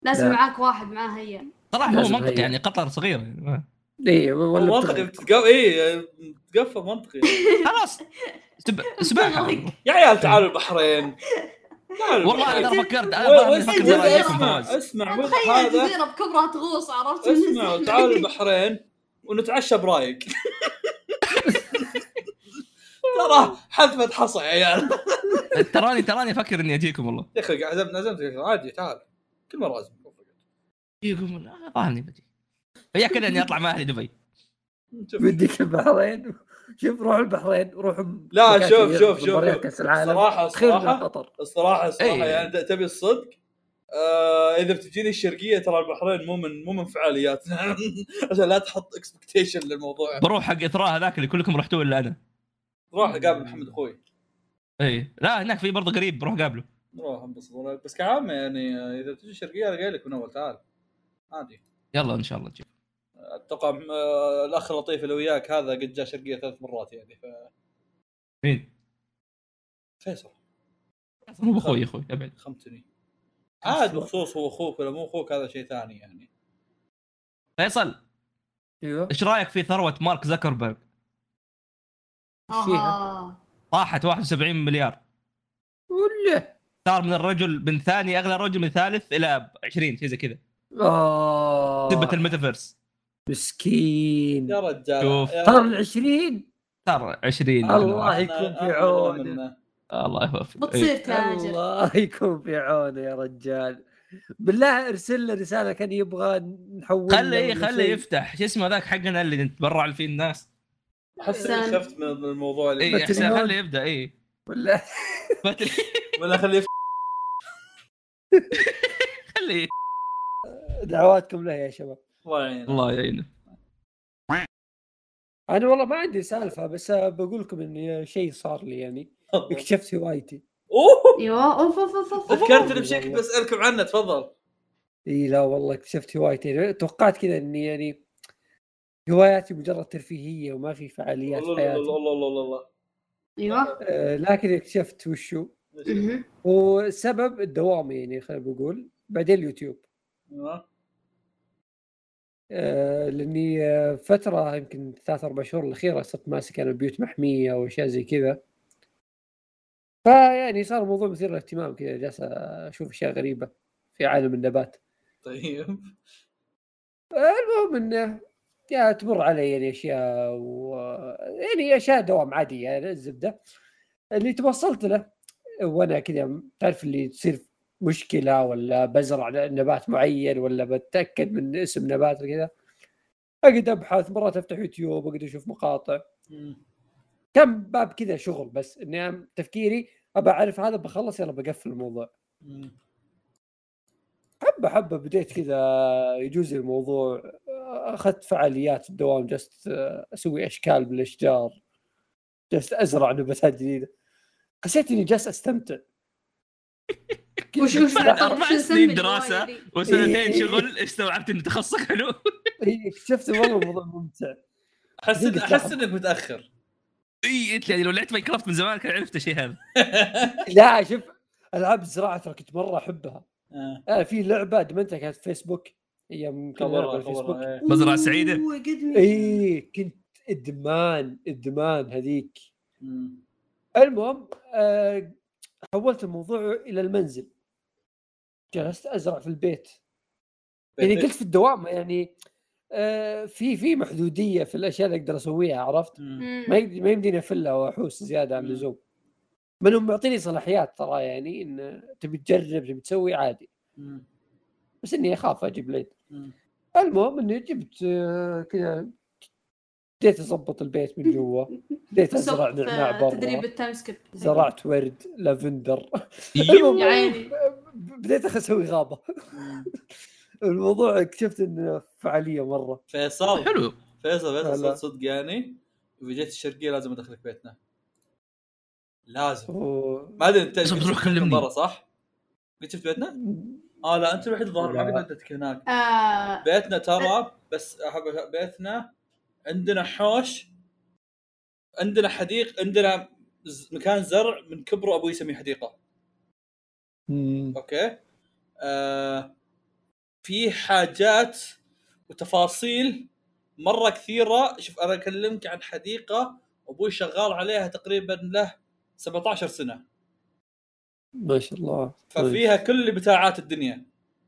لازم لا. معاك واحد معاه هي صراحة هو منطقي. يعني قطر صغيره يعني. اي ولا منطقي بتتقف اي تقفل منطقي. خلاص سب... سباحه يا عيال تعالوا البحرين. والله. أنا فكرت أنا اسمع اسمع تخيل هذا. جزيره بكبرها تغوص عرفت؟ اسمعوا تعالوا البحرين ونتعشى برايق ترى حذفة حصى يا عيال. تراني تراني أفكر إني أجيكم والله. يا أخي عزمت عزمت عادي تعال. كل مرة عزم يقول لا ظهرني بدي فيا كذا إني أطلع مع أهلي دبي. بديك البحرين. شوف روح البحرين روحوا لا، شوف- شوف- شوف. كأس العالم. صراحة صراحة قطر الصراحه الصراحه إيه. يعني تبي الصدق آه إذا بتجيني الشرقية ترى البحرين مو من مو من فعالياتنا عشان لا تحط اكسبكتيشن للموضوع. بروح حق إثراء هذاك اللي كلكم رحتوه إلا أنا. روح قابل محمد أخوي. اي لا هناك في برضه قريب بروح قابله. نروح انبسط بس كعامة يعني آه، إذا بتجي الشرقية أنا قايل لك من أول تعال. عادي. يلا إن شاء الله نجيب أتوقع آه، الأخ اللطيف اللي وياك هذا قد جاء شرقية ثلاث مرات يعني ف مين؟ فيصل. مو أخوي أخوي ابعد خمتني. عاد بخصوص هو أخوك ولا مو أخوك هذا شيء ثاني يعني. فيصل أيوه. إيش رأيك في ثروة مارك زكربرج؟ آه. طاحت 71 مليار. ولا صار من الرجل من ثاني أغلى رجل من ثالث إلى 20 شيء زي كذا. آه. سبة الميتافيرس. مسكين. يا رجال شوف. صار ال 20 صار 20 الله يكون في عونه. الله يوفقك بتصير تاجر. الله يكون في عونه يا رجال. بالله ارسل له رسالة كان يبغى نحول خليه له إيه ولا خليه شيء. يفتح. شو اسمه ذاك حقنا اللي نتبرع فيه الناس؟ احس اني. خفت من الموضوع اللي اي خليه يبدأ اي ولا ولا خليه خليه. دعواتكم له يا شباب. الله يعينه الله يعينه أنا والله ما عندي سالفة بس بقول لكم إن شيء صار لي يعني. اكتشفت هوايتي. أوه! أيوه أوف أوف أوف ذكرتني بشيء كنت بسالكم عنه تفضل. إي لا والله اكتشفت هوايتي. توقعت كذا إني يعني هواياتي مجرد ترفيهية وما في فعاليات الله في الله حياتي. الله الله الله الله أيوه آه، لكن اكتشفت وشو. والسبب الدوام يعني خلينا بقول بعدين اليوتيوب. أيوة. آه، لأني آه، فترة يمكن ثلاث أربع شهور الأخيرة صرت ماسك أنا بيوت محمية واشياء زي كذا. فيعني صار الموضوع مثير للاهتمام كذا جالس أشوف أشياء غريبة في عالم النبات. طيب. المهم إنه يا تمر علي يعني أشياء و... يعني أشياء دوام عاديه يعني الزبده اللي توصلت له وأنا كذا تعرف اللي تصير مشكلة ولا بزرع نبات معين ولا بتأكد من اسم نبات وكذا أقعد أبحث مرات أفتح يوتيوب اقعد أشوف مقاطع. كم باب كذا شغل بس إني تفكيري أبى أعرف هذا بخلص يلا بقفل الموضوع. حبة حبة بديت كذا يجوز الموضوع. أخذت فعاليات الدوام جلست أسوي أشكال بالأشجار. جلست أزرع نباتات جديدة. حسيت إني جالس أستمتع. وش وش أربع شو سنين دي؟ وسنتين إيه. شغل استوعبت ان تخصصك حلو؟ إيه، اكتشفت والله الموضوع ممتع. أحس أحس. إنك متأخر. إي أنت يعني لو لعبت Minecraft من زمان كان عرفت الشيء هذا لا شوف ألعاب الزراعة ترى كنت مرة أحبها. آه. أنا في لعبة ادمنتها كانت في فيسبوك أيام خبرها على الفيسبوك إيه. أوه، قدمي إي كنت إدمان إدمان هذيك. المهم آه حولت الموضوع إلى المنزل. جلست أزرع في البيت يعني بيتك. قلت في الدوام يعني آه في في محدودية في الأشياء اللي أقدر أسويها عرفت. ما ما يمديني أفلها وأحوس زيادة عن. اللزوم منهم معطيني صلاحيات ترى يعني إن تبي تجرب تبي تسوي عادي مم. بس إني أخاف أجيب العيد. المهم إني جبت آه، كذا بديت أظبط البيت من جوا بديت أزرع نعناع آه، تدريب برا ال time skip زرعت ورد لافندر. يا عيني بديت أسوي غابة. الموضوع اكتشفت إنه فعالية مرة فيصل حلو فيصل فيصل. صدق صدق يعني إذا جيت الشرقية لازم أدخلك بيتنا لازم و... ما أدري أنت لازم تروح كلمني. برا صح؟ قد شفت بيتنا؟ آه لا أنت الوحيد الظاهر ما. قد بيتك هناك آه، بيتنا ترى بس أحب بيتنا عندنا حوش عندنا حديقه عندنا ز- مكان زرع من كبره أبوي يسميه حديقة مم. أوكي. آه في حاجات وتفاصيل مرة كثيرة. شوف أنا أكلمك عن حديقة أبوي شغال عليها تقريبا له 17 سنة. ما شاء الله. ففيها كل بتاعات الدنيا.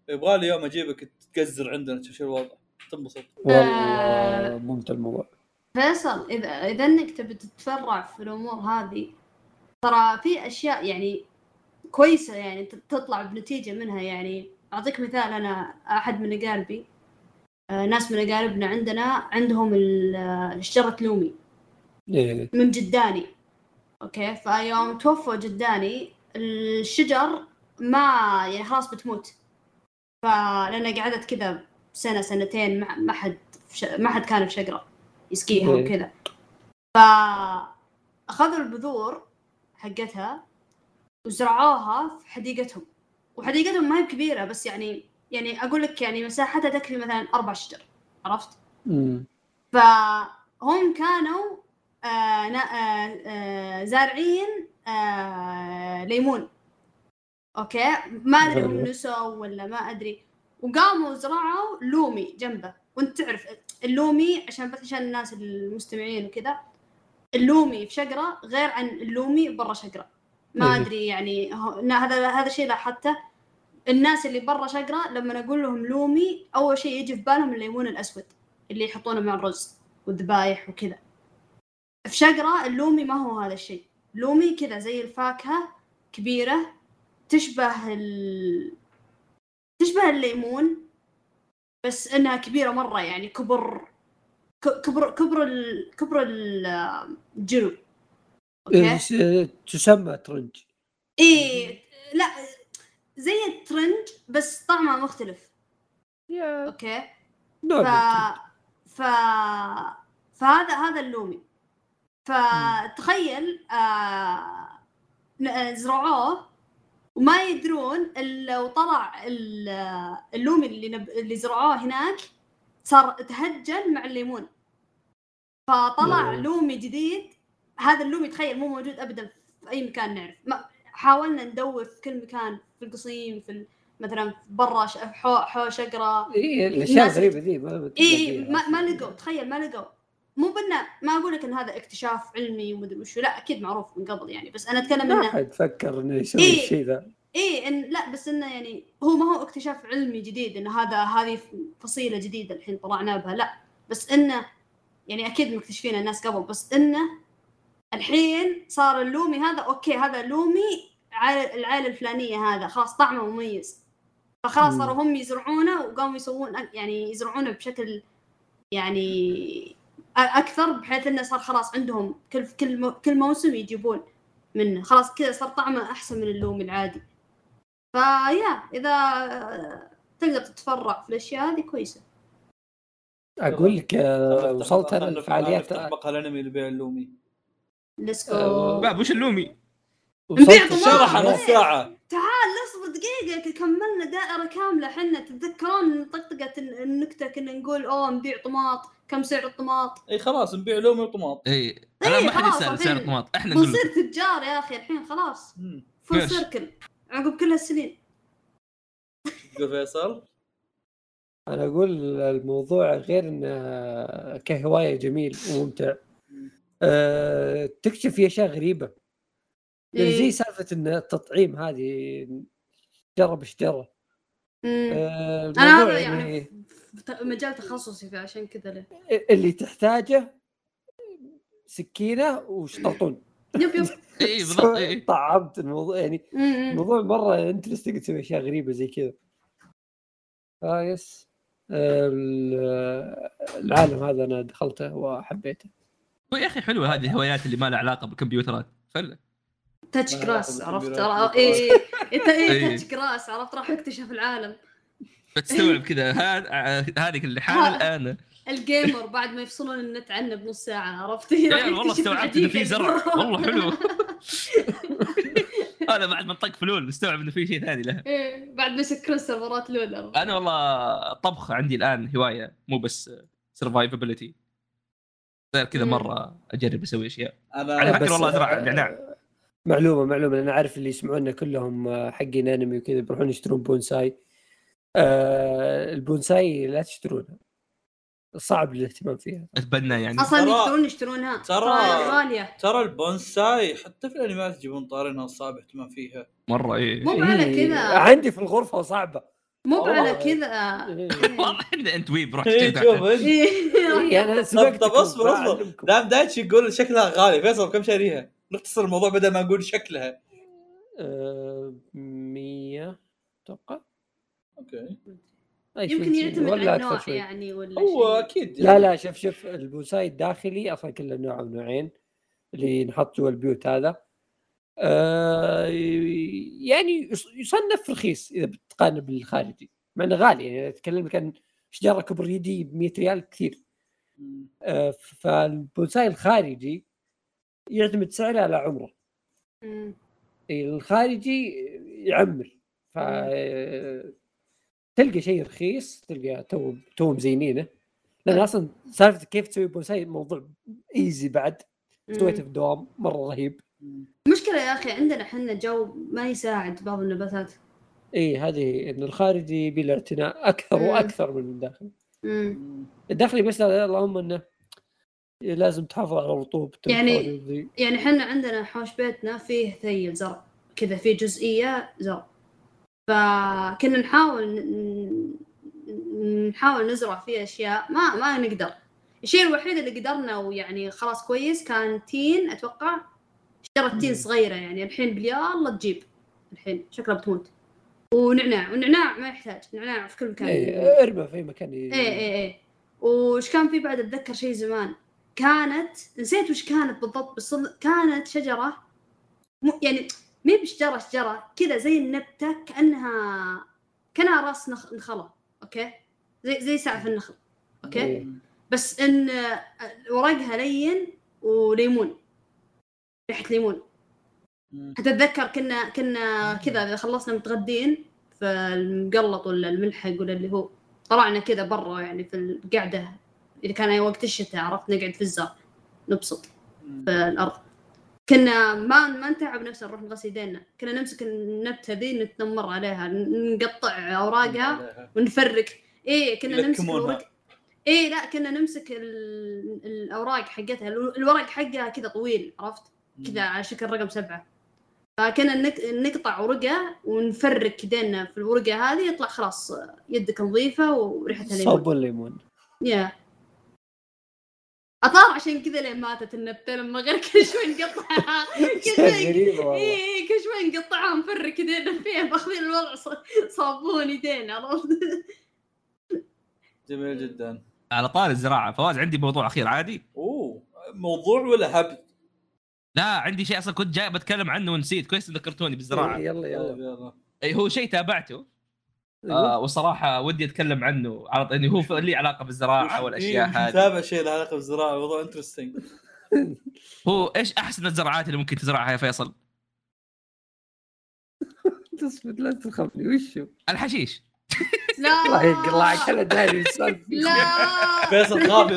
يبغى لي يوم أجيبك تقزر عندنا تشوف شو الوضع. تنبسط. والله ممتع الموضوع. فيصل إذا إذا إنك تبي تتفرع في الأمور هذه ترى في أشياء يعني كويسة يعني تطلع بنتيجة منها يعني أعطيك مثال أنا أحد من اقاربي آه، ناس من اقاربنا عندنا عندهم ال- شجره لومي إيه. من جداني أوكي فيوم توفوا جداني الشجر ما يعني خلاص بتموت فلأنها قعدت كذا سنة سنتين ما حد. ما حد كان في شجرة يسقيها إيه. وكذا فأخذوا البذور حقتها وزرعوها في حديقتهم وحديقتهم ما هي كبيرة بس يعني يعني أقول لك يعني مساحتها تكفي مثلا أربع شجر عرفت؟ مم. فهم كانوا آه نا- آه آه زارعين آه ليمون okay ما أدري هم. نسوا ولا ما أدري وقاموا زرعوا لومي جنبه وأنت تعرف اللومي عشان بس عشان الناس المستمعين وكذا اللومي في شقره غير عن اللومي برا شقره ما إيه. أدري يعني هذا هذا شيء لاحظته. الناس اللي برا شقرة لما أقول لهم لومي أول شيء يجي في بالهم الليمون الأسود اللي يحطونه مع الرز والذبايح وكذا. في شقرة اللومي ما هو هذا الشيء. لومي كذا زي الفاكهة كبيرة تشبه ال... تشبه الليمون بس إنها كبيرة مرة يعني كبر كبر كبر ال... كبر ال- إيه، تسمى ترنج. إيه لا زي الترنج بس طعمه مختلف. yeah. okay. ف... ف... فهذا هذا اللومي. فتخيل آه... زرعوه وما يدرون إلا وطلع ال- اللومي اللي نب... اللي زرعوه هناك صار تهجن مع الليمون. فطلع أوه. لومي جديد هذا اللومي تخيل مو موجود ابدا في أي مكان نعرف ما حاولنا ندور في كل مكان في القصيم في ال- مثلا برا حو حو شقرة إيه الأشياء الغريبه ذي ما اي. ما, ما لقوا تخيل ما لقوا مو بنا ما أقول لك إن هذا اكتشاف علمي ومدري وشو لا أكيد معروف من قبل يعني بس أنا أتكلم ما انه حد فكر إنه يسوي إيه. الشيء ذا إيه إن لا بس إنه يعني هو ما هو اكتشاف علمي جديد انه هذا هذه فصيلة جديدة الحين طلعنا بها لا بس إنه يعني أكيد مكتشفين الناس قبل بس إنه الحين صار اللومي هذا أوكي هذا لومي العائلة الفلانية هذا خلاص طعمه مميز. فخلاص. صاروا هم يزرعونه وقاموا يسوون يعني يزرعونه بشكل يعني أكثر بحيث إنه صار خلاص عندهم كل كل مو- كل موسم يجيبون منه. خلاص كذا صار طعمه أحسن من اللومي العادي. فيا إذا تقدر تتفرع في الأشياء هذه كويسة. أقول لك آه، وصلت أنا الفعاليات مقهى الأنمي لبيع اللومي. let's آه، go back وش اللومي؟ شرح آه. نص ساعه تعال اصبر دقيقة كملنا دائرة كاملة حنا. تتذكرون طقطقة النكتة كنا نقول أوه نبيع طماط. كم سعر الطماط؟ إي خلاص نبيع لومي وطماط. إي إيه، ما حد الحين سعر الطماط. إحنا نقول بنصير تجار يا أخي الحين خلاص. فول. سيركل. عقب كل هالسنين. تقول فيصل. أنا أقول الموضوع غير إنه كهواية جميل وممتع. أه تكتشف فيه اشياء غريبة. يعني إيه. زي سالفة إن التطعيم هذه جرب اشترى. مم. أه أنا هذا يعني يعني في مجال تخصصي فعشان كذا له اللي تحتاجه سكينة وشطرطون. yep yep. اي بالضبط اي طعمت الموضوع يعني. الموضوع مرة interesting تسوي أشياء غريبة زي كذا. آه yes. ال- العالم هذا أنا دخلته وحبيته. يا أخي حلوة هذه الهوايات اللي ما لها علاقة بالكمبيوترات. فله touch علاقة عرفت؟ اي إنت اي إيه. touch grass عرفت؟ راح اكتشف العالم. بتستوعب كذا. هذه اللي حال الآن. ال gamer بعد ما يفصلون النت عنه بنص ساعة عرفت؟ عيال والله استوعبت إنه في زرع. والله حلو. أنا بعد ما انطق ف LoL استوعب إنه في شيء ثاني له. إيه بعد ما يسكرون سيرفرات LoL. أنا والله الطبخ عندي الآن هواية مو بس survivability صار كذا. مرة أجرب أسوي أشياء. أنا على فكرة بس- والله أزرع نعناع. معلومة معلومة أنا عارف اللي يسمعونا كلهم آه، حقين أنمي وكذا بيروحون يشترون بونساي. آه البونساي لا تشترونها صعب الاهتمام فيها. أتبنى يعني. أصلا يقدرون يشترونها. ترى- غالية ترى البونساي حتى في الأنميات يجيبون طارينها صعب اهتمام فيها. مرة إيه. مو على إيه، كذا. عندي في الغرفة وصعبة. مو. على كذا والله إحنا إنت weeb رحت إيه، شوف إيه. أنا طب اصبر اصبر. دام دايتش يقول شكلها غالي فيصل كم شاريها؟ نختصر الموضوع بدل ما نقول شكلها آه، 100 أتوقع okay يمكن يعتمد على النوع. يعني ولا هو. أكيد لا لا شوف شوف البونساي الداخلي أصلا كله نوع أو نوعين اللي ينحط جوا البيوت هذا آه يعني يص- يصنف رخيص إذا بتقارن بالخارجي. مع انه غالي يعني أتكلم كان شجرة كبر يدي ب 100 ريال كثير. آه فالبونساي الخارجي يعتمد سعره على عمره. الخارجي يعمر. ف تلقى شيء رخيص تلقى تو تو مزينينه لأن أصلا سالفة كيف تسوي بونساي موضوع easy بعد. سويته في الدوام مرة رهيب. مم. مشكلة يا أخي عندنا حنا جو ما يساعد بعض النباتات إي هذه إن الخارجي له اعتناء أكثر مم. وأكثر من الداخلي مم. الداخلي بس اللهم إنه لازم تحافظ على رطوبته يعني-. يعني حنا عندنا حوش بيتنا فيه ثيل زرع كذا فيه جزئية زرع فكنا نحاول نحاول نزرع فيه أشياء ما ما نقدر الشيء الوحيد اللي قدرنا ويعني خلاص كويس كان تين أتوقع اشترت تين مم. صغيرة يعني الحين باليلا تجيب. الحين شكلها بتموت. ونعناع والنعناع ما يحتاج نعناع في كل مكان. اي ارمى في مكان. ي- إيه إيه إيه. وش كان في بعد؟ أتذكر شيء زمان. كانت نسيت وش كانت بالضبط بس كانت شجرة م... يعني مي بشجرة شجرة كذا زي النبتة كأنها كانها راس نخ... نخلة okay؟ زي زي سعف النخل okay؟ إيه. بس إن آه، ورقها لين وليمون. ريحة ليمون. حتى أتذكر كنا كنا كذا إذا خلصنا متغدين في المقلط ولا الملحق ولا اللي هو طلعنا كذا برا يعني في القعدة. إذا كان وقت الشتاء عرفت نقعد في الزرع نبسط. في الأرض. كنا ما ما نتعب نفسنا نروح نغسل يدينا. كنا نمسك النبتة ذي نتنمر عليها نقطع أوراقها ونفرك. إيه كنا نمسك. الورق إيه لا كنا نمسك ال... الأوراق حقتها. الو- الورق حقها كذا طويل عرفت؟ كذا على شكل رقم سبعة. فكنا نك... نقطع ورقة ونفرك يدينا في الورقة هذه يطلع خلاص يدك نظيفة وريحتها ليمون صابون ليمون يا. اثار عشان كذا لين ماتت النبته لما غير كل شوي نقطعها. كل شوي. اي إي، كل شوي نقطعها نفرك ايدينا فيها ماخذين الوضع صابون ايدينا عرفت؟ جميل جدا. على طار الزراعة فواز عندي موضوع أخير عادي؟ أوه موضوع ولا هبد؟ لا عندي شيء أصلا كنت جاي بتكلم عنه ونسيت. كويس ذكرتوني بالزراعة. يلا يلا. يلا اي هو شيء تابعته. أيوه. آه والصراحه ودي أتكلم عنه. على إنه هو لي علاقة بالزراعة والأشياء إيه، هذه. تابع شيء له علاقة بالزراعة؟ موضوع انترستنج هو إيش أحسن الزراعات اللي ممكن تزرعها يا فيصل؟ تصمت لا تخافني وشو؟ الحشيش. لا. الله يقلعك أنا داري لا. فيصل خاف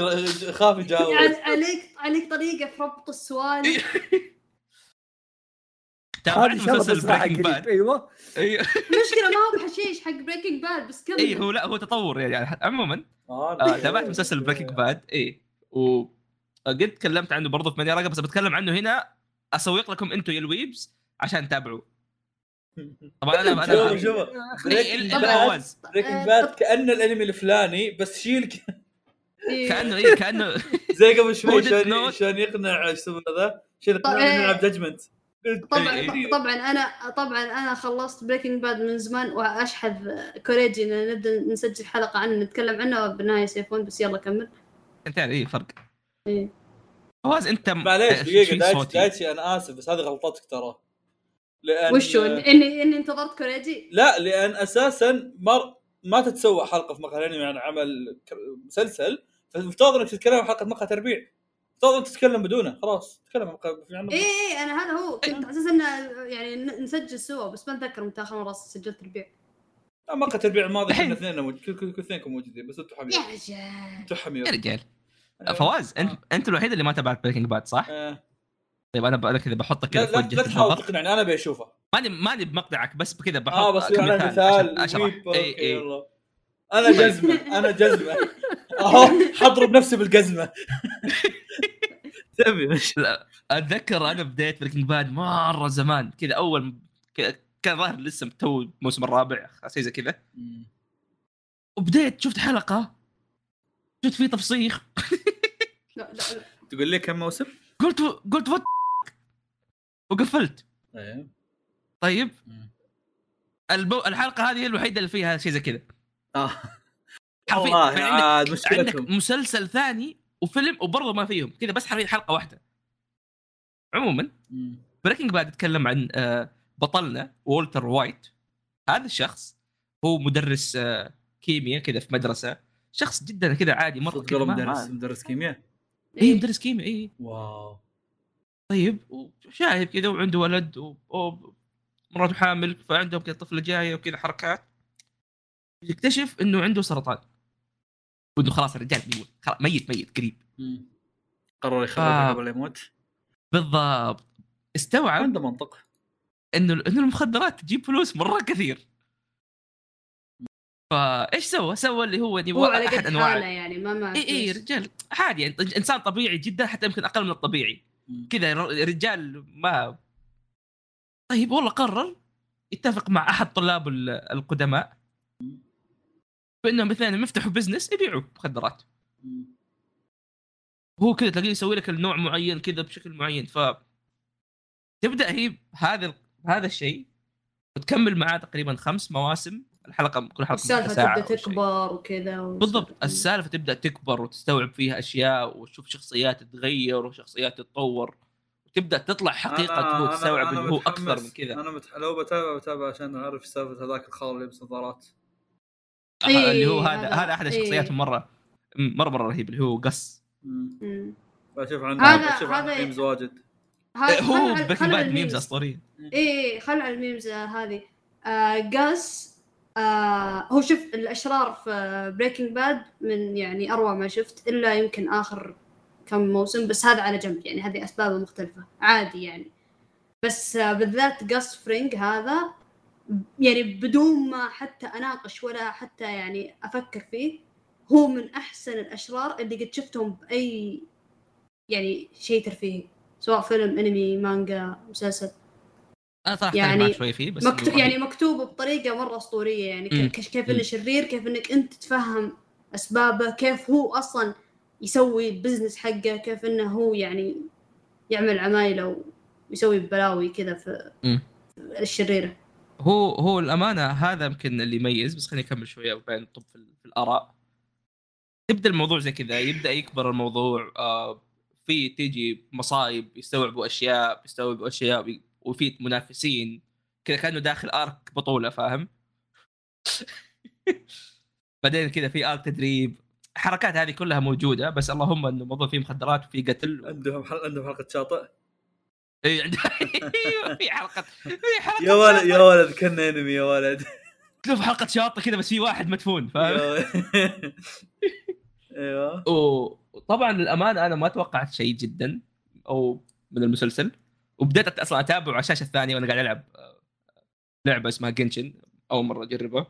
خاف يجاوب يعني عليك عليك طريقة في ربط السؤال. تابعت مسلسل Breaking Bad أيوه. اي المشكلة ما هو بحشيش حق Breaking Bad بس كمل. اي هو لا هو تطور يعني. عموما آه، آه تابعت مسلسل Breaking Bad اي و قد تكلمت عنه برضه في راقه بس بتكلم عنه هنا. أسوق لكم أنتم يا ال weebs عشان تتابعوا طبعا أنا شوف أنا شوف إيه، Breaking Bad فواز Breaking Bad كأنه الأنمي الفلاني بس شيل إيه. كأنه اي كأنه زي قبل شوي. شلون يقنع إيش يسمونه ذا شلون طيب، يقنع إيه. نلعب Judgment طبعا إيه. طبعا أنا طبعا أنا خلصت Breaking Bad من زمان وأشحذ كوريجي إن نبدأ نسجل حلقة عنه نتكلم عنه بالنهايه سيفون بس يلا كمل انتين اي فرق إيه. فواز أنت معليش دقيقة؟ دايتشي أنا آسف بس هذه غلطتك ترى لأن وشو اني إني انتظرت كوريجي؟ لا لأن أساسا مر ما تتسوى حلقة في مقهى الأنمي عن عمل مسلسل. فالمفترض إنك تتكلم عن حلقة مقهى تربيع. المفترض إنك تتكلم بدونه خلاص. تتكلم عن مقهى- في عنه اي اي أنا هذا هو. كنت على أساس إنه يعني ن- نسجل سوا بس ما أتذكر متى آخر مرة سجلت ربيع لا، مقهى تربيع الماضي الحين. كنا اثنين موجود كل كل كل اثنينكم موجودين بس أنتم حمير يا رجال. أنتم حمير يا رجال. فواز انت أنت الوحيد اللي ما تابعت Breaking Bad صح؟ آه. طيب أنا أنا كذا بحطك كذا في لا, لا تحاول تقنعني أنا بشوفه. ماني ماني بمقطعك بس كذا بحط آه بس أنا عشان مثال اشرح اي اي يلا. أنا جزمة أنا جزمة. أهو حضرب نفسي بالجزمة. تبي؟ لا. أتذكر أنا بديت Breaking Bad مرة زمان كذا أول كان ظاهر لسه تو الموسم الرابع شيء زي كذا. وبديت شفت حلقة. شفت فيه تفصيخ لا لا لا. تقول لي كم موسم؟ قلت قلت what وقفلت. إيه. طيب. البو... الحلقة هذه هي الوحيدة اللي فيها شيء زي كذا. آه. حرفيا يعني عندك, عاد عندك مشكلتهم مسلسل ثاني وفيلم وبرضه ما فيهم. كذا بس حرفيا حلقة واحدة. عموما. Breaking Bad يتكلم عن آه، بطلنا وولتر وايت. هذا الشخص هو مدرس آه، كيمياء كذا في مدرسة. شخص جدا كذا عادي مرة كذا مدرس مدرس كيمياء؟ اي مدرس كيمياء اي واو. طيب وشايب كذا وعنده ولد و... و... مراته حامل فعندهم كذا طفلة جاية وكذا حركات. يكتشف إنه عنده سرطان. وإنه خلاص الرجال بيموت. خلاص ميت ميت قريب. قرر يخربها آه. قبل لا يموت. بالضبط. استوعب عنده منطق. إنه إنه المخدرات تجيب فلوس مرة كثير. فايش سوى؟ سوى اللي هو هو يبغى على أحد قد أنواع حاله يعني ما ما إي إي رجال. عادي يعني إنسان طبيعي جدا حتى يمكن أقل من الطبيعي. كذا رجال ما طيب والله قرر يتفق مع أحد طلاب ال- القدماء. بانهم اثنين يفتحوا business يبيعوا مخدرات. هو كذا تلاقيه يسوي لك النوع معين كذا بشكل معين. ف تبدأ هي هذا هذا الشيء وتكمل معاه تقريبا خمس مواسم. الحلقة كل حلقة السالفة تبدأ. تكبر وكذا بالضبط السالفة تبدأ تكبر وتستوعب فيها أشياء وتشوف شخصيات تتغير وشخصيات تتطور وتبدا تطلع حقيقة أنا- هو أنا- تستوعب أنا إنه هو. أكثر من كذا أنا متح... لو بتابع بتابع عشان أعرف سالفة هذاك الخال اللي يلبس نظارات إيه، اللي هو هذا هذا- أحد إيه. الشخصيات مره مره مرة رهيب اللي هو قص. بشوف عنده هذا- بشوف هذا- عنده memes واجد هذا هو خل- Breaking Bad. memes أسطورية إيه خل على ال memes هذه آه جاس آه هو شوف الأشرار في Breaking Bad من يعني أروع ما شفت إلا يمكن آخر كم موسم بس هذا على جنب يعني هذه اسبابه مختلفة عادي يعني. بس آه بالذات جاس فرينج هذا يعني بدون ما حتى أناقش ولا حتى يعني أفكر فيه هو من أحسن الأشرار اللي قد شفتهم بأي يعني شيء ترفيهي سواء فيلم أنمي مانجا مسلسل. أنا صراحة يعني شوي فيه بس مكتوب يعني مكتوب بطريقة مرة أسطورية يعني. ك- كيف. انه شرير كيف إنك أنت تتفهم أسبابه كيف هو أصلا يسوي ال business حقه كيف إنه هو يعني يعمل عمايله ويسوي بلاوي كذا في الشريرة هو هو الأمانة هذا يمكن اللي يميز بس خليني أكمل شوية وبعدين نطب في, الآراء يبدأ الموضوع زي كذا يبدأ يكبر الموضوع آه في تيجي مصايب يستوعبوا أشياء يستوعبوا أشياء وفي منافسين كذا كأنه داخل ارك بطولة فاهم؟ بعدين كذا في ارك تدريب. الحركات هذه كلها موجودة بس اللهم إنه الموضوع فيه مخدرات وفي قتل. عندهم حل... عندهم حلقة شاطئ. إي أيوة، في حلقة في حلقة يا ولد يا ولد كنا انمي يا ولد شوف حلقة شاطئ كذا بس في واحد مدفون فاهم. أيوه. وطبعا للأمانة أنا ما توقعت شيء جدا أو من المسلسل. وبدأت أصلا أتابعه على الشاشة الثانية وأنا قاعد ألعب آه، لعبة اسمها Genshin أول مرة أجربها.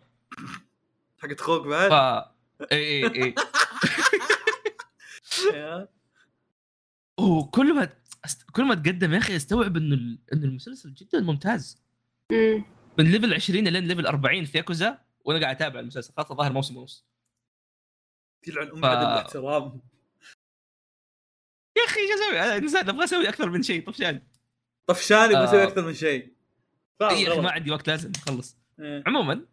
حقت أخوك ف بعد إي إي إي. أيوة. وكل ما أست... كل ما تقدم يا أخي أستوعب إنه ال... إنه المسلسل جدا ممتاز. مم. من level 20 لين level 40 في ياكوزا وأنا قاعد أتابع المسلسل. خلاص ظاهر موسم ونص. يلعن أم ف- الاحترام يا أخي إيش أسوي؟ أنا أبغى أسوي أكثر من شيء. طفشان. طفشاني آه. بسوي أكثر من شيء اي يا أخي. ما عندي وقت لازم اخلص إيه. عموما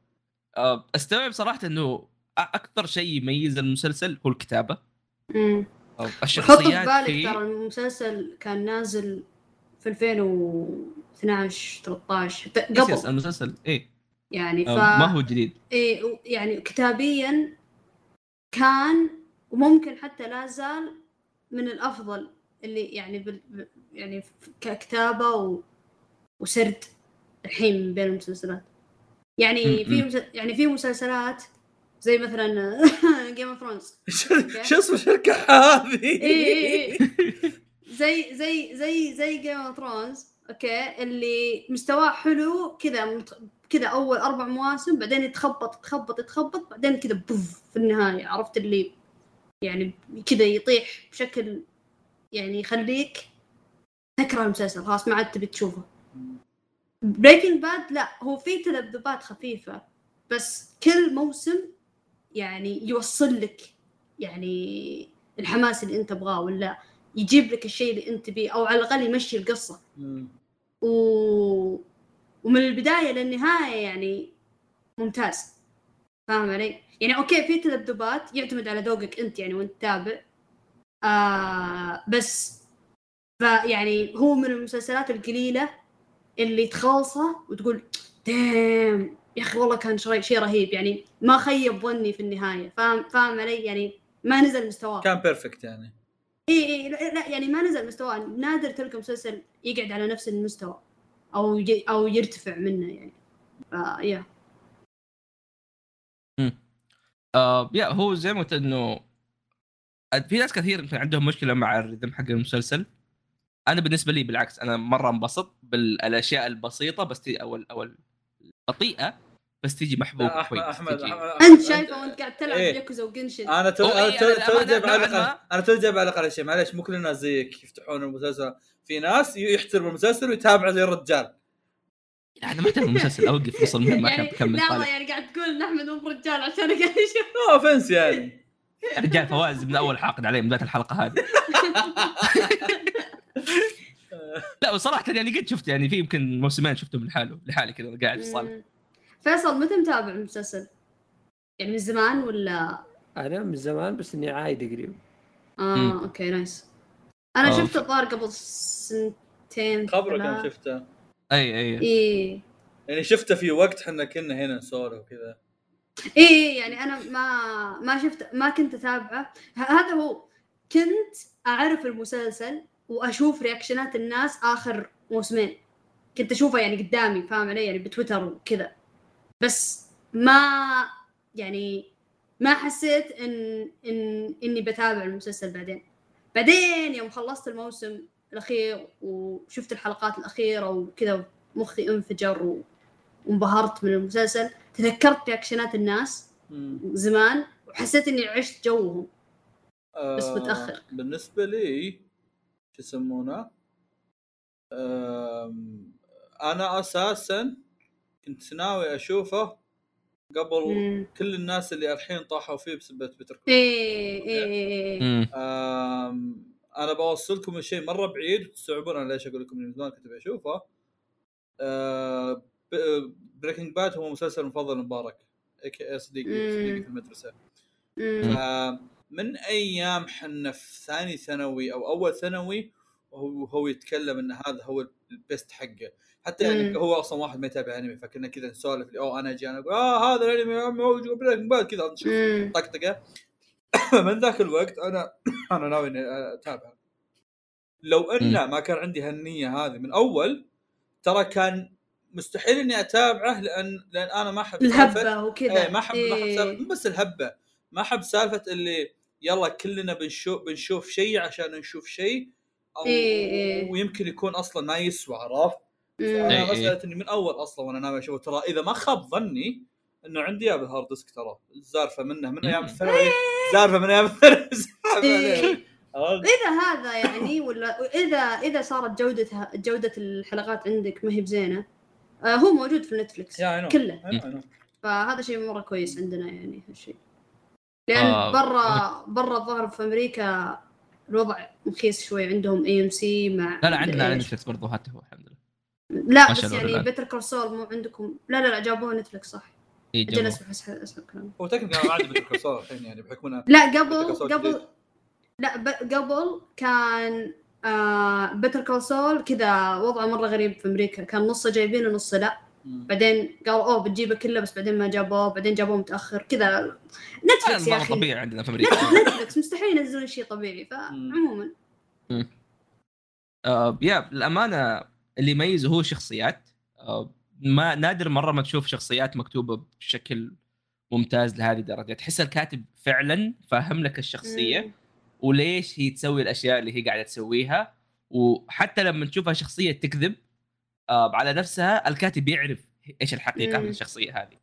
آه، أستوعب صراحة إنه أكثر شيء يميز المسلسل هو الكتابة مم. أو حط الشخصيات ببالك فيه ترى المسلسل كان نازل في 2012 13 حتى yes yes قبل المسلسل إيه يعني ف آه، ما هو جديد إيه و- يعني كتابيا كان وممكن حتى لا زال من الأفضل اللي يعني يعني ككتابة و... وسرد الحين بين المسلسلات. يعني في م-م. مس... يعني في مسلسلات زي مثلا Game of Thrones show- شو اسم الشركة هذه؟ اي اي اي زي زي زي زي Game of Thrones okay؟ اللي مستواه حلو كذا مت- كذا أول أربع مواسم بعدين يتخبط يتخبط يتخبط بعدين كذا بوف في النهاية. عرفت اللي يعني كذا يطيح بشكل يعني يخليك تكره المسلسل خلاص ما عاد تبي تشوفه Breaking Bad لا هو في تذبذبات خفيفة بس كل موسم يعني يوصل لك يعني الحماس اللي أنت تبغاه ولا يجيب لك الشيء اللي أنت تبيه أو على الأقل يمشي القصة مم. و... ومن البداية للنهاية يعني ممتاز فاهم علي؟ يعني أوكي في تذبذبات يعتمد على ذوقك أنت يعني وأنت تتابع آه بس فيعني هو من المسلسلات القليلة اللي تخلصه وتقول دام يا أخي والله كان شيء شيء رهيب. يعني ما خيب ظني في النهاية. فاهم فاهم علي؟ يعني ما نزل مستواه. كان perfect يعني. إي إي لا, لا يعني ما نزل مستواه. نادر تلقى مسلسل يقعد على نفس المستوى أو ي... أو يرتفع منه يعني. ف يا. آه يا هو زي ما قلت إنه في ناس كثير يمكن عندهم مشكلة مع ال rhythm حق المسلسل. أنا بالنسبة لي بالعكس أنا مرة انبسط بالأشياء البسيطة بس تي أو ال- أو البطيئة بس تيجي محبوبه لا، احمد كويس احمد تيجي- أحمد- أنت شايفه وأنت قاعد تلعب إيه. ياكوزا وجنشن أنا تو أنا إيه، تو أنا تو الأمانة جاي بعلق نوعاً ما- أنا تو جاي بعلق على شيء معليش مو كل الناس زيك يفتحون المسلسل. في ناس يحترموا المسلسل ويتابعوا زي الرجال. لا أنا ما احتاج المسلسل أوقف وصل ما يعني كان بكمل لحظه طالع. يعني قاعد تقول إن أحمد مو رجال عشان قاعد أشوف نو اوفنس يعني. رجال فواز من أول حاقد عليه من بدايه الحلقة هذه. لا وصراحه يعني قد شفت يعني في يمكن موسمين شفتهم لحاله لحالي كذا قاعد في الصالة. فيصل متى متابع المسلسل؟ يعني من زمان ولا؟ أنا من زمان بس إني عايد قريب. آه مم. okay nice. أنا آه، شفته الظاهر قبل سنتين خبره كم ثلاث. شفته. أي أي. إيه يعني شفته في وقت إحنا كنا هنا نسولف وكذا. إيه، يعني أنا ما ما شفت ما كنت أتابعه. هذا هو كنت أعرف المسلسل وأشوف رياكشنات الناس آخر موسمين. كنت أشوفها يعني قدامي فاهم علي؟ يعني بتويتر وكذا. بس ما يعني ما حسيت إن إن إني بتابع المسلسل بعدين. بعدين يوم خلصت الموسم الأخير وشفت الحلقات الأخيرة وكذا مخي انفجر وانبهرت من المسلسل تذكرت reaction ات الناس. زمان وحسيت إني عشت جوهم. بس آه، متأخر. بالنسبة لي شو يسمونه؟ أنا أساسا كنت ناوي أشوفه قبل مم. كل الناس اللي الحين طاحوا فيه بسبب Better Call. آم، أنا بوصلكم الشيء مرة بعيد تستوعبون أنا ليش أقول لكم من زمان كنت بشوفه بريكنج باد هو مسلسل المفضل مبارك اي كي صديقي مم. صديقي في المدرسة. فمن أيام حنا في ثاني ثانوي أو أول ثانوي وهو هو يتكلم إن هذا هو البيست حقه حتى يعني مم. هو أصلا واحد ما يتابع أنمي فكنا كذا نسولف لي أوه أنا أجي أنا أقول آه هذا الأنمي موجود بريكنج باد كذا. طقطقة من ذاك الوقت أنا أنا ناوي إني اتابعه لو أن ما كان عندي هالنية هذه من أول ترى كان مستحيل إني أتابعه لأن لأن أنا ما أحب الهبة وكذا ما أحب ما أحب إيه. بس الهبة ما أحب سالفة اللي يلا كلنا بنشوف بنشوف شيء عشان نشوف شيء أو إيه إيه. ويمكن يكون أصلا ما يسوى عرفت؟ مم. إيه. أنا مساله إني من أول أصلا وأنا ناوي اشوفه ترى إذا ما خاب ظني إنه عندي إياه بال hard disk ترى زارفة منه من أيام. الثانوي زارفة من أيام الثانوي إيه. إذا هذا يعني ولا إذا إذا صارت جودتها جودة الحلقات عندك ما هي بزينة آه هو موجود في نتفلكس. كله. فهذا شيء مرة كويس عندنا يعني هالشيء لأن آه. برا برا الظاهر في أمريكا الوضع مخيس شوي عندهم AMC مع لا لا عندنا على. نتفلكس برضه حتى هو الحمد لله لا بس يعني. Better كورسول مو عندكم لا لا لا جابوه نتفلكس صح إيه، أجل جابوه. أسمع كلام هو تكنيكال عندي بيتر كورسول الحين يعني بحكم انه لا قبل قبل. لا ب... قبل كان آه بيتر كول سول كذا وضعه مرة غريب في أمريكا كان نصه جايبينه ونصه لا. بعدين قالوا أوه بتجيبه كله بس بعدين ما جابوه بعدين جابوه متأخر. كذا نتفلكس يا أخي. طبيعي عندنا في أمريكا. نت- نتفلكس مستحيل ينزلون شيء طبيعي فعموما. آه يا الامانه اللي يميزه هو شخصيات آه ما نادر مرة ما تشوف شخصيات مكتوبة بشكل ممتاز لهذه الدرجة. تحس الكاتب فعلا فاهم لك الشخصية مم. وليش هي تسوي الأشياء اللي هي قاعدة تسويها. وحتى لما تشوفها شخصية تكذب على نفسها الكاتب يعرف إيش الحقيقة مم. من الشخصية هذه.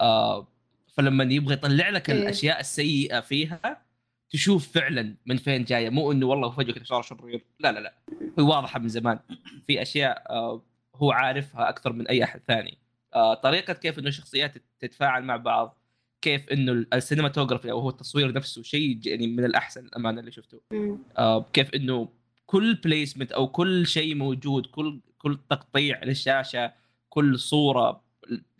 آه فلما يبغى يطلع لك إيه. الأشياء السيئة فيها تشوف فعلا من فين جاية. مو إنه والله فجأة كذا صار شرير. لا لا لا. هو واضحة من زمان. في أشياء آه هو عارفها أكثر من أي أحد ثاني. آه طريقة كيف إنه الشخصيات تتفاعل مع بعض كيف إنه ال cinematography أو هو التصوير نفسه شيء يعني من الأحسن الأمانة اللي شفته. مم. آه كيف إنه كل placement أو كل شيء موجود كل كل تقطيع للشاشة كل صورة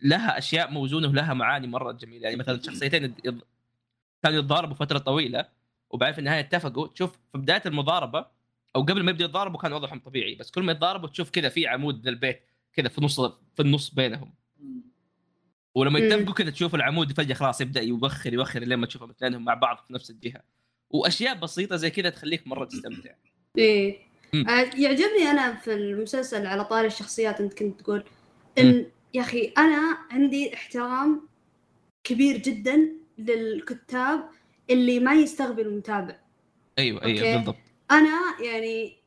لها أشياء موزونة ولها معاني مرة جميلة. يعني مثلا شخصيتين كانوا يتضاربوا فترة طويلة وبعدين في النهاية اتفقوا. تشوف في بداية المضاربة أو قبل ما يبدوا يتضاربوا كان وضعهم طبيعي بس كل ما يتضاربوا تشوف كذا في عمود للبيت كذا في نص في النص بينهم. ولما. يتفقوا كذا تشوف العمود فجاه خلاص يبدأ يوخر يوخر لين تشوفهم اثنينهم مع بعض في نفس الجهة. وأشياء بسيطة زي كذا تخليك مرة تستمتع. إيه. يعجبني أنا في المسلسل على طاري الشخصيات أنت كنت تقول إن يا أخي أنا عندي احترام كبير جدا للكتاب اللي ما يستغبي المتابع أيوه أيوه أوكي. بالضبط. أنا يعني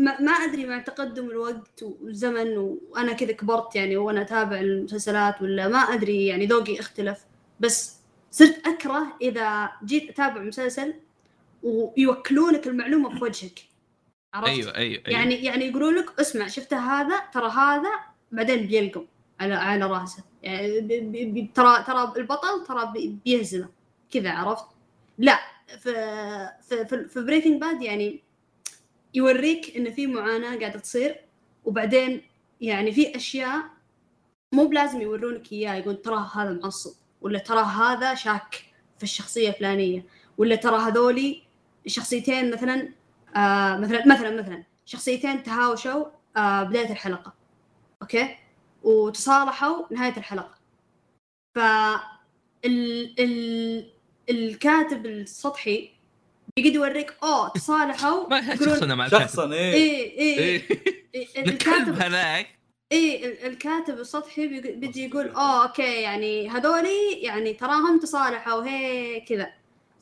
ما, ما أدري مع تقدم الوقت والزمن وأنا كذا كبرت يعني وأنا أتابع المسلسلات ولا ما أدري يعني ذوقي اختلف. بس صرت أكره إذا جيت أتابع مسلسل ويوكلونك المعلومة في وجهك. عرفت؟ أيوه أيوه, أيوة. يعني يعني يقولون لك اسمع شفت هذا ترى هذا بعدين بيلقم على على راسه يعني بي بي بي ترى ترى البطل ترى بي- بيهزمه كذا عرفت؟ لا في في في, في Breaking Bad يعني يوريك إن في معاناة قاعدة تصير وبعدين يعني في أشياء مو بلازم يورونك اياه يقول ترى هذا معصب ولا ترى هذا شاك في الشخصية الفلانية ولا ترى هذولي شخصيتين مثلا آه مثلا مثلا مثلا شخصيتين تهاوشوا آه بداية الحلقة. okay؟ وتصالحوا نهاية الحلقة. ف ال... ال... الكاتب السطحي بيقعد يوريك أوه تصالحوا. شخصنا مع الكاتب. شخصا إيه. إيه إيه, إيه. إيه. الكلب الكاتب هذاك إيه ال- الكاتب السطحي بيجي يقول أوه okay يعني هذولي يعني تراهم تصالحوا. هي كذا.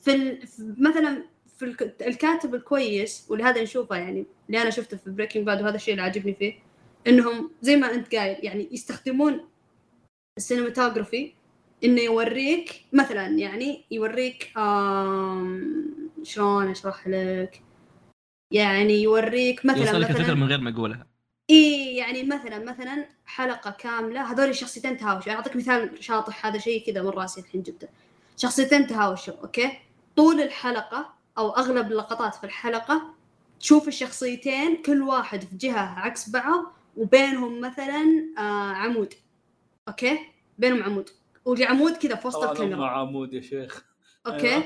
في, ال... في مثلا في الك... الكاتب الكويس ولهذا نشوفه يعني اللي أنا شفته في Breaking Bad وهذا الشيء اللي عاجبني فيه إنهم زي ما أنت قايل يعني يستخدمون ال cinematography إنه يوريك مثلا يعني يوريك. شلون أشرح لك؟ يعني يوريك مثلا يوصل لك الفكرة مثلا من غير ما يقولها. إي يعني مثلا مثلا حلقة كاملة هذول الشخصيتين تهاوشوا. أعطيك مثال شاطح هذا شيء كذا من راسي الحين جدا شخصيتين تهاوشوا okay؟ طول الحلقة أو أغلب اللقطات في الحلقة تشوف الشخصيتين كل واحد في جهة عكس بعض وبينهم مثلا آه عمود. okay؟ بينهم عمود. والعمود كذا في وسط الكاميرا مع عمود يا شيخ. okay؟ أيوة.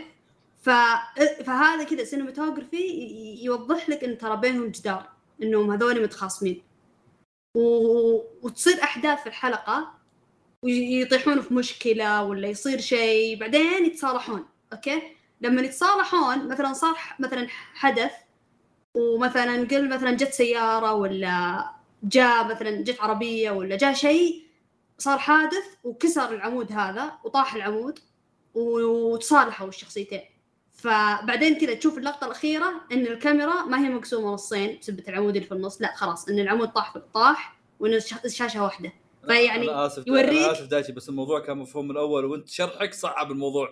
ف... فهذا كذا cinematography يوضح لك إن ترى بينهم جدار إنهم هذول متخاصمين. و... وتصير أحداث في الحلقة ويطيحون في مشكلة ولا يصير شيء بعدين يتصالحون أوكي؟ لما يتصالحون مثلا صار مثلا حدث ومثلا قل مثلا جت سيارة ولا جاء مثلا جت عربية ولا جاء شيء صار حادث وكسر العمود هذا وطاح العمود وتصالحوا الشخصيتين. فبعدين كذا تشوف اللقطة الأخيرة إن الكاميرا ما هي مقسومة نصين بسبه العمود اللي في النص. لا خلاص إن العمود طاح طاح وإن الش- الشاشة واحدة. فيعني يوريك- أنا آسف دايتي بس الموضوع كان مفهوم من الأول وأنت شرحك صعب الموضوع.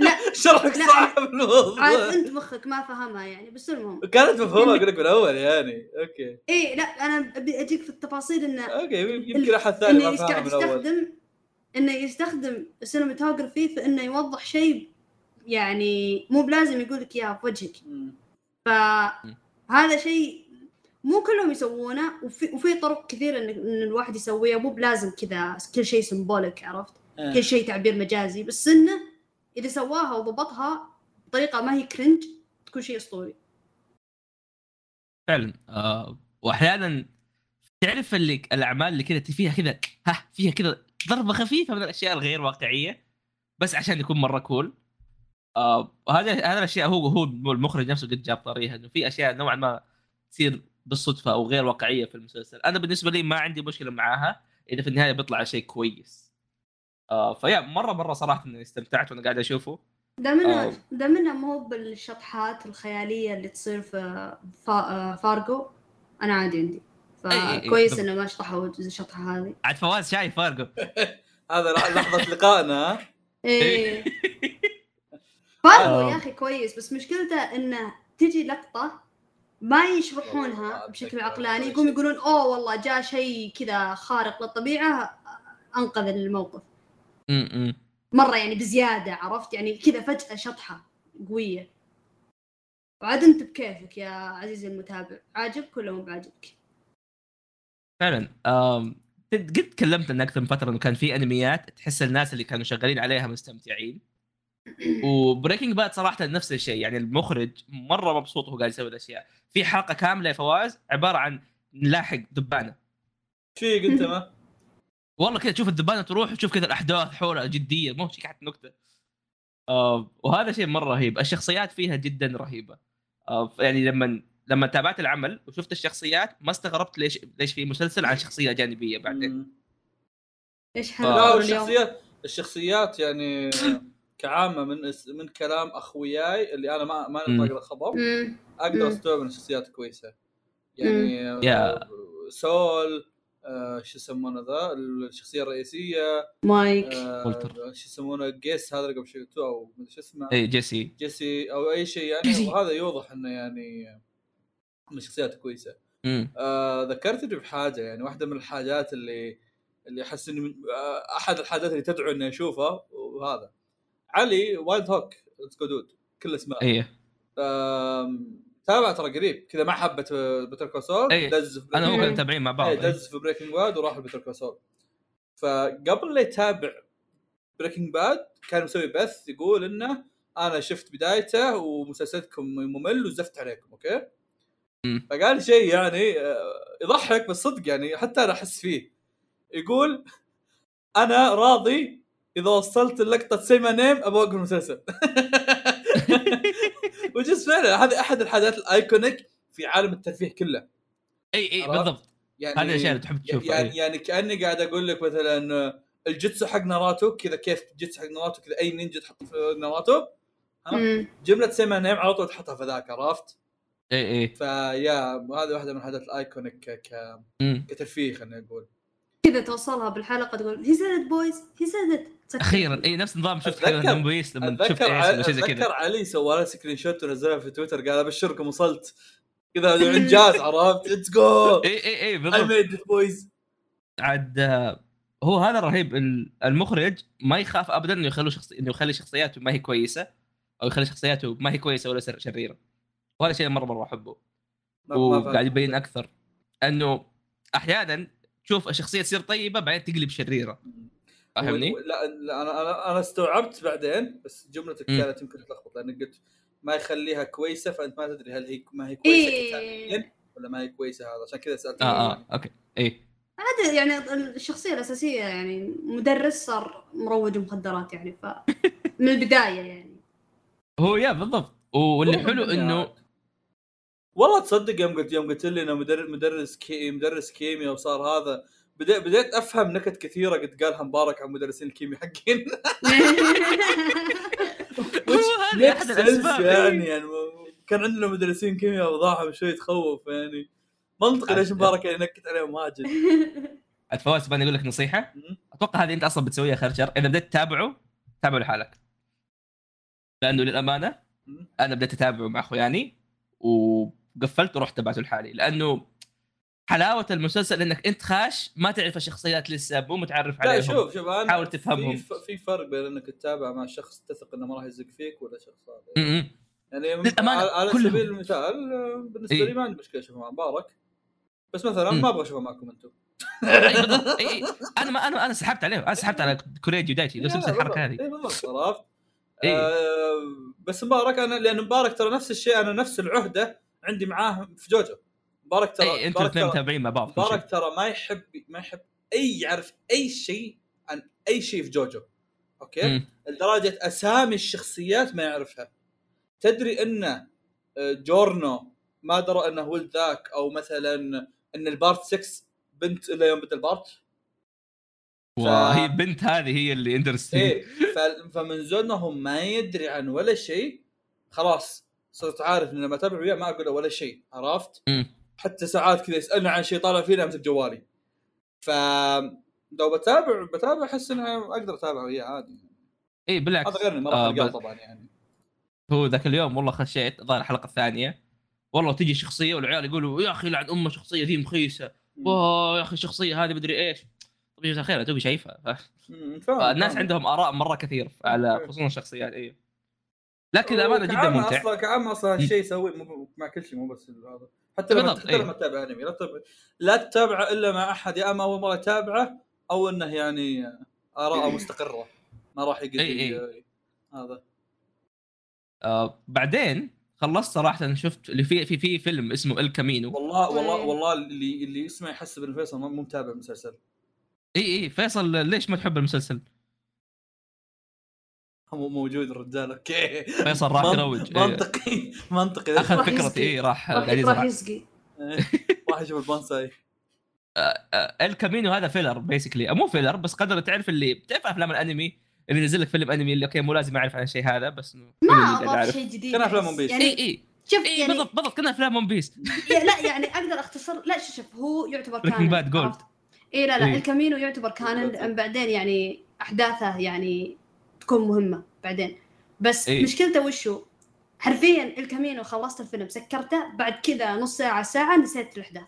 لا شرحك. صعب عاد الموضوع انت مخك ما فهمها يعني بس المهم كانت مفهومة أقول لك من الأول يعني أوكي إيه لا أنا أبي أجيك في التفاصيل انه okay يمكن أحد ثاني ما فهمها من الأول يستخدم إنه يستخدم ال cinematography في إنه يوضح شيء يعني مو بلازم يقول لك إياه في وجهك. فهذا شيء مو كلهم يسوونه وفي, وفي طرق كثير ان, إن الواحد يسويها مو بلازم كذا كل شيء symbolic عرفت آه. كل شيء تعبير مجازي بس إنه إذا سواها وضبطها بطريقة ما هي cringe تكون شيء أسطوري. فعلا. آه واحيانا تعرف اللي الأعمال اللي كذا فيها كذا ها فيها كذا ضربة خفيفة من الأشياء الغير واقعية بس عشان يكون مرة cool آه هذا الأشياء هو هو المخرج نفسه قد جاب طريقها إنه في أشياء نوعا ما تصير بالصدفة أو غير واقعية في المسلسل. أنا بالنسبة لي ما عندي مشكلة معاها إذا في النهاية بيطلع شيء كويس. آه فيا مرة مرة صراحة إني استمتعت وأنا قاعد أشوفه ده منها آه. ده منها مو بالشطحات الخيالية اللي تصير في فا... آه، فارجو أنا عادي عندي فكويس. إنه ما شطحوا الشطحة هذه عاد فواز شايف فارقه هذا لحظة لقائنا ها؟ إيه فارجو آه. يا أخي كويس بس مشكلته إنه تجي لقطة ما يشرحونها بشكل عقلاني يقوم. يقولون أوه والله جاء شيء كذا خارق للطبيعة أنقذ الموقف مرة يعني بزيادة عرفت؟ يعني كذا فجأة شطحة قوية. وعاد انت بكيفك يا عزيزي المتابع. عاجبك ولا مو بعاجبك؟ فعلا. قد تكلمت ان أكثر من فترة إنه كان في أنميات تحس الناس اللي كانوا شغالين عليها مستمتعين. و Breaking Bad صراحة نفس الشيء يعني المخرج مرة مبسوط وهو قاعد يسوي الأشياء. في حلقة كاملة يا فواز عبارة عن نلاحق ذبانة. شو قلت ما؟ والله كذا تشوف الذبانة تروح وتشوف كذا الأحداث حولها جدية مو شيء حتى نكتة آه وهذا شيء مرة رهيب الشخصيات فيها جدا رهيبة آه يعني لما لما تابعت العمل وشفت الشخصيات ما استغربت ليش ليش في مسلسل عن شخصية جانبية بعدين. إيش آه. لا حنقول اليوم؟ الشخصيات الشخصيات يعني كعامة من اس- من كلام أخوياي اللي أنا ما ما. نطق الخبر. أقدر. أستوعب إن الشخصيات كويسة يعني يا. آه، سول آه، شو يسمونه ذا؟ الشخصية الرئيسية مايك. آه،. شو يسمونه؟ جيس هذا اللي قبل شوي قلتوه أو شو اسمه. اي جيسي. جيسي أو أي شيء يعني. جيسي. وهذا يوضح إنه يعني ان الشخصيات كويسة. آه ذكرتني بحاجة يعني واحدة من الحاجات اللي اللي أحس إني من- آه أحد الحاجات اللي تدعو إني أشوفها وهذا. علي وايلد هوك كل اسماء إيه. تابع ترى قريب كذا ما حبت Better Call إيه. دز في أنا هو مم. كنا متابعين مع بعض إيه. دز في Breaking Bad وراح ل Better Call فقبل لا يتابع Breaking Bad كان مسوي بث يقول إنه أنا شفت بدايته ومسلسلكم ممل وزفت عليكم okay؟ مم. فقال شيء يعني آه، يضحك بس صدق يعني حتى أنا أحس فيه يقول أنا راضي إذا وصلت اللقطة say my name أبغى اوقف المسلسل وجس فعلا هذه أحد الحاجات ال iconic في عالم الترفيه كله إي إي؟ بالضبط يعني هذه الاشياء اللي تحب تشوفها يعني. يعني كأني قاعد أقول لك مثلا الجيتسو حق ناروتو كذا كيف الجيتسو حق ناروتو كذا أي نينجا تحط في؟ مم. جملة say my name على طول تحطها في ذاك عرفت؟ إي إي فيا هذه واحدة من الحاجات ال iconic ك-. كترفيه خلينا نقول كذا توصلها بالحلقة تقول he said it boys he said it أخيرا. إي نفس نظام شفت One Piece لما شفت أتذكر ولا شيء زي أتذكر كذا علي سوى له screenshot ونزلها في تويتر قال أبشركم وصلت. كذا هذا إنجاز عرفت؟ let's go إي إي إي اي بالضبط. made it boys عاد آه، هو هذا الرهيب ال- المخرج ما يخاف ابدا إنه يخلوا شخص إنه يخلي شخصياته ما هي كويسة أو يخلي شخصياته ما هي كويسة ولا شريرة. وهذا شيء مرة مرة أحبه. وقاعد. يبين أكثر. إنه أحيانا تشوف الشخصيه تصير طيبة بعدين تقلب شريرة. فاهمني؟ لا لا أنا أنا أنا استوعبت بعدين بس جملتك. كانت يمكن تلخبط لأنك قلت ما يخليها كويسة فأنت ما تدري هل هي ما هي كويسة إيه. ولا ما هي كويسة هذا عشان كذا سالت آه آه أوكي إيه هذا يعني الشخصية الأساسية يعني مدرس صار مروج مخدرات يعني ف من البداية يعني هو يا بالضبط واللي حلو إنه. والله تصدق يوم قلت يوم قلت لي إنه مدرس مدرس كي مدرس كيمياء وصار هذا بدأ بديت أفهم نكت كثيرة قد قالها مبارك عن مدرسين الكيمياء حقين. هو هذا أحد الأسباب. يعني يعني كان عندنا مدرسين كيمياء وضعهم شوي تخوف يعني. منطقي ليش مبارك يعني نكت عليهم واجد. عاد فواز باني أقول لك نصيحة. أتوقع هذه أنت أصلا بتسويها خير شر إذا بديت تتابعه تابعه لحالك. لأنه للأمانة. أنا بديت أتابعه مع أخواني وقفلت ورحت تبعته لحالي. لأنه حلاوة المسلسل إنك أنت خاش ما تعرف الشخصيات لسه مو متعرف لا عليهم شوف شوف أنا حاول تفهمهم. في, في فرق بين إنك تتابع مع شخص تثق إنه ما راح يزق فيك ولا شخص هذا. يعني للأمانة، على, كلهم. سبيل المثال بالنسبة إيه. لي ما عندي مشكلة أشوفه مع مبارك بس مثلا. ما أبغى أشوفه معكم أنتم أي أي أنا ما أنا أنا سحبت عليه أنا سحبت على كوريجي ودايتشي نفس نفس الحركة هذه إي بالضبط عرفت إيه. آه بس مبارك أنا لأن مبارك ترى نفس الشيء أنا نفس العهدة عندي معاه في جوجو مبارك ترى اي أنتوا الاثنين متابعين مع بعض. مبارك ترى ما يحب ما يحب أي يعرف أي شيء عن أي شيء في جوجو okay. لدرجة أسامي الشخصيات ما يعرفها تدري إن آه، جورنو ما درى إنه ولد ذاك أو مثلا إن ال part 6 بنت الا يوم بدا ال part وهي البنت هذه هي اللي interesting إيه ف- فمن زونهم ما يدري عن ولا شيء خلاص صرت عارف إن لما أتابع وياه ما أقول ولا شيء عرفت؟ مم. حتى ساعات كذا يسالني عن شيء طالع فينا امسك جوالي. ف لو بتابع بتابع أحس اني أقدر اتابع وياه عادي. اي بالعكس. هذا غير راح آه، طبعا يعني. هو ذاك اليوم والله خشيت الظاهر الحلقة الثانية. والله تجي شخصية والعيال يقولوا يا أخي لعن أمه شخصية ذي مخيسة. واه يا أخي الشخصيه هذه مدري إيش. طيب يا الخير توي شايفها. ف- فاهم. عندهم آراء مرة كثير على أوكي. خصوصا الشخصيات اي لكن الأمانة جدا ممتع أصلا كعامة أصلا مم. هالشيء يسوي مو مع كل شيء مو بس هذا حتى لما بالضبط، حتى إيه. لما تتابع أنمي لا تتابع لا تتابعه إلا مع أحد يا أما أول مرة يتابعه أو إنه يعني آراءه مستقرة ما راح يقدر إيه، إيه. هذا آه بعدين خلصت صراحة شفت اللي في في في فيلم اسمه El Camino والله والله إيه. والله اللي اللي يسمع يحسب ان فيصل مو متابع المسلسل اي اي فيصل ليش ما تحب المسلسل؟ مو موجود الرجال okay فيصل راح يروج إيه. منطقي منطقي أخذ فكرتي. اي راح راح يسقي راح يشوف البونساي El Camino هذا filler basically مو filler بس قدر تعرف اللي بتعرف أفلام الأنمي اللي ينزل لك فيلم أنمي اللي okay مو لازم أعرف عن الشيء هذا بس ما اضاف أعرف شيء جديد كان أفلام أحس. One Piece. يعني اي اي شوف اي يعني بالضبط بالضبط كنا أفلام One Piece لا يعني أقدر أختصر لا شوف شوف هو يعتبر كان Gold. عرفت؟ اي لا لا إيه. El Camino يعتبر كان بعدين يعني أحداثه يعني تكون مهمة بعدين. بس إيه. مشكلته وشو؟ حرفيا El Camino خلصت الفيلم سكرته بعد كذا نص ساعة ساعة نسيت الاحداث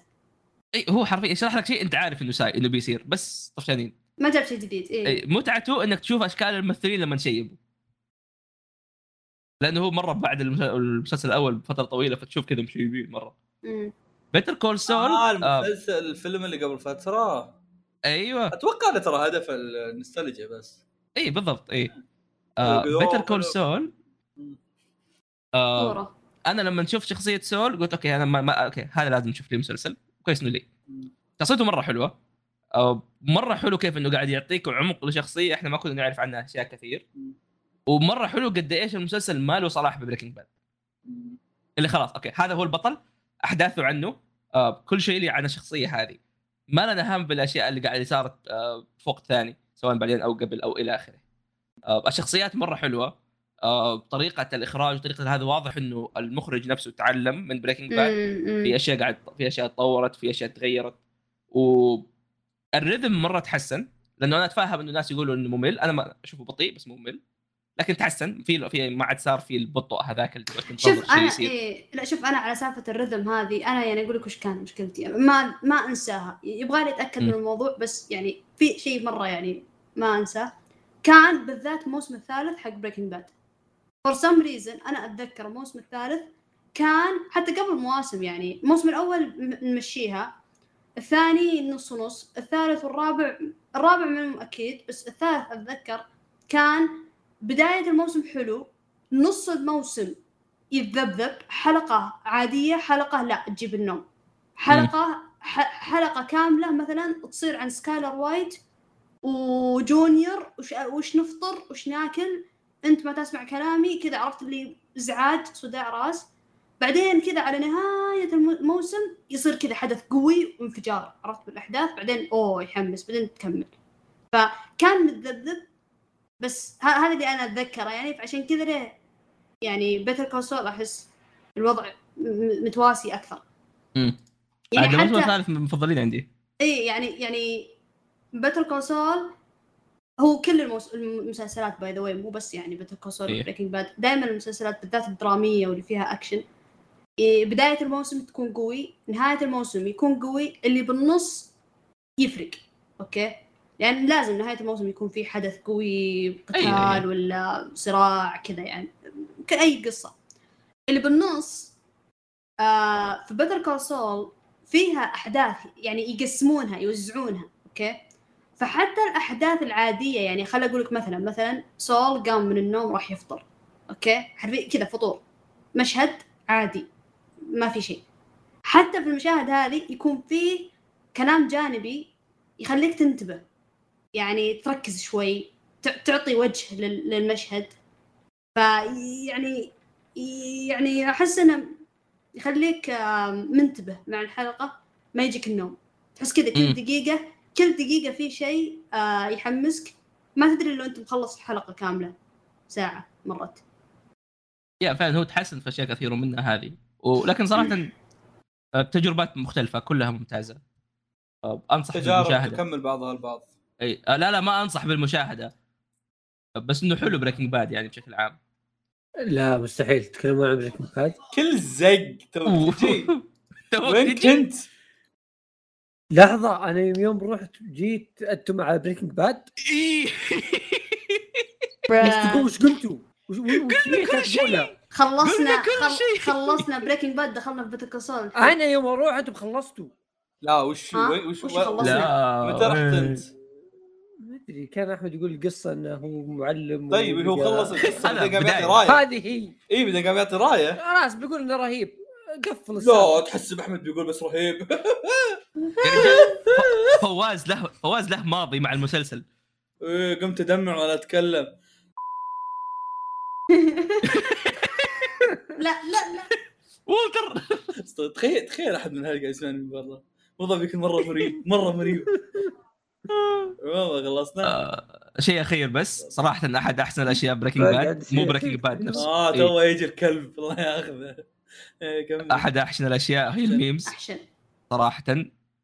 اي هو حرفيا يشرح لك شيء أنت عارف إنه ساي إنه بيصير بس طفشانين. ما جاب شيء جديد اي اي متعته إنك تشوف أشكال الممثلين لما شيبوا لأنه هو مرة بعد المس- المسلسل الأول بفترة طويلة فتشوف كذا مشيبين مرة. Better Call Saul آه آه. المسلسل الفيلم اللي قبل فترة. أيوه. أتوقع هذا ترى هدف النوستالجيا بس. اي بالضبط اي Better Call Saul. أنا لما نشوف شخصية سول قلت okay أنا ما, ما okay هذا لازم نشوف لي مسلسل. كويس إنه لي. شخصيته مرة حلوة. آه مرة حلو كيف إنه قاعد يعطيك عمق لشخصية إحنا ما كنا نعرف عنها أشياء كثير. ومرة حلو قد إيش المسلسل ما له صلاح ب Breaking Bad. اللي خلاص okay هذا هو البطل أحداثه عنه. آه كل شيء لي عن الشخصية هذه. ما لنا هم بالأشياء اللي قاعدة صارت آه في وقت ثاني سواء بعدين أو قبل أو إلى آخره. الشخصيات مرة حلوة. آه طريقة الإخراج وطريقه هذا واضح إنه المخرج نفسه تعلم من Breaking Bad. في أشياء قاعد في أشياء تطورت في أشياء تغيرت. وال rhythm مرة تحسن لأنه أنا اتفهم إنه الناس يقولوا إنه ممل. أنا ما أشوفه بطيء بس ممل. لكن تحسن. في في ما عاد صار في البطء هذاك اللي شوف أنا إيه لا شوف أنا على سالفة ال rhythm هذه أنا يعني أقول لك وش كان مشكلتي. ما ما أنساها. يبغى لي أتأكد م. من الموضوع بس يعني في شيء مرة يعني ما أنساه. كان بالذات الموسم الثالث حق Breaking Bad for some reason أنا أتذكر الموسم الثالث كان حتى قبل مواسم يعني الموسم الأول نمشيها الثاني نص ونص الثالث والرابع الرابع منهم أكيد بس الثالث أتذكر كان بداية الموسم حلو نص الموسم يتذبذب حلقة عادية حلقة لا تجيب النوم. حلقة ح- حلقة كاملة مثلا تصير عن سكايلر وايت وجونيور وش, وش نفطر وش ناكل؟ انت ما تسمع كلامي كذا عرفت اللي ازعاج صداع راس. بعدين كذا على نهاية الم- الموسم يصير كذا حدث قوي وانفجار عرفت بالأحداث؟ بعدين أوه يحمس بعدين تكمل. فكان متذبذب بس هذا اللي أنا أتذكره يعني. فعشان كذا ليه يعني Better Call Saul أحس الوضع متواسي أكثر. مم. يعني عاد الموسم حتى الثالث من المفضلين عندي. اي يعني يعني Better Call Saul هو كل الموس... المسلسلات by the way مو بس يعني Better Call Saul إيه. Breaking Bad دائما المسلسلات بالذات الدرامية واللي فيها اكشن إيه بداية الموسم تكون قوي نهاية الموسم يكون قوي اللي بالنص يفرق okay يعني لازم نهاية الموسم يكون في حدث قوي قتال أي. ولا صراع كذا يعني كأي قصة اللي بالنص آه في Better Call Saul فيها أحداث يعني يقسمونها يوزعونها okay فحتى الأحداث العادية يعني خل أقول لك مثلا مثلا سول قام من النوم راح يفطر okay؟ حرفيا كذا فطور مشهد عادي ما في شيء. حتى في المشاهد هذه يكون فيه كلام جانبي يخليك تنتبه يعني تركز شوي تع- تعطي وجه لل- للمشهد. فيعني يعني أحس إنه يخليك منتبه مع الحلقة ما يجيك النوم. تحس كذا كل. دقيقة كل دقيقة في شيء آه، يحمسك. ما تدري لو انت مخلص الحلقة كاملة. ساعة مرت يا فعلا هو تحسن في أشياء كثيرة منها هذه. ولكن صراحة آه، تجربات مختلفة كلها ممتازة. آه، أنصح تجارب بالمشاهدة. تكمل بعضها البعض. إي لا لا ما أنصح بالمشاهدة. آه، بس إنه حلو Breaking Bad يعني بشكل عام. لا مستحيل. تتكلمون عن بريكنج باد كل زق. تو وين؟ كنت؟ لحظة أنا يوم رحت جيت أنتم على Breaking Bad إيه. وش قلتوا؟ قلنا كل؟ شيء. خلصنا قلنا كل. شيء. خلصنا Breaking Bad دخلنا في Better Call Saul أنا يوم أروح أنتم خلصتوا لا وش وش وش خلصنا؟ متى رحت. أنت؟ ما أدري كان أحمد يقول القصة إنه هو معلم طيب هو خلص القصة بعدين قام يعطي. رأيه هذه هي اي بعدين قام يعطي رأيه خلاص بيقول إنه رهيب قفل لا السالفة. تحسب احمد بيقول بس رهيب. ف- فواز له فواز له ماضي مع المسلسل. إيه، قمت أدمع وأنا أتكلم. لا لا لا. أصلاً تخيل تخيل أحد من هذول قاعد يسمعني من برا. والله بيكون مرة مريب مرة مريب. والله خلصنا. آه، شيء أخير بس. صراحة أحد أحسن الأشياء Breaking Bad مو. Breaking Bad نفسه. آه إيه. تو يجي الكلب. الله ياخذه. أحد أحسن الأشياء. هي ال memes أحسن. صراحة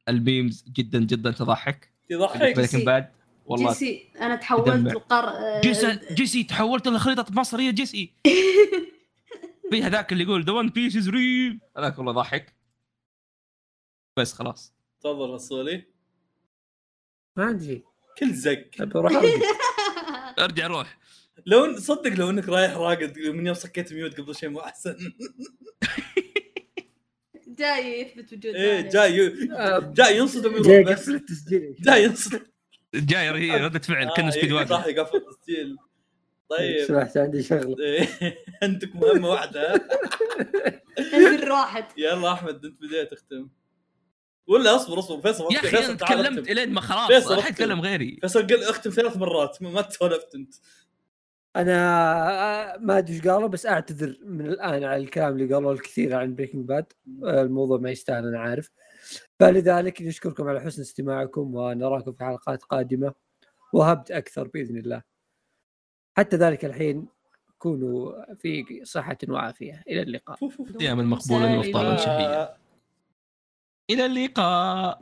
ال memes جدا جدا تضحك. يضحك Breaking Bad والله جيسي أنا تحولت. القر آه، جيسي جيسي تحولت لخريطة مصر يا جيسي. في هذاك اللي يقول the One Piece is real هذاك والله ضحك. بس خلاص. تفضل رسولي. ما عندي. كل زق. أرجع. روح لو صدق لو إنك رايح راقد من يوم سويت mute قبل شيء مو أحسن. جاي يثبت وجود إيه. جاي آه، جاي ينصدم جاي ويروح بس. قفل التسجيل. جاي ينصدم. جاي هي ردة فعل كان آه، سبيد إيه، واقف صح يقفل التسجيل. طيب. سمحت عندي شغلة. إيه، عندك مهمة واحدة. انزل راحت يلا أحمد أنت بديت تختم ولا أصبر أصبر. فيصل يا أخي أنا تكلمت. إلين ما خلاص فيصل. أتكلم غيري. فيصل قل اختم ثلاث مرات ما- ما تسولفت أنت. أنا آه، ما أدري إيش قالوا بس أعتذر من الآن على الكلام اللي قالوه الكثير عن Breaking Bad الموضوع ما يستاهل أنا عارف. فلذلك نشكركم على حسن استماعكم ونراكم في حلقات قادمة وهبت أكثر بإذن الله. حتى ذلك الحين كونوا في صحة وعافية. إلى اللقاء. دائما مقبولا شهيا آه. إلى اللقاء.